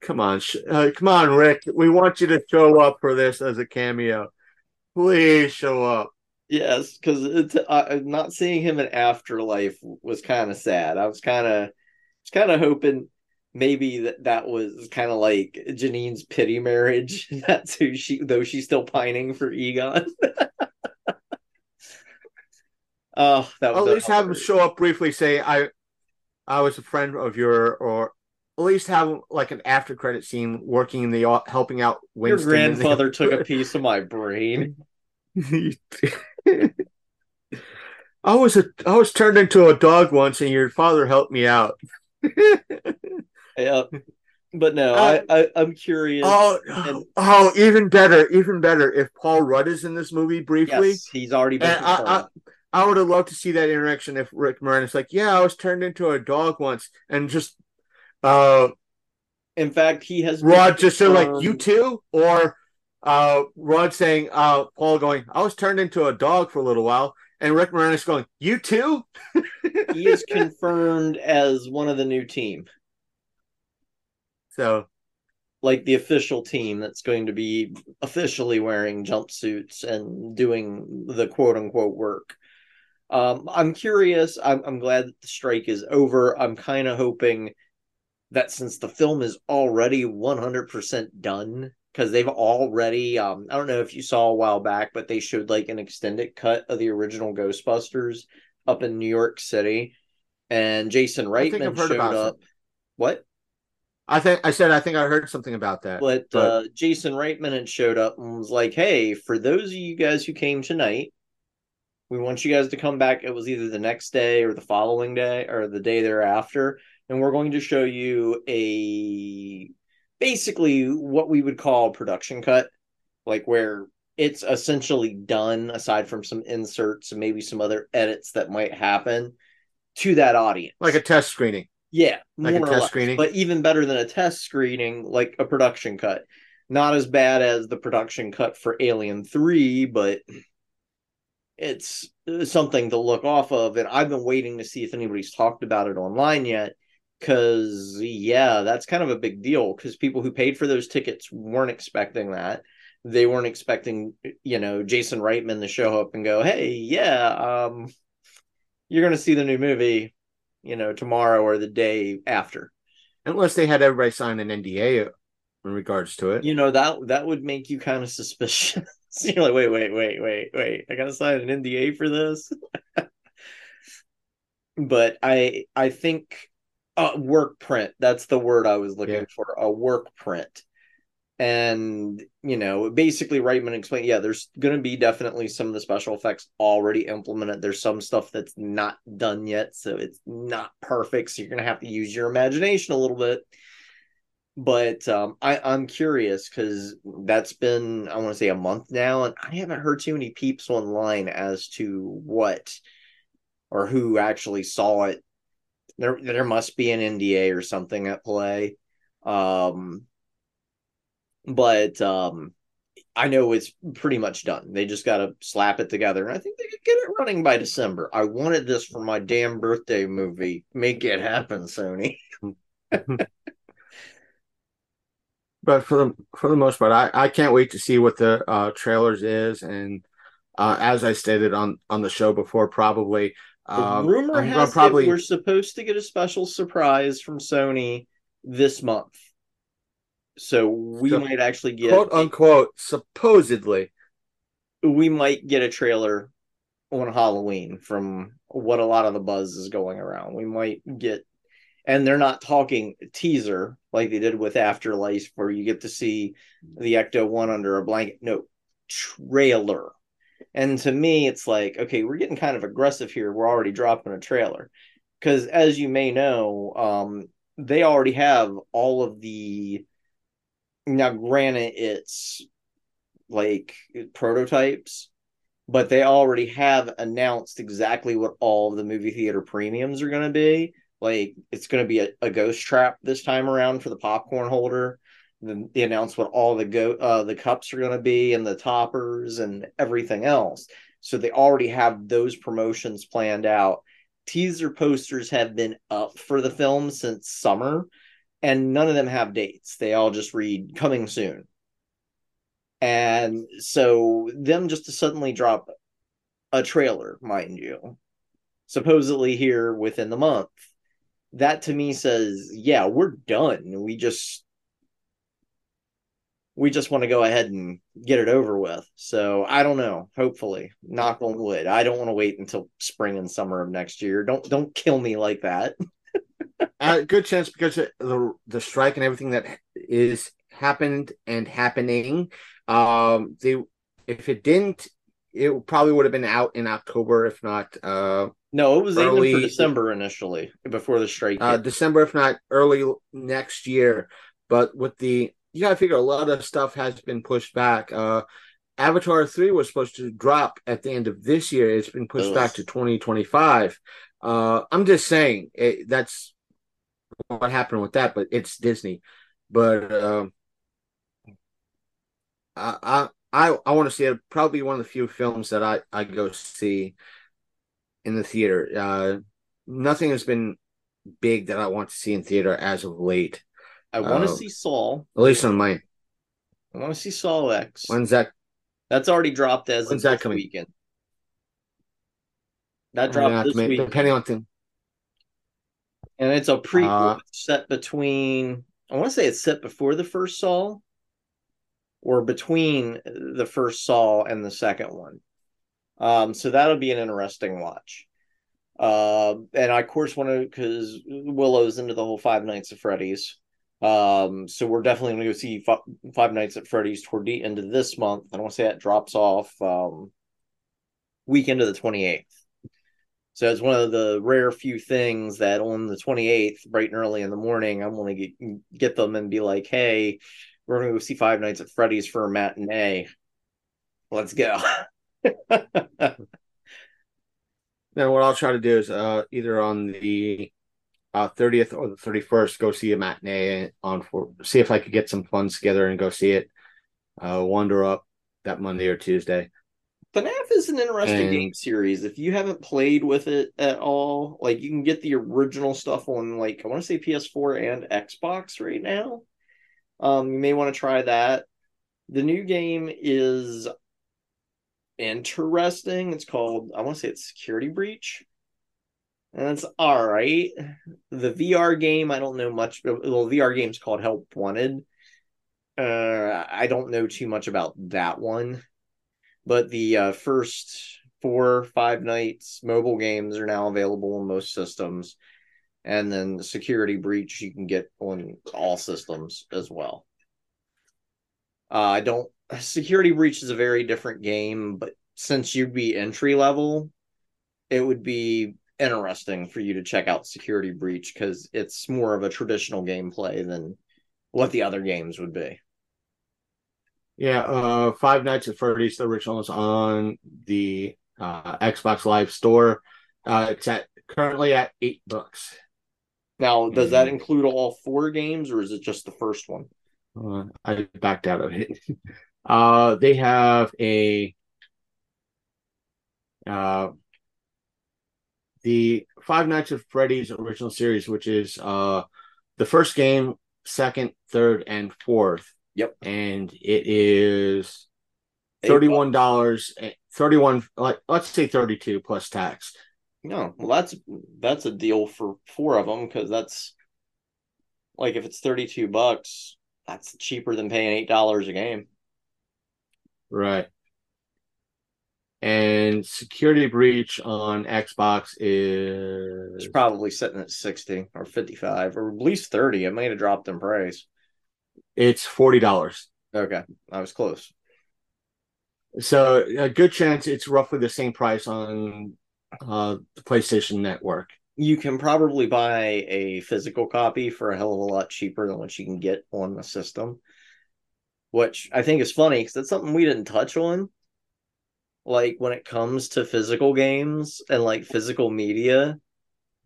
Come on sh- uh, come on Rick we want you to show up for this as a cameo please show up yes, because it's uh, not seeing him in Afterlife was kind of sad. I was kind of was kind of hoping maybe that that was kind of like Janine's pity marriage. That's who she, though she's still pining for Egon. oh, that was at least have him show up briefly say I I was a friend of your or at least have like an after credit scene working in the helping out Your Winston in the- grandfather took a piece of my brain. I was a I was turned into a dog once, and your father helped me out. Yeah, but no, Uh, I, I I'm curious. oh, And- oh, even better, even better if Paul Rudd is in this movie briefly. yes, he's already been I, I. I would have loved to see that interaction if Rick Moranis like, yeah, I was turned into a dog once, and just uh, In fact, he has Rudd just said like, you too, or uh, Rudd saying, uh, Paul going, I was turned into a dog for a little while, and Rick Moranis going, you too. he is confirmed as one of the new team, So like the official team that's going to be officially wearing jumpsuits and doing the quote unquote work. Um, I'm curious. I'm, I'm glad that the strike is over. I'm kind of hoping that since the film is already 100% done, because they've already, um, I don't know if you saw a while back, but they showed like an extended cut of the original Ghostbusters up in New York City, and Jason Reitman showed up. What? I think I said I think I heard something about that. But, But- uh, Jason Reitman had showed up and was like, "Hey, for those of you guys who came tonight, we want you guys to come back. It was either the next day or the following day or the day thereafter, and we're going to show you a basically what we would call production cut, like where it's essentially done aside from some inserts and maybe some other edits that might happen to that audience, like a test screening. yeah, Like a test less. screening? But even better than a test screening, like a production cut. Not as bad as the production cut for Alien 3, but it's something to look off of. And I've been waiting to see if anybody's talked about it online yet. Because, yeah, that's kind of a big deal because people who paid for those tickets weren't expecting that. They weren't expecting, you know, Jason Reitman to show up and go, hey, yeah, um, you're going to see the new movie, you know, tomorrow or the day after. Unless they had everybody sign an NDA in regards to it. You know, that that would make you kind of suspicious. You're like, wait, wait, wait, wait, wait. I gotta sign an NDA for this. but I I think uh, work print. That's the word I was looking Yeah. for. A work print. And you know, basically, Reitman explained, yeah, there's going to be definitely some of the special effects already implemented. There's some stuff that's not done yet, so it's not perfect. So you're going to have to use your imagination a little bit. But um, I, I'm curious because that's been, I want to say, a month now, and I haven't heard too many peeps online as to what or who actually saw it. There, there must be an NDA or something at play. Um, but um, I know it's pretty much done. They just got to slap it together, and I think they could get it running by December. I wanted this for my damn birthday movie. Make it happen, Sony. but for the for the most part, I, I can't wait to see what the uh, trailers is, and uh, as I stated on on the show before, probably um, rumor I'm has probably it we're supposed to get a special surprise from Sony this month. So we So, might actually get quote unquote supposedly. we might get a trailer on Halloween from what a lot of the buzz is going around. We might get and they're not talking teaser like they did with Afterlife where you get to see the Ecto one under a blanket. No, trailer. And to me, it's like, okay, we're getting kind of aggressive here. We're already dropping a trailer. Because as you may know, um, they already have all of the now granted it's like prototypes, but they already have announced exactly what all of the movie theater premiums are going to be. Like it's going to be a, a ghost trap this time around for the popcorn holder. Then they announced what all the go uh, the cups are going to be and the toppers and everything else. So they already have those promotions planned out. Teaser posters have been up for the film since summer, and none of them have dates. They all just read coming soon. And so them just to suddenly drop a trailer, mind you, supposedly here within the month, that to me says, yeah, we're done. We just we just want to go ahead and get it over with. So I don't know. Hopefully, knock on wood. I don't want to wait until spring and summer of next year. Don't don't kill me like that. A good chance because the the strike and everything that is happened and happening. Um, they if it didn't, it probably would have been out in October, if not uh, No, it was Early- for December initially before the strike. uh. December, if not early next year. But with the you gotta figure a lot of stuff has been pushed back. Uh, Avatar three was supposed to drop at the end of this year. It's been pushed Ugh. back to twenty twenty five. Uh, I'm just saying it, that's what happened with that, but it's Disney. But um, I I I, I want to see it. Probably one of the few films that I I go see in the theater. Uh, nothing has been big that I want to see in theater as of late. I want to uh, see Saw. At least on mine. I want to see Saw X. When's that? That's already dropped as When's that coming? weekend. That dropped this week, depending on thing. and it's a prequel uh, set between. I want to say it's set before the first Saw, or between the first Saw and the second one. Um, so that'll be an interesting watch. Uh, and I of course want to because Willow's into the whole Five Nights at Freddy's. Um, so we're definitely going to go see Fi- Five Nights at Freddy's toward the end of this month. I don't want to say that drops off um, weekend of the twenty eighth. So it's one of the rare few things that on the 28th, bright and early in the morning, I want to get get them and be like, "Hey, we're going to go see Five Nights at Freddy's for a matinee. Let's go." Then what I'll try to do is uh, either on the uh, 30th or the 31st, go see a matinee on for see if I could get some funds together and go see it. Uh, wander up that Monday or Tuesday. FNAF is an interesting And- game series. If you haven't played with it at all, like you can get the original stuff on like I want to say PS4 and Xbox right now. Um, you may want to try that. The new game is interesting. It's called I want to say it's Security Breach. It's all right. The VR game, I don't know much. Well, VR game's called Help Wanted. Uh, I don't know too much about that one but the uh, first four five nights mobile games are now available on most systems and then the security breach you can get on all systems as well uh, i don't security breach is a very different game but since you'd be entry level it would be interesting for you to check out security breach because it's more of a traditional gameplay than what the other games would be Yeah, uh, Five Nights at Freddy's, the original is on the uh, Xbox Live Store. Uh, it's at currently at eight bucks. Now, does that Mhm. include all four games, or is it just the first one? Uh, I backed out of it. Uh, they have a uh, the Five Nights at Freddy's original series, which is uh the first game, second, third, and fourth. Yep. And it is thirty-one dollars, thirty-one, like let's say thirty-two plus tax. No, well, that's that's a deal for four of them because that's like if it's thirty-two bucks, that's cheaper than paying eight dollars a game. Right. And Security Breach on Xbox It's is probably sitting at sixty or fifty-five or at least thirty. It might have dropped in price. it's forty dollars. Okay, I was close. So a good chance it's roughly the same price on uh, the PlayStation Network. You can probably buy a physical copy for a hell of a lot cheaper than what you can get on the system, which I think is funny because that's something we didn't touch on. Like when it comes to physical games and like physical media,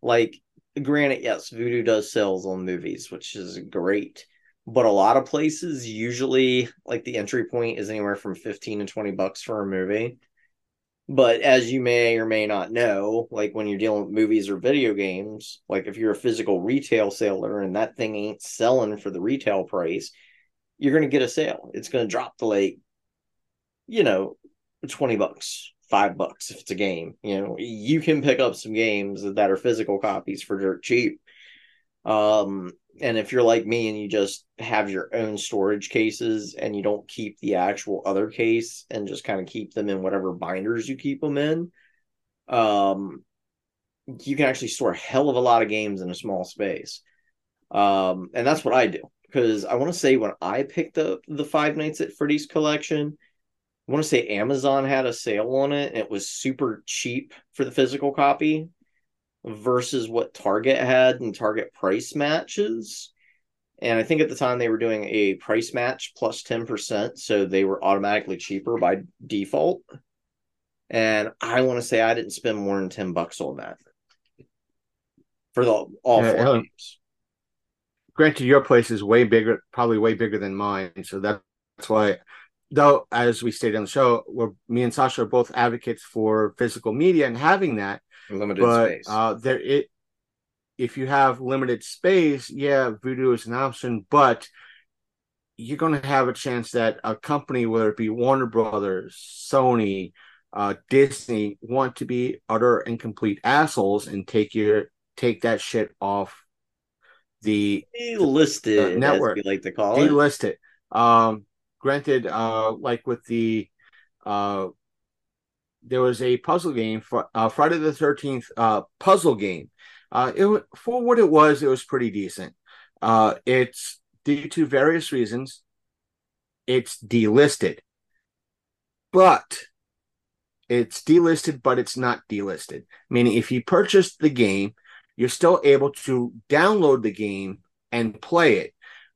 like granted, yes, Vudu does sales on movies, which is great. But a lot of places usually like the entry point is anywhere from 15 to 20 bucks for a movie. But as you may or may not know, like when you're dealing with movies or video games, like if you're a physical retail seller and that thing ain't selling for the retail price, you're going to get a sale. It's going to drop to like, you know, 20 bucks, five bucks if it's a game. You know, you can pick up some games that are physical copies for dirt cheap. Um, and if you're like me and you just have your own storage cases and you don't keep the actual other case and just kind of keep them in whatever binders you keep them in, um, you can actually store a hell of a lot of games in a small space. Um, and that's what I do because I want to say when I picked up the Five Nights at Freddy's collection, I want to say Amazon had a sale on it and it was super cheap for the physical copy versus what Target had and Target price matches. And I think at the time they were doing a price match plus 10%, so they were automatically cheaper by default. And I want to say I didn't spend more than 10 bucks on that for the all Yeah, four games. Granted, your place is way bigger, probably way bigger than mine. So that's why, though, as we stated on the show, we're, me and Sasha are both advocates for physical media and having that. Limited but space. uh, there it if you have limited space, yeah, Vudu is an option, but you're going to have a chance that a company, whether it be Warner Brothers, Sony, uh, Disney, want to be utter and complete assholes and take your take that shit off the listed uh, network. we like to call it. delist it. Um, granted, uh, like with the uh, there was a puzzle game for uh, Friday the Thirteenth uh, puzzle game. Uh, it for what it was, it was pretty decent. Uh, it's due to various reasons, it's delisted, but it's delisted, but it's not delisted. Meaning, if you purchased the game, you're still able to download the game and play it,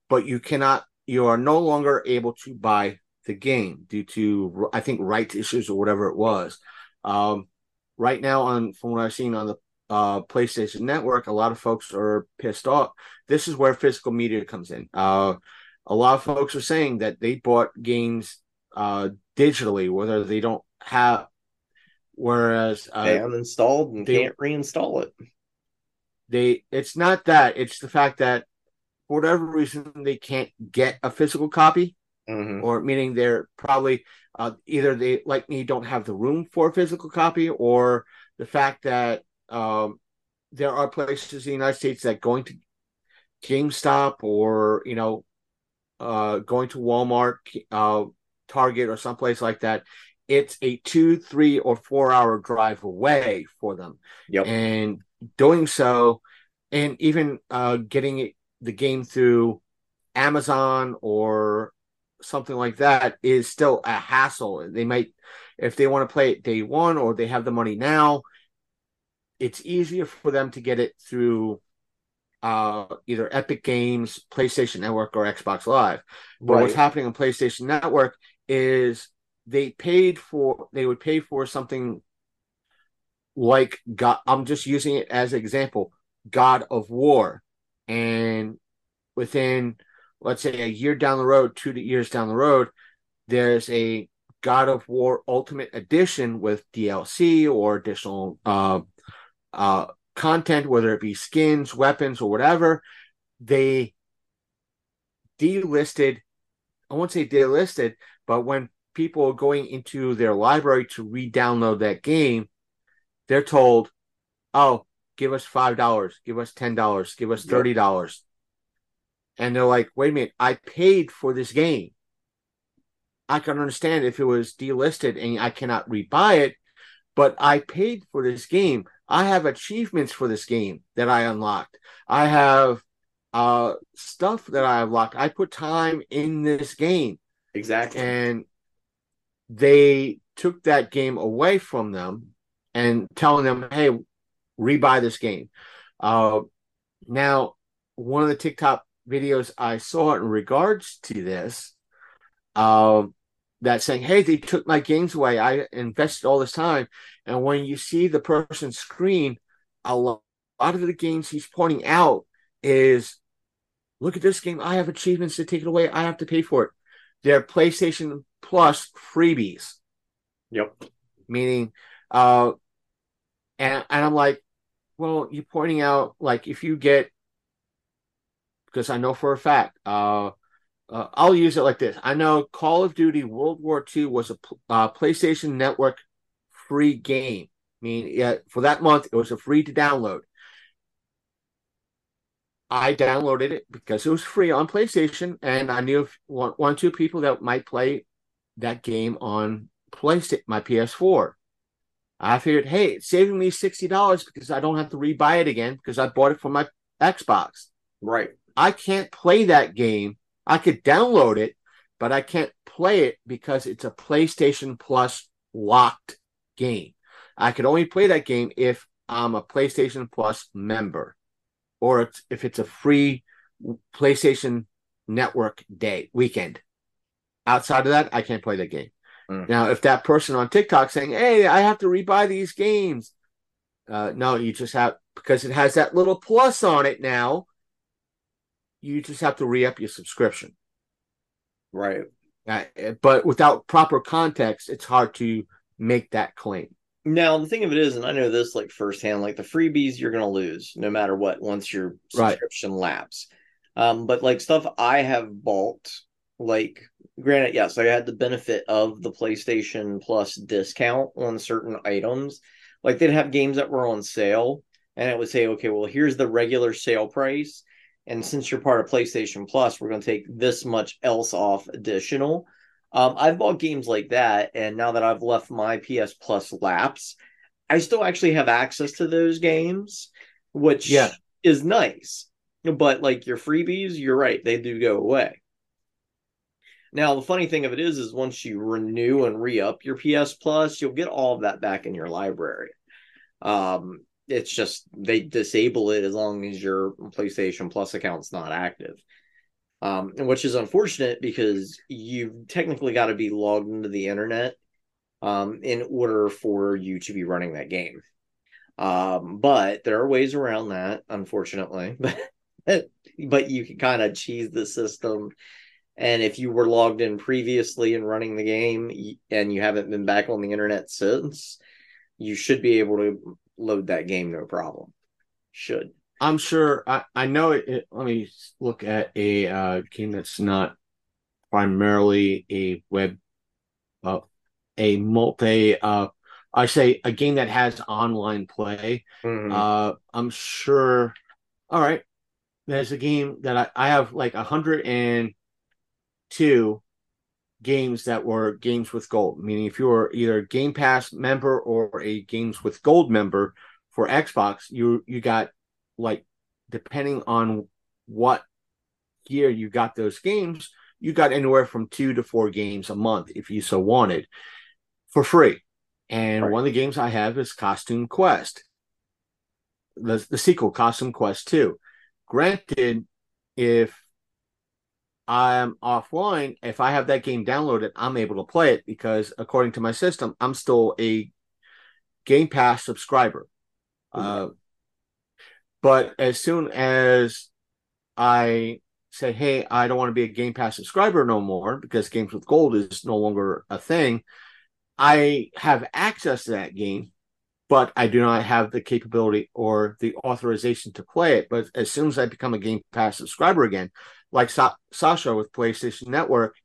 but you cannot. You are no longer able to buy the game due to I think rights issues or whatever it was. Um, right now, on from what I've seen on the uh, PlayStation Network, a lot of folks are pissed off. This is where physical media comes in. Uh, a lot of folks are saying that they bought games uh, digitally, whether they don't have whereas uh, they uninstalled and they- can't reinstall it. they it's not that it's the fact that for whatever reason they can't get a physical copy Mhm. or meaning they're probably uh, either they like me don't have the room for a physical copy or the fact that um, there are places in the united states that going to gamestop or you know uh, going to walmart uh, target or someplace like that it's a two three or four hour drive away for them Yep. and doing so and even uh, getting it, the game through amazon or something like that is still a hassle they might if they want to play it day one or they have the money now it's easier for them to get it through uh, either epic games playstation network or xbox live but what's happening on playstation network is they paid for they would pay for something like God. I'm just using it as an example. God of War, and within let's say a year down the road, two years down the road, there's a God of War Ultimate Edition with DLC or additional uh, uh, content, whether it be skins, weapons, or whatever. They delisted. I won't say delisted, but when people are going into their library to re-download that game, they're told, "Oh, give us five dollars, give us ten dollars, give us thirty dollars," and they're like, "Wait a minute, I paid for this game. I can understand if it was delisted and I cannot rebuy it, but I paid for this game. I have achievements for this game that I unlocked. I have uh stuff that I unlocked. I put time in this game." Exactly. and they took that game away from them and telling them, "Hey, rebuy this game." Uh, now, one of the TikTok videos I saw in regards to this, uh, that saying, "Hey, they took my games away. I invested all this time," and when you see the person's screen, a lot of the games he's pointing out is, "Look at this game. I have achievements to take it away. I have to pay for it." They're PlayStation Plus freebies yep. meaning uh and and I'm like, well, you're pointing out like if you get because I know for a fact, uh, uh I'll use it like this. I know Call of Duty World War II was a uh, PlayStation Network free game. I mean, yeah, for that month it was a free to download. I downloaded it because it was free on PlayStation, and I knew one, one two people that might play that game on PlayStation, my PS4. I figured, hey, it's saving me sixty dollars because I don't have to rebuy it again because I bought it for my Xbox. Right. I can't play that game. I could download it, but I can't play it because it's a PlayStation Plus locked game. I could only play that game if I'm a PlayStation Plus member or it's, if it's a free PlayStation Network day weekend. Outside of that, I can't play that game. Mm. Now, if that person on TikTok saying, "Hey, I have to rebuy these games," uh, no, you just have because it has that little plus on it now. You just have to re up your subscription. Right. Uh, but without proper context, it's hard to make that claim. Now the thing of it is, and I know this like firsthand, like the freebies you're gonna lose no matter what once your Right. subscription lapse. Um, but like stuff I have bought, like granted, yes, I had the benefit of the PlayStation Plus discount on certain items. Like they'd have games that were on sale, and it would say, okay, well, here's the regular sale price. And since you're part of PlayStation Plus, we're going to take this much else off additional. Um, I've bought games like that, and now that I've left my PS Plus lapse, I still actually have access to those games, which Yeah. is nice. But like your freebies, you're right, they do go away. Now the funny thing of it is, is once you renew and re-up your PS Plus, you'll get all of that back in your library. Um, it's just they disable it as long as your PlayStation Plus account's not active. Um, which is unfortunate because you've technically got to be logged into the internet um, in order for you to be running that game. Um, but there are ways around that, unfortunately. but you can kind of cheese the system And if you were logged in previously and running the game and you haven't been back on the internet since, you should be able to load that game no problem. Should. I'm sure. I, I know it, it Let me look at a uh, game that's not primarily a web, uh, a multi. Uh, I say a game that has online play. Mhm. Uh, I'm sure. All right, there's a game that I, I have like a hundred and two games that were games with gold, meaning if you were either a Game Pass member or a games with gold member for Xbox, you you got like depending on what year you got those games, you got anywhere from two to four games a month if you so wanted for free. And Right. one of the games I have is Costume Quest, the, the sequel, Costume Quest 2. Granted, if I'm offline, if I have that game downloaded, I'm able to play it because according to my system, I'm still a Game Pass subscriber. Uh, but as soon as I say, hey, I don't want to be a Game Pass subscriber no more because Games with Gold is no longer a thing, I have access to that game, but I do not have the capability or the authorization to play it. But as soon as I become a Game Pass subscriber again, like Sa- Sasha with PlayStation Network,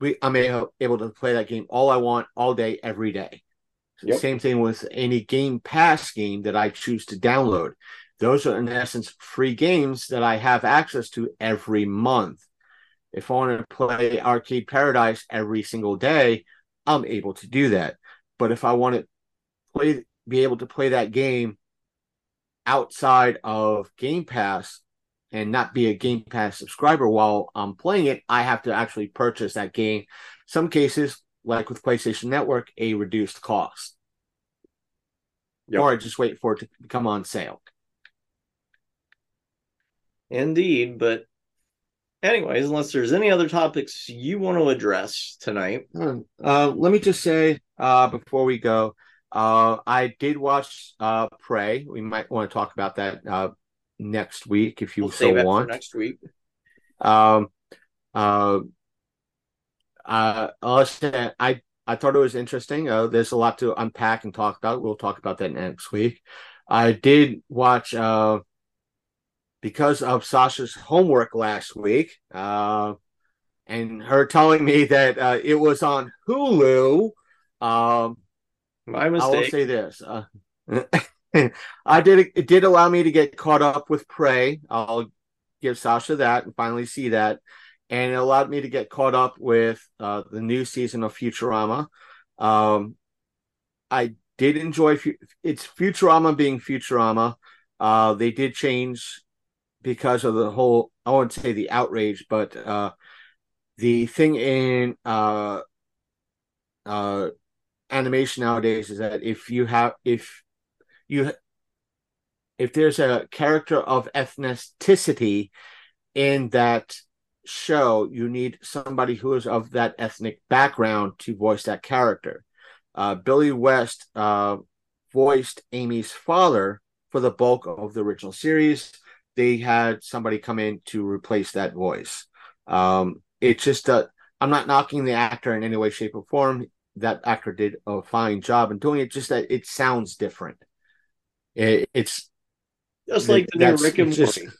we I'm able, to play that game all I want, all day, every day. Yep. Same thing with any Game Pass game that I choose to download. Those are, in essence, free games that I have access to every month. If I want to play Arcade Paradise every single day, I'm able to do that. But if I want to play, be able to play that game outside of Game Pass and not be a Game Pass subscriber while I'm playing it, I have to actually purchase that game. Some cases, like with PlayStation Network, a reduced cost. Yep. Or I just wait for it to come on sale. Indeed, but anyways, unless there's any other topics you want to address tonight, Um, Uh, let me just say uh, before we go, uh, I did watch uh, Prey. We might want to talk about that uh, next week if you we'll so save it for want. next week. Um, uh, uh, I'll I I thought it was interesting. Uh, there's a lot to unpack and talk about. We'll talk about that next week. I did watch uh, because of Sasha's homework last week, uh, and her telling me that uh, it was on Hulu. Um, My mistake. I will say this. Uh, I did it did allow me to get caught up with Prey. I'll give Sasha that and finally see that. And it allowed me to get caught up with uh, the new season of Futurama. Um, I did enjoy Fu- it's Futurama being Futurama. Uh, they did change because of the whole I won't say the outrage, but uh, the thing in uh, uh, animation nowadays is that if you have if you if there's a character of ethnicity in that show you need somebody who is of that ethnic background to voice that character. Uh, billy west uh, voiced amy's father for the bulk of the original series. They had somebody come in to replace that voice. Um, it's just that i'm not knocking the actor in any way shape or form. That actor did a fine job in doing it just that it sounds different it, it's Just like the new Rick and just- Morty.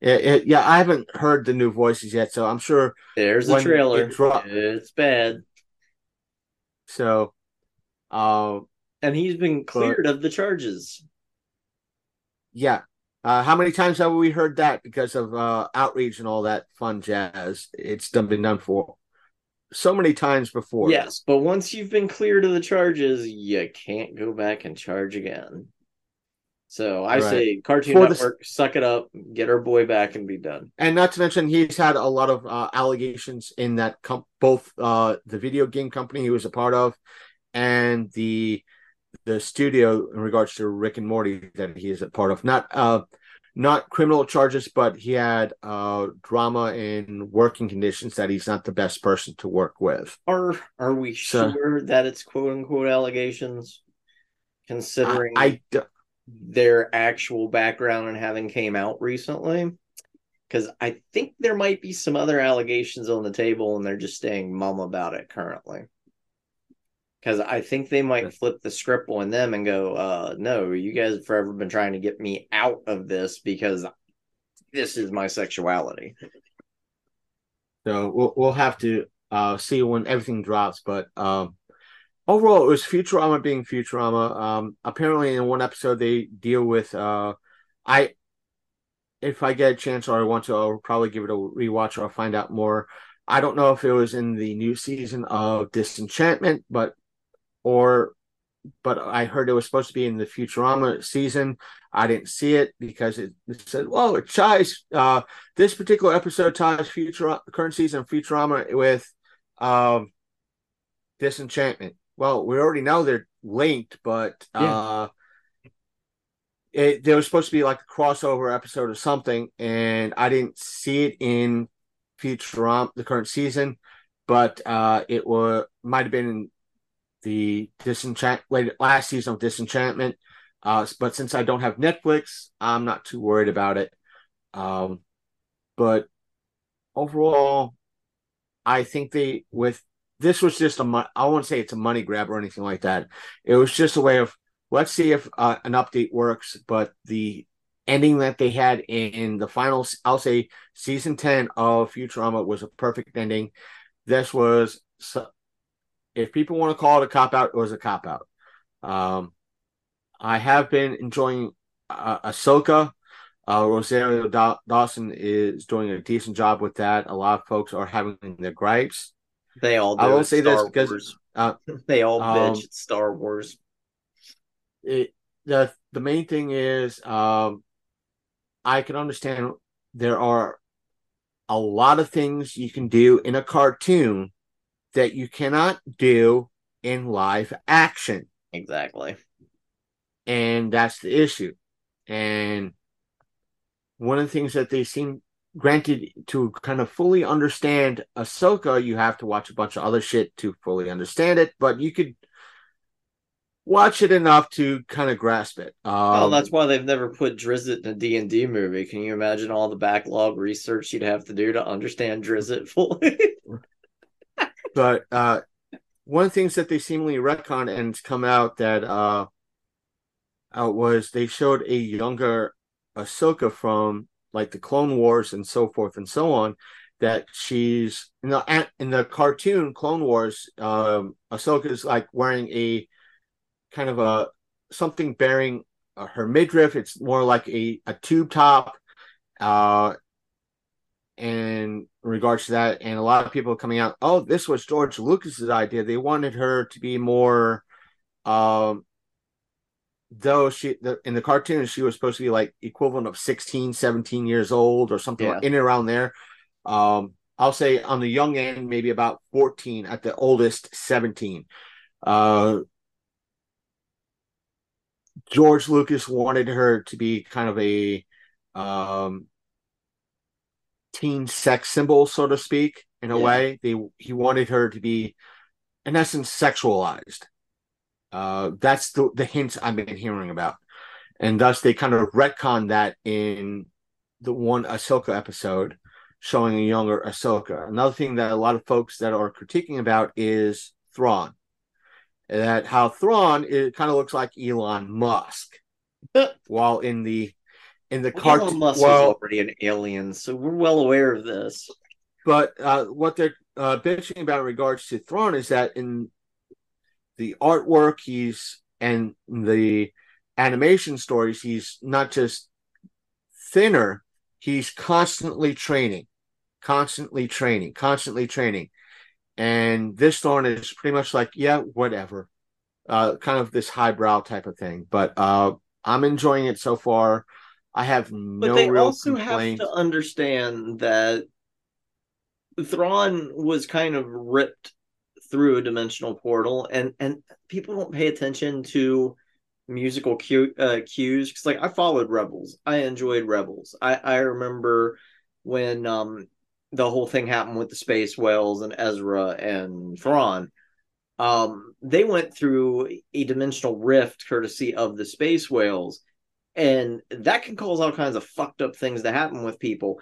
it, it- yeah i haven't heard the new voices yet so i'm sure There's the when trailer. it dro- it's bad. so uh And he's been cleared of the charges. yeah uh how many times have we heard that because of uh outreach and all that fun jazz it's done been done for so many times before Yes, but once you've been cleared of the charges, you can't go back and charge again. So I Right. say Cartoon For the- Network, suck it up, get our boy back and be done. and not to mention he's had a lot of uh, allegations in that com- both uh, the video game company he was a part of and the the studio in regards to Rick and Morty that he is a part of. Not uh, not criminal charges, but he had uh, drama in working conditions that he's not the best person to work with. Are are we So- sure that it's quote unquote allegations? Considering I their actual background and having came out recently. because I think there might be some other allegations on the table, and they're just staying mum about it currently. Because I think they might flip the script on them and go, uh, "No, you guys have forever been trying to get me out of this because this is my sexuality." So we'll we'll have to uh, see when everything drops. But um, overall, it was Futurama being Futurama. Um, apparently, in one episode, they deal with uh, I. If I get a chance or I want to, I'll probably give it a rewatch or find out more. I don't know if it was in the new season of Disenchantment, but or but I heard it was supposed to be in the Futurama season. I didn't see it because it, said, "Well, it ties uh, this particular episode ties Futurama current season Futurama with um, Disenchantment." Well, we already know they're linked, but uh, it there was supposed to be like a crossover episode or something, and I didn't see it in Futurama the current season, but uh, it was might have been in the disenchant last season of Disenchantment. Uh, but since I don't have Netflix, I'm not too worried about it. Um, but overall, I think they with this was just a I won't say it's a money grab or anything like that. It was just a way of let's see if uh, an update works. But the ending that they had in the final, I'll say season ten of Futurama was a perfect ending. This was if people want to call it a cop out, it was a cop out. Um, I have been enjoying uh, Ahsoka. Uh, Rosario Daw- Dawson is doing a decent job with that. A lot of folks are having their gripes. They all. Do I will say Star this because uh, they all um, bitch at Star Wars. it, the the main thing is um, I can understand there are a lot of things you can do in a cartoon that you cannot do in live action. Exactly. and that's the issue. And one of the things that they seem granted to kind of fully understand Ahsoka, you have to watch a bunch of other shit to fully understand it, but you could watch it enough to kind of grasp it. Um, oh, that's why they've never put Drizzt in a D and D movie. Can you imagine all the backlog research you'd have to do to understand Drizzt fully? but uh, one of the things that they seemingly retcon and come out that uh, uh, was they showed a younger Ahsoka from like the Clone Wars and so forth and so on. That she's in the in the cartoon Clone Wars, um, Ahsoka is like wearing a kind of a something bearing uh, her midriff. It's more like a a tube top. Uh, and in regards to that, and a lot of people coming out, oh, this was George Lucas's idea. They wanted her to be more, um, though she the, in the cartoon she was supposed to be like equivalent of 16, 17 years old or something Yeah. like, in and around there. Um, I'll say on the young end, maybe about 14, at the oldest, 17. Uh, George Lucas wanted her to be kind of a um, teen sex symbol, so to speak, in a Yeah. way. They he wanted her to be, in essence, sexualized. Uh, that's the the hints I've been hearing about, and thus they kind of retcon that in the one Ahsoka episode, showing a younger Ahsoka. Another thing that a lot of folks that are critiquing about is Thrawn. That how Thrawn it kind of looks like Elon Musk, while in the in the Elon cartoon, Musk well, is already an alien, so we're well aware of this. but uh, what they're uh, bitching about in regards to Thrawn is that in the artwork, he's and the animation stories, he's not just thinner, he's constantly training, constantly training, constantly training. And this Thrawn is pretty much like, yeah, whatever. Uh, kind of this highbrow type of thing. But uh, I'm enjoying it so far. I have no But they real also complaints. have to understand that Thrawn was kind of ripped through a dimensional portal, and and people don't pay attention to musical cue, uh, cues because like I followed Rebels, I enjoyed Rebels. I I remember when um the whole thing happened with the space whales and Ezra and Thrawn. Um, they went through a dimensional rift courtesy of the space whales and that can cause all kinds of fucked up things to happen with people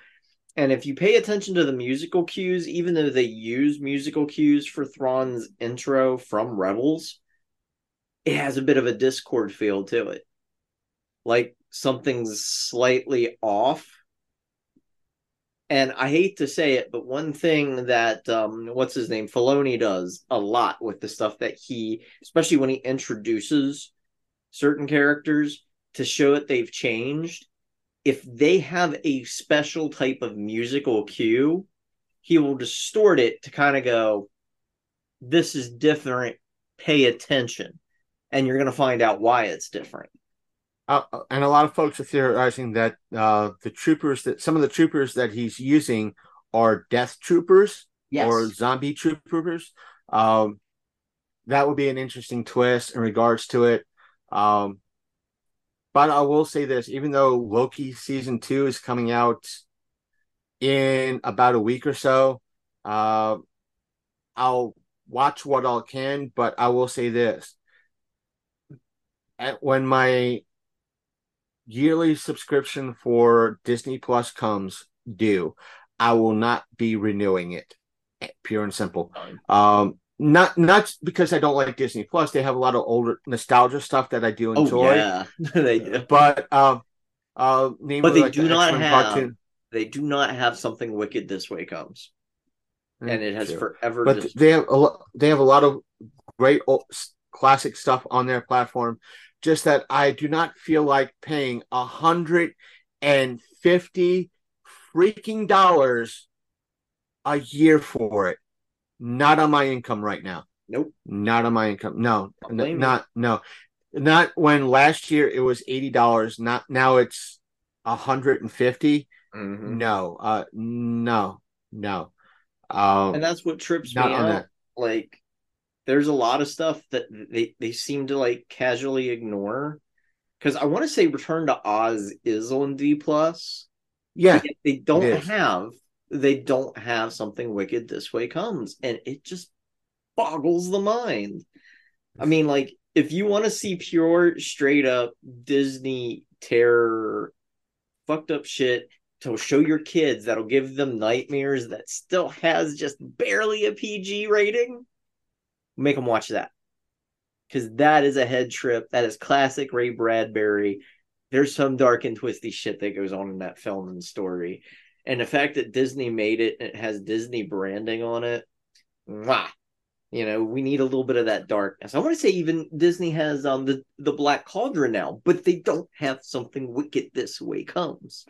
And if you pay attention to the musical cues, even though they use musical cues for Thrawn's intro from Rebels, it has a bit of a Discord feel to it. Like something's slightly off. And I hate to say it, but one thing that um, what's his name, Filoni does a lot with the stuff that he, especially when he introduces certain characters to show that they've changed, if they have a special type of musical cue, he will distort it to kind of go, this is different, pay attention. And you're going to find out why it's different. Uh, and a lot of folks are theorizing that uh, the troopers that some of the troopers that he's using are death troopers Yes. or zombie troopers. Um, that would be an interesting twist in regards to it. Um, but I will say this: even though Loki season two is coming out in about a week or so, uh, I'll watch what I can. But I will say this: At, when my yearly subscription for Disney Plus comes due, I will not be renewing it. Pure and simple. Um, not not because I don't like Disney Plus. They have a lot of older nostalgia stuff that I do enjoy. Oh yeah, they do. But um, uh, namely But they like do the not X-Men have- cartoon. They do not have something wicked this way comes, and it has forever. but dis- they have a lot. They have a lot of great old, classic stuff on their platform. Just that I do not feel like paying a hundred and fifty freaking dollars a year for it. Not on my income right now. nope. Not on my income. No, n- not no, not when last year it was eighty dollars. Not now it's a hundred and fifty. Mhm. No, uh, no, no. Um, And that's what trips me on out. that. Like, there's a lot of stuff that they they seem to like casually ignore. Because I want to say Return to Oz is on D plus. yeah, they don't have they don't have something wicked this way comes. And it just boggles the mind. I mean like if you want to see pure straight up disney terror fucked up shit to show your kids that'll give them nightmares that still has just barely a pg rating make them watch that. Because that is a head trip. That is classic ray bradbury. There's some dark and twisty shit that goes on in that film and story and the fact that Disney made it it has Disney branding on it, mwah, you know, we need a little bit of that darkness. I want to say even Disney has um the the Black Cauldron now, but they don't have something wicked this way comes.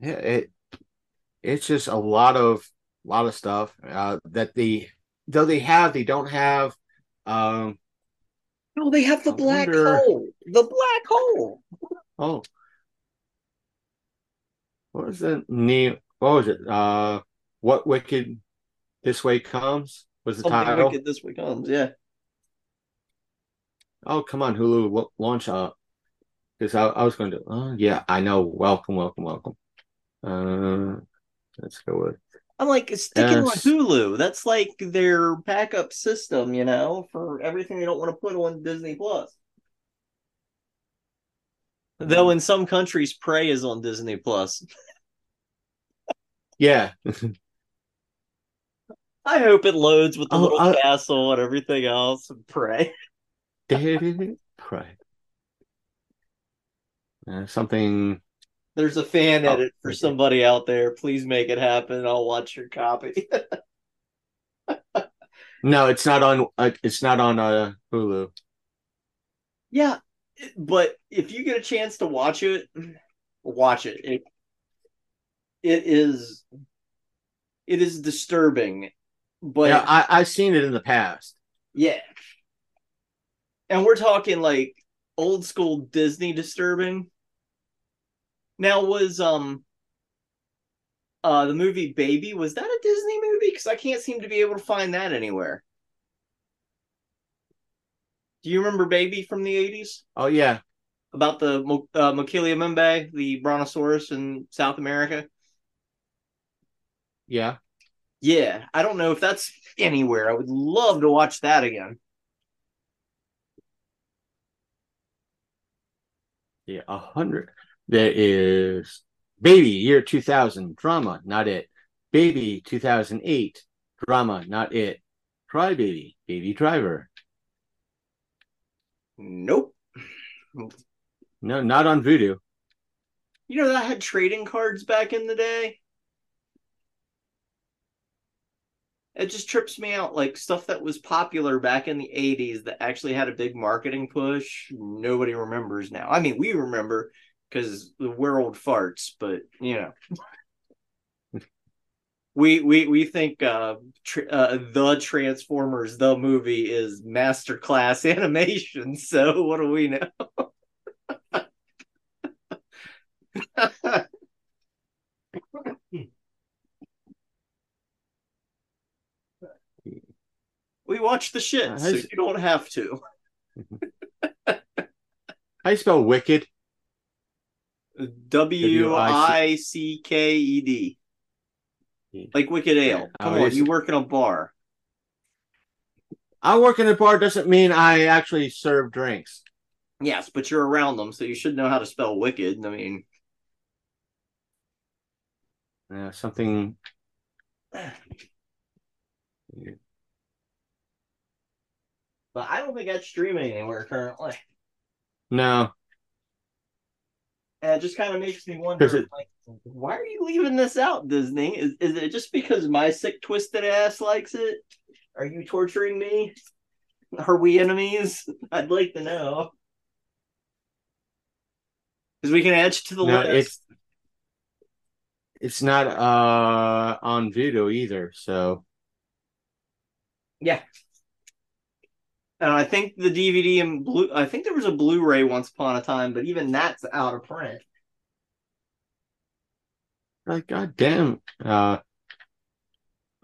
yeah. It it's just a lot of lot of stuff uh, that the though they have they don't have. Um, No, they have the I black wonder- hole. The black hole. oh, what was the name? What was it? Uh, what wicked this way comes was the Something title. wicked this way comes. Yeah. Oh, come on, Hulu, launch up. Because I, I was going to, oh, yeah, I know. Welcome, welcome, welcome. Uh, let's go with, I'm like sticking Yes. Hulu. That's like their backup system, you know, for everything they don't want to put on Disney Plus. Though in some countries, Prey is on Disney Plus. yeah. I hope it loads with the Oh, little I- castle and everything else. And Prey. Pray. Uh, something, There's a fan Oh, edit for okay. somebody out there. Please make it happen. I'll watch your copy. no, it's not on, uh, it's not on uh, Hulu. yeah, but if you get a chance to watch it, watch it. It it is it is disturbing, but yeah, I, I've seen it in the past. Yeah. And we're talking like old school Disney disturbing. Now was um uh the movie Baby was that a Disney movie cuz I can't seem to be able to find that anywhere. Do you remember Baby from the 80s Oh, yeah. about the uh, Mumbai, the brontosaurus in South America? Yeah. Yeah, I don't know if that's anywhere. I would love to watch that again. Yeah. A hundred. There is Baby, year 2000, drama, not it. Baby, 2008, drama, not it. Cry Baby, Baby Driver. Nope. No, not on Vudu. You know that had trading cards back in the day? It just trips me out. Like stuff that was popular back in the 80s that actually had a big marketing push, nobody remembers now. I mean, we remember because we're old farts, but you know. We we we think uh, tr- uh, the Transformers the movie is masterclass animation. So what do we know? we watch the shit, Uh, so you don't have to. How you spell wicked? W I C K E D. Like Wicked Ale. Oh, Come it on, you work in a bar. I work in a bar doesn't mean I actually serve drinks. Yes, but you're around them, so you should know how to spell wicked. I mean, Yeah, something. but I don't think that's streaming anywhere currently. No, And it just kind of makes me wonder, it- like, why are you leaving this out, Disney? Is is it just because my sick twisted ass likes it? Are you torturing me? Are we enemies? I'd like to know. Because we can add you to the no, list. it's it's not uh on Vudu either. So Yeah. And I think the DVD and blue I think there was a Blu-ray once upon a time, but even that's out of print. Like, god damn, uh,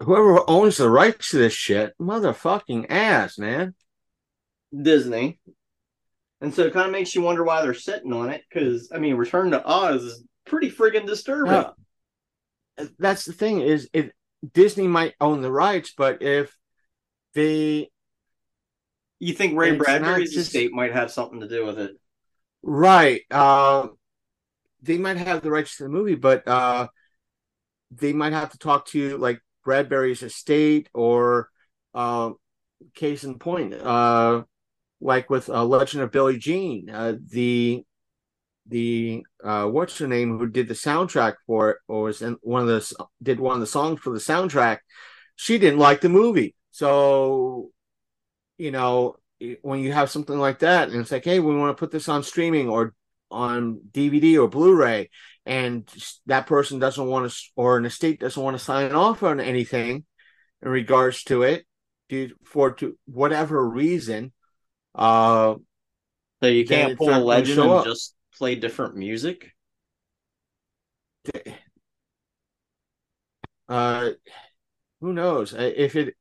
whoever owns the rights to this shit, motherfucking ass, man. Disney. And so it kind of makes you wonder why they're sitting on it, because I mean Return to Oz is pretty friggin' disturbing. Uh, That's the thing is, if Disney might own the rights, but if they you think Ray Bradbury's just- estate might have something to do with it. Right. Uh, they might have the rights to the movie, but uh, they might have to talk to like Bradbury's estate or uh, case in point, uh, like with uh, Legend of Billie Jean, uh, the the uh, what's her name who did the soundtrack for it or was in one of the did one of the songs for the soundtrack. She didn't like the movie, so you know when you have something like that and it's like hey we want to put this on streaming or on dvd or blu-ray and that person doesn't want to or an estate doesn't want to sign off on anything in regards to it due for to whatever reason uh So you can't pull a legend and up. just play different music. uh who knows if it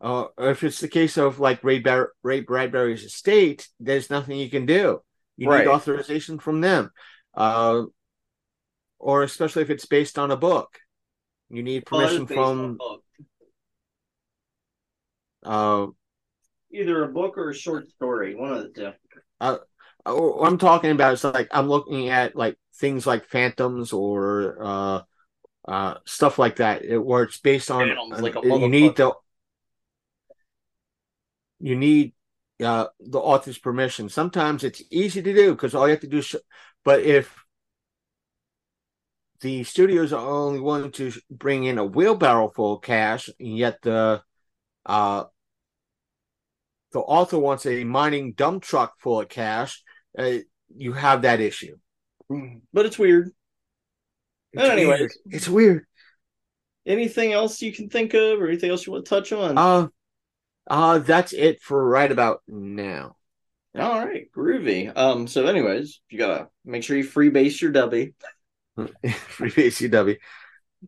uh if it's the case of like ray, Bar- ray bradbury's estate there's nothing you can do you Right. need authorization from them uh or especially if it's based on a book you need Well, it is permission from uh either a book or a short story, one of the two. uh, what I'm talking about is like I'm looking at like things like phantoms or uh uh stuff like that it- where it's based on Phantoms, like you need the you need uh the author's permission sometimes it's easy to do because all you have to do is but if the studios are only willing to bring in a wheelbarrow full of cash and yet the uh the author wants a mining dump truck full of cash uh, you have that issue But it's weird. it's Anyways. it's weird Anything else you can think of, or anything else you want to touch on? uh uh that's it for right about now All right, groovy. Um, so anyways, you gotta make sure you freebase your dubby. free ACW.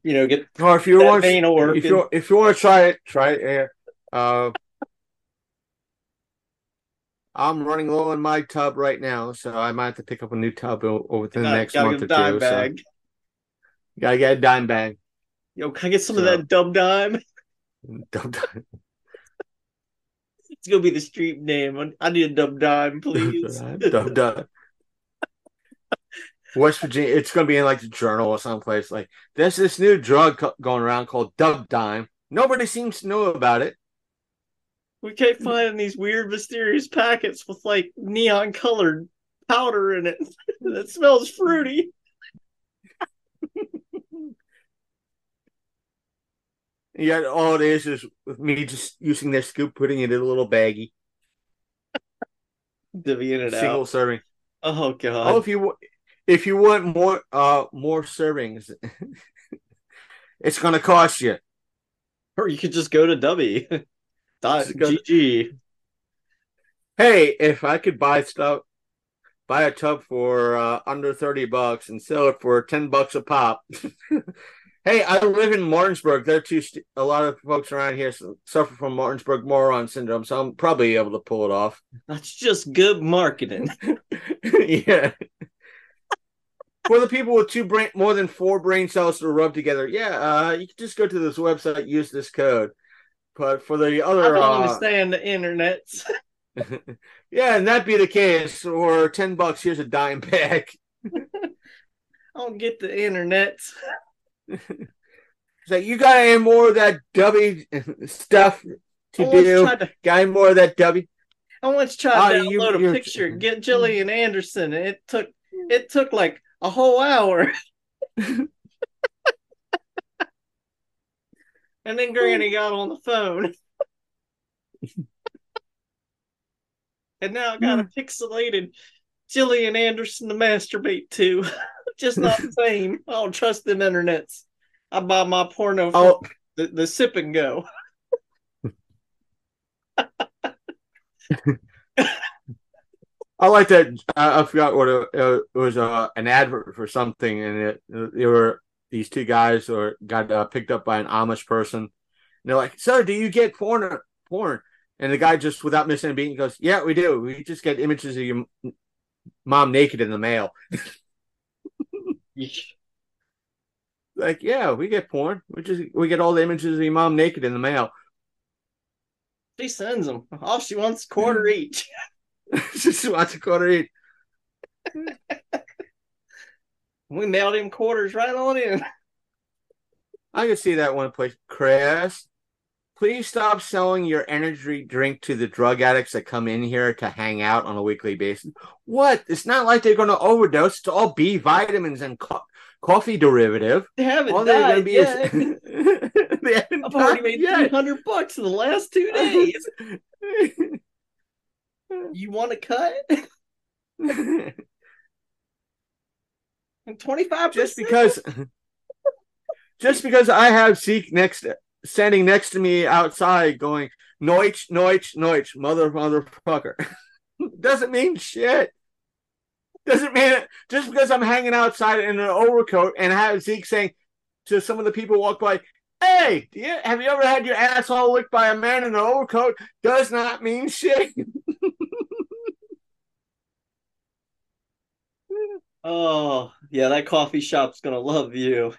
You know, get Or if you want, if you if you want to try it, try it. here. Uh, I'm running low on my tub right now, so I might have to pick up a new tub over the gotta, next gotta month get or dime two. bag. So gotta get a dime bag. Yo, can I get some of that dub dime? Dub dime. It's gonna be the street name. I- need a dub dime, please. dub dime. West Virginia. It's going to be in like the journal or someplace. Like there's this new drug co- going around called Dub Dime. Nobody seems to know about it. We keep finding these weird, mysterious packets with like neon colored powder in it that smells fruity. And yet all it is is with me just using their scoop, putting it in a little baggie, Divvying it single out. serving. Oh god. Oh, if you if you want more uh more servings, it's going to cost you. Or you could just go to W. Dot Just go to- GG. Hey, if I could buy stuff, buy a tub for uh, under thirty bucks and sell it for ten bucks a pop. hey, I live in Martinsburg. There are too st- a lot of folks around here suffer from Martinsburg moron syndrome, so I'm probably able to pull it off. That's just good marketing. yeah. For the people with two brain, more than four brain cells to rub together, yeah, uh, you can just go to this website, use this code. But for the other, I don't uh, understand the internet. yeah, and that be the case, or ten bucks, here's a dime pack. I don't get the internet. It's like you got any more of that W stuff to do? to Got any more of that W? I once tried Oh, to you- download a you're- picture, get Gillian Anderson, and it took it took like a whole hour. and then Granny got on the phone. and now I got a pixelated Gillian Anderson to masturbate to. Just not the same. I don't trust them internets. I buy my porno from Oh, the, the sip and go. I like that. I, I forgot what it, it was. Uh, an advert for something, and it there were these two guys or got uh, picked up by an Amish person. And they're like, "Sir, do you get porn? Or, porn?" And the guy just without missing a beat goes, "Yeah, we do. We just get images of your m- mom naked in the mail." Like, yeah, we get porn. We just we get all the images of your mom naked in the mail. She sends them. All she wants a quarter each. just watch a quarter each. We mailed him quarters right on in. I can see that one place. Chris, please stop selling your energy drink to the drug addicts that come in here to hang out on a weekly basis. What? It's not like they're going to overdose. It's all B vitamins and co- coffee derivative. They haven't All they're going to died be yet. is. they haven't I've already made three hundred bucks in the last two days. You want to cut? Twenty five just because just because I have Zeke next standing next to me outside going noich noich noich mother motherfucker. Doesn't mean shit. Doesn't mean it just because I'm hanging outside in an overcoat and have Zeke saying to some of the people walk by hey you, have you ever had your asshole licked by a man in an overcoat? Does not mean shit. Oh yeah, that coffee shop's gonna love you.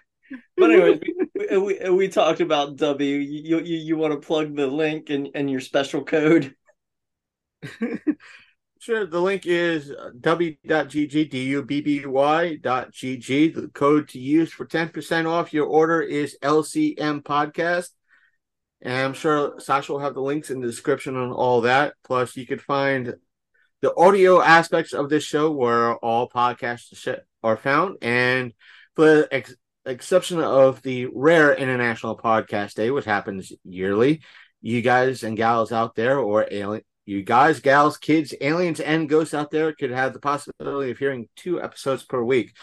But anyways, we, we, we talked about Dubby. You you, you want to plug the link and, and your special code? Sure. The link is uh, dubby.gg, D-U-B-B-Y dot G-G. The code to use for 10% off your order is LCM Podcast. And I'm sure Sasha will have the links in the description on all that. Plus, you could find the audio aspects of this show where all podcasts are found. And for ex- exception of the rare International Podcast Day, which happens yearly, you guys and gals out there, or alien, you guys, gals, kids, aliens, and ghosts out there could have the possibility of hearing two episodes per week.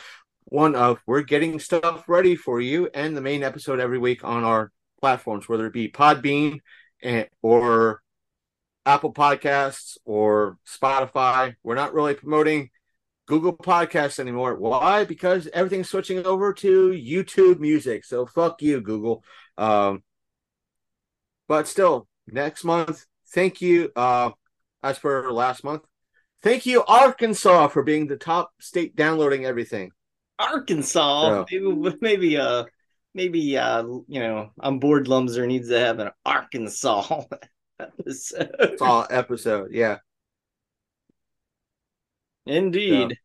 One of we're getting stuff ready for you, and the main episode every week on our platforms, whether it be Podbean and, or Apple Podcasts or Spotify. We're not really promoting Google Podcasts anymore. Why? Because everything's switching over to YouTube Music. So fuck you, Google. Um, but still, next month, thank you. Uh, as per last month, thank you, Arkansas, for being the top state downloading everything. Arkansas. Yeah. Maybe maybe uh maybe uh you know on board Lumser needs to have an Arkansas episode. It's episode. Yeah. Indeed.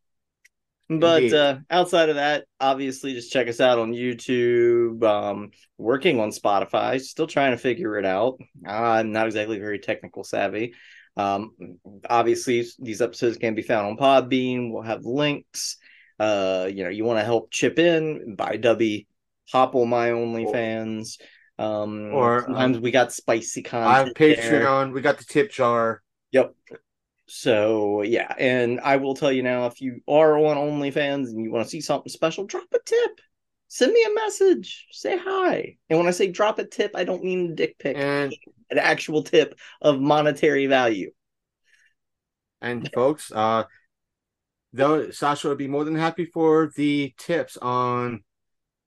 But Indeed. uh, outside of that, obviously, just check us out on YouTube. Um, working on Spotify, still trying to figure it out. I'm not exactly very technical savvy. Um, obviously, these episodes can be found on Podbean. We'll have links. Uh, you know, you want to help chip in, buy Dubby, hop on my OnlyFans. Um, Or, sometimes um, we got spicy I have content. there. Patreon. We got the tip jar. Yep. So yeah, and I will tell you now, if you are on OnlyFans and you want to see something special, drop a tip. Send me a message. Say hi. And when I say drop a tip, I don't mean a dick pic. And An actual tip of monetary value. and folks, uh, though Sasha would be more than happy for the tips on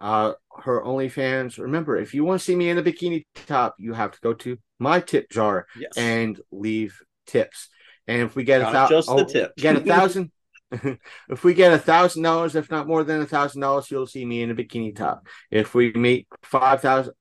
uh her OnlyFans. Remember, if you want to see me in a bikini top, you have to go to my tip jar Yes. and leave tips. And if we get a thousand, just the tip. get a thousand. if we get a thousand dollars, if not more than a thousand dollars, you'll see me in a bikini top. If we meet five thousand,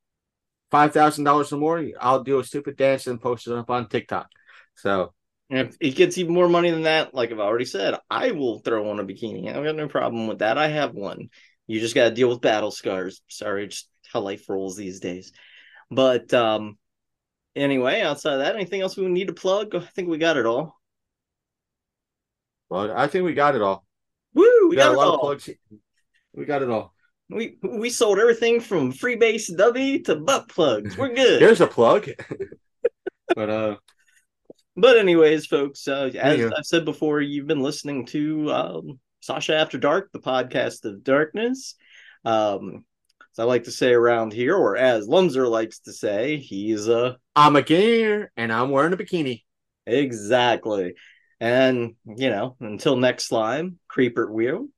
five thousand dollars or more, I'll do a stupid dance and post it up on TikTok. So And if it gets even more money than that, like I've already said, I will throw on a bikini. I've got no problem with that. I have one. You just got to deal with battle scars. Sorry, just how life rolls these days. But um, anyway, outside of that, anything else we need to plug? I think we got it all. Well, I think we got it all. Woo! We, We got, got, a it lot all. of plugs. We got it all. We we sold everything from freebase dubby to butt plugs. We're good. There's a plug. but uh, But anyways, folks, uh, as Yeah. I've said before, you've been listening to um, Sasha After Dark, the podcast of darkness. Um, as I like to say around here, or as Lumser likes to say, he's uh I'm a gamer and I'm wearing a bikini. exactly. And you know, until next slime, creeper wheel,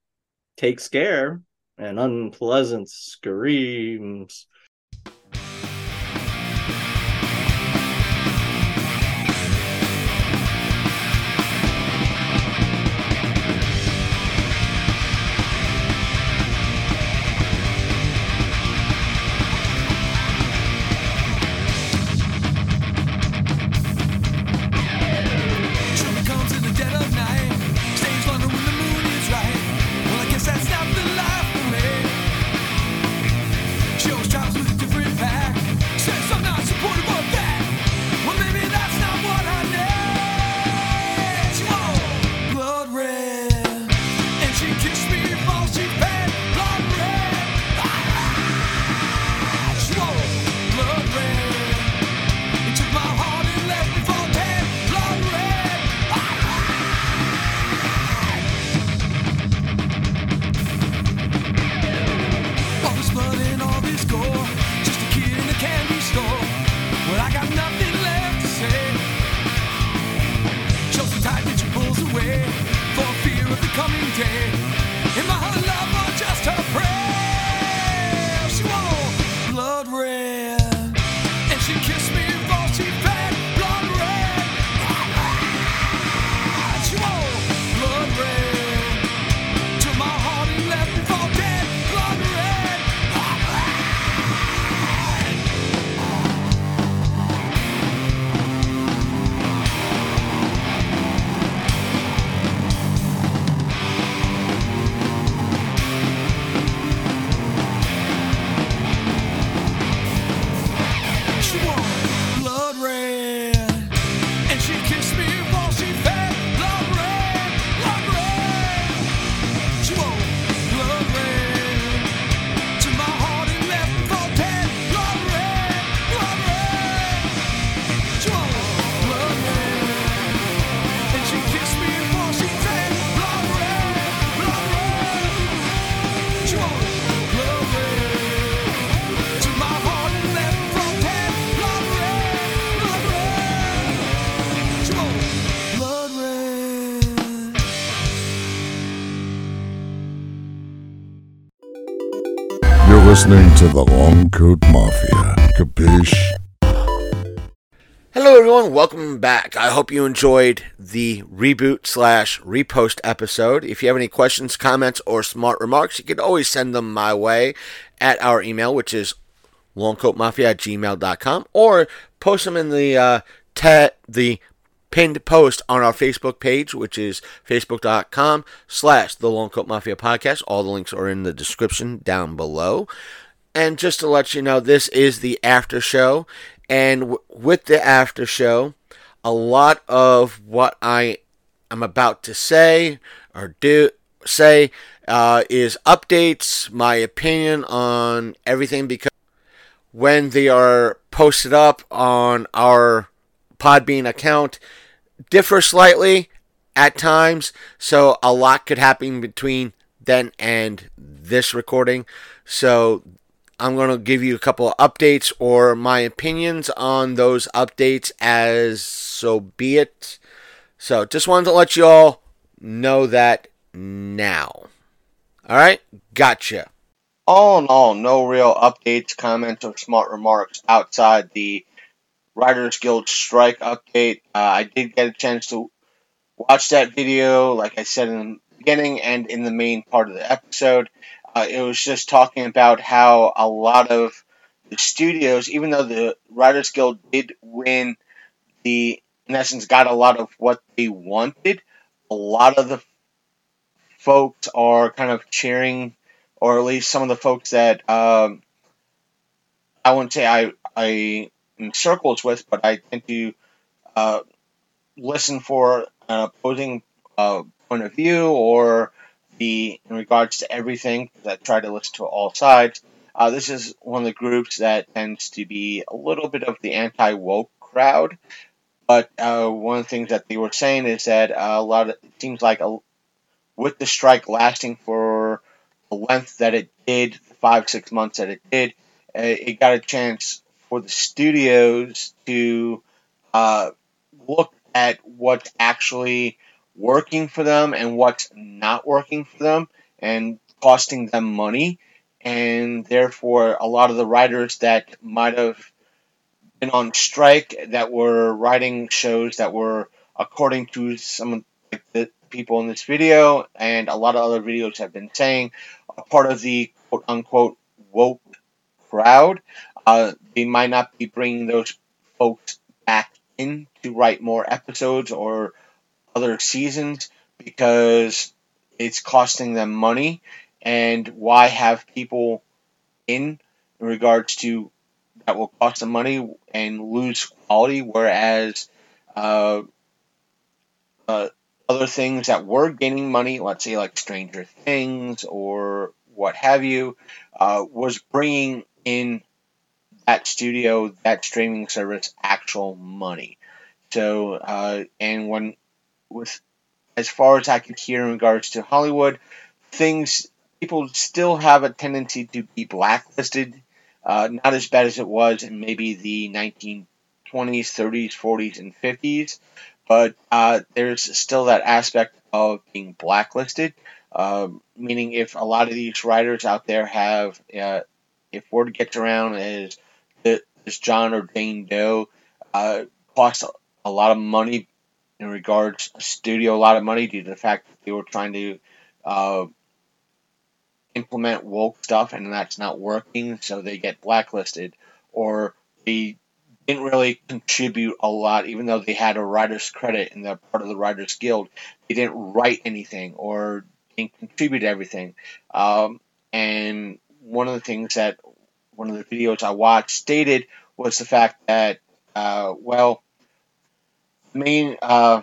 take scare and unpleasant screams. Listening to the Long Coat Mafia. Capiche? Hello, everyone. Welcome back. I hope you enjoyed the reboot slash repost episode. If you have any questions, comments, or smart remarks, you can always send them my way at our email, which is longcoatmafia at gmail.com, or post them in the uh, te- the pinned post on our Facebook page, which is facebook.com slash the Long Coat Mafia Podcast. All the links are in the description down below. And just to let you know, this is the after show. And w- with the after show, a lot of what I am about to say or do say uh, is updates, my opinion on everything because when they are posted up on our Podbean account differ slightly at times, so a lot could happen between then and this recording. So I'm going to give you a couple of updates or my opinions on those updates as so be it. So just wanted to let you all know that now. All right, gotcha. All in all, no real updates, comments, or smart remarks outside the Writers Guild strike update. Uh, I did get a chance to watch that video, like I said in the beginning and in the main part of the episode. Uh, it was just talking about how a lot of the studios, even though the Writers Guild did win the, in essence, got a lot of what they wanted, a lot of the folks are kind of cheering, or at least some of the folks that um, I wouldn't say I, I in circles with, but I tend to uh, listen for an opposing uh, point of view or the in regards to everything that try to listen to all sides. Uh, this is one of the groups that tends to be a little bit of the anti woke crowd. But uh, one of the things that they were saying is that uh, a lot of it seems like a, with the strike lasting for the length that it did, five six months that it did, uh, it got a chance for the studios to uh, look at what's actually working for them and what's not working for them and costing them money. And therefore, a lot of the writers that might have been on strike that were writing shows that were, according to some of the people in this video and a lot of other videos have been saying, a part of the quote unquote woke crowd. Uh, they might not be bringing those folks back in to write more episodes or other seasons because it's costing them money. And why have people in, in regards to that will cost them money and lose quality, whereas uh, uh, other things that were gaining money, let's say like Stranger Things or what have you, uh, was bringing in that studio, that streaming service, actual money. So, uh, and when with as far as I can hear in regards to Hollywood, things people still have a tendency to be blacklisted. Uh, not as bad as it was in maybe the 1920s, 30s, 40s, and 50s, but uh, there's still that aspect of being blacklisted. Um, meaning, if a lot of these writers out there have, uh, if word gets around as this John or Dane Doe, uh, costs a, a lot of money in regards studio a lot of money due to the fact that they were trying to uh, implement woke stuff and that's not working, so they get blacklisted, or they didn't really contribute a lot, even though they had a writer's credit and they're part of the Writers Guild. They didn't write anything or didn't contribute everything. Um, and one of the things that one of the videos I watched stated was the fact that, uh, well, main uh,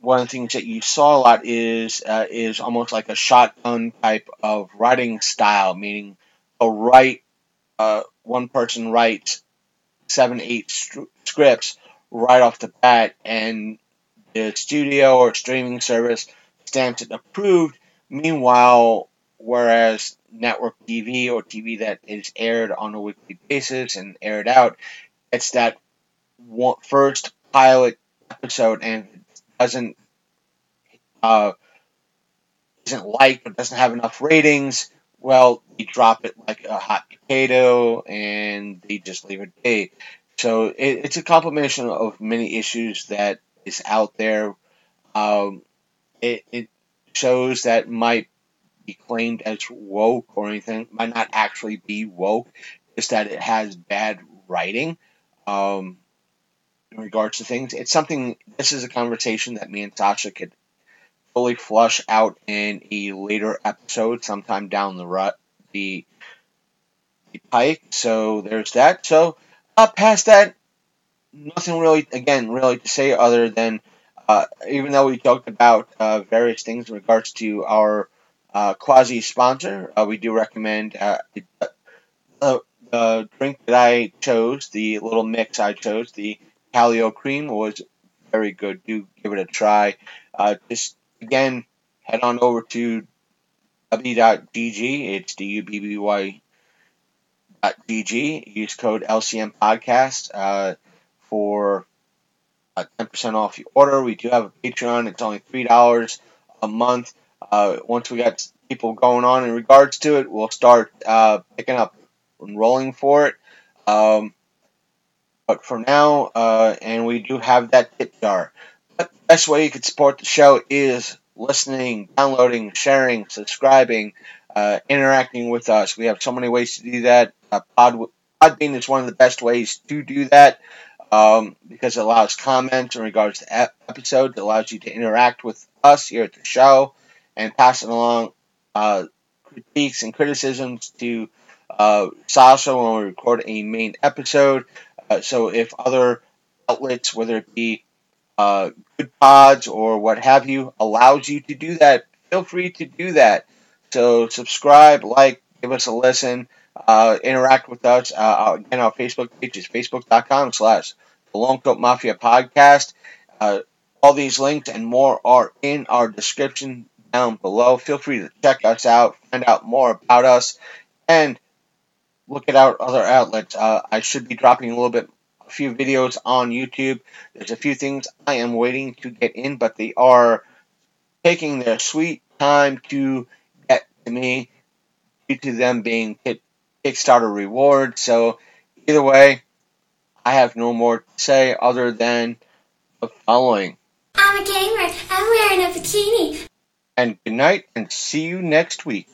one of the things that you saw a lot is uh, is almost like a shotgun type of writing style, meaning a write uh, one person writes seven eight scripts right off the bat, and the studio or streaming service stamps it approved. Meanwhile, whereas network TV or TV that is aired on a weekly basis and aired out, it's that one, first pilot episode and doesn't uh, isn't liked or doesn't have enough ratings, well, they drop it like a hot potato and they just leave it be. So it, it's a combination of many issues that is out there. Um, it, it shows that might be claimed as woke or anything, might not actually be woke, just that it has bad writing. Um, in regards to things. It's something. This is a conversation that me and Sasha could fully flush out in a later episode, sometime down the rut the, the pike. So there's that. So uh, past that, nothing really. Again, really to say other than uh, even though we talked about uh, various things in regards to our uh, quasi sponsor, uh, we do recommend uh, the, the drink that I chose, the little mix I chose, the Calio Cream, was very good. Do give it a try. Uh, just again, head on over to dubby.gg. It's D-U-B-B-Y GG. Use code LCM Podcast uh, for uh, 10% off your order. We do have a Patreon. It's only $3 a month. Uh, once we got people going on in regards to it, we'll start uh, picking up and rolling for it. Um, but for now, uh, and we do have that tip jar. But the best way you can support the show is listening, downloading, sharing, subscribing, uh, interacting with us. We have so many ways to do that. Uh, Pod, Podbean is one of the best ways to do that um, because it allows comments in regards to ep- episodes. It allows you to interact with us here at the show and passing along uh, critiques and criticisms to uh, Sasha when we record a main episode. Uh, so if other outlets, whether it be uh, good pods or what have you, allows you to do that, feel free to do that. So subscribe, like, give us a listen, uh, interact with us. Uh, again, our Facebook page is facebook.com slash the Long Coat Mafia Podcast. Uh, all these links and more are in our description down below. Feel free to check us out, find out more about us, and look at our other outlets. Uh, I should be dropping a little bit, a few videos on YouTube. There's a few things I am waiting to get in, but they are taking their sweet time to get to me due to them being Kickstarter rewards. So either way, I have no more to say other than the following. I'm a gamer. I'm wearing a bikini. And good night, and see you next week.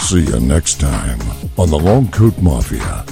See you next time on the Long Coat Mafia.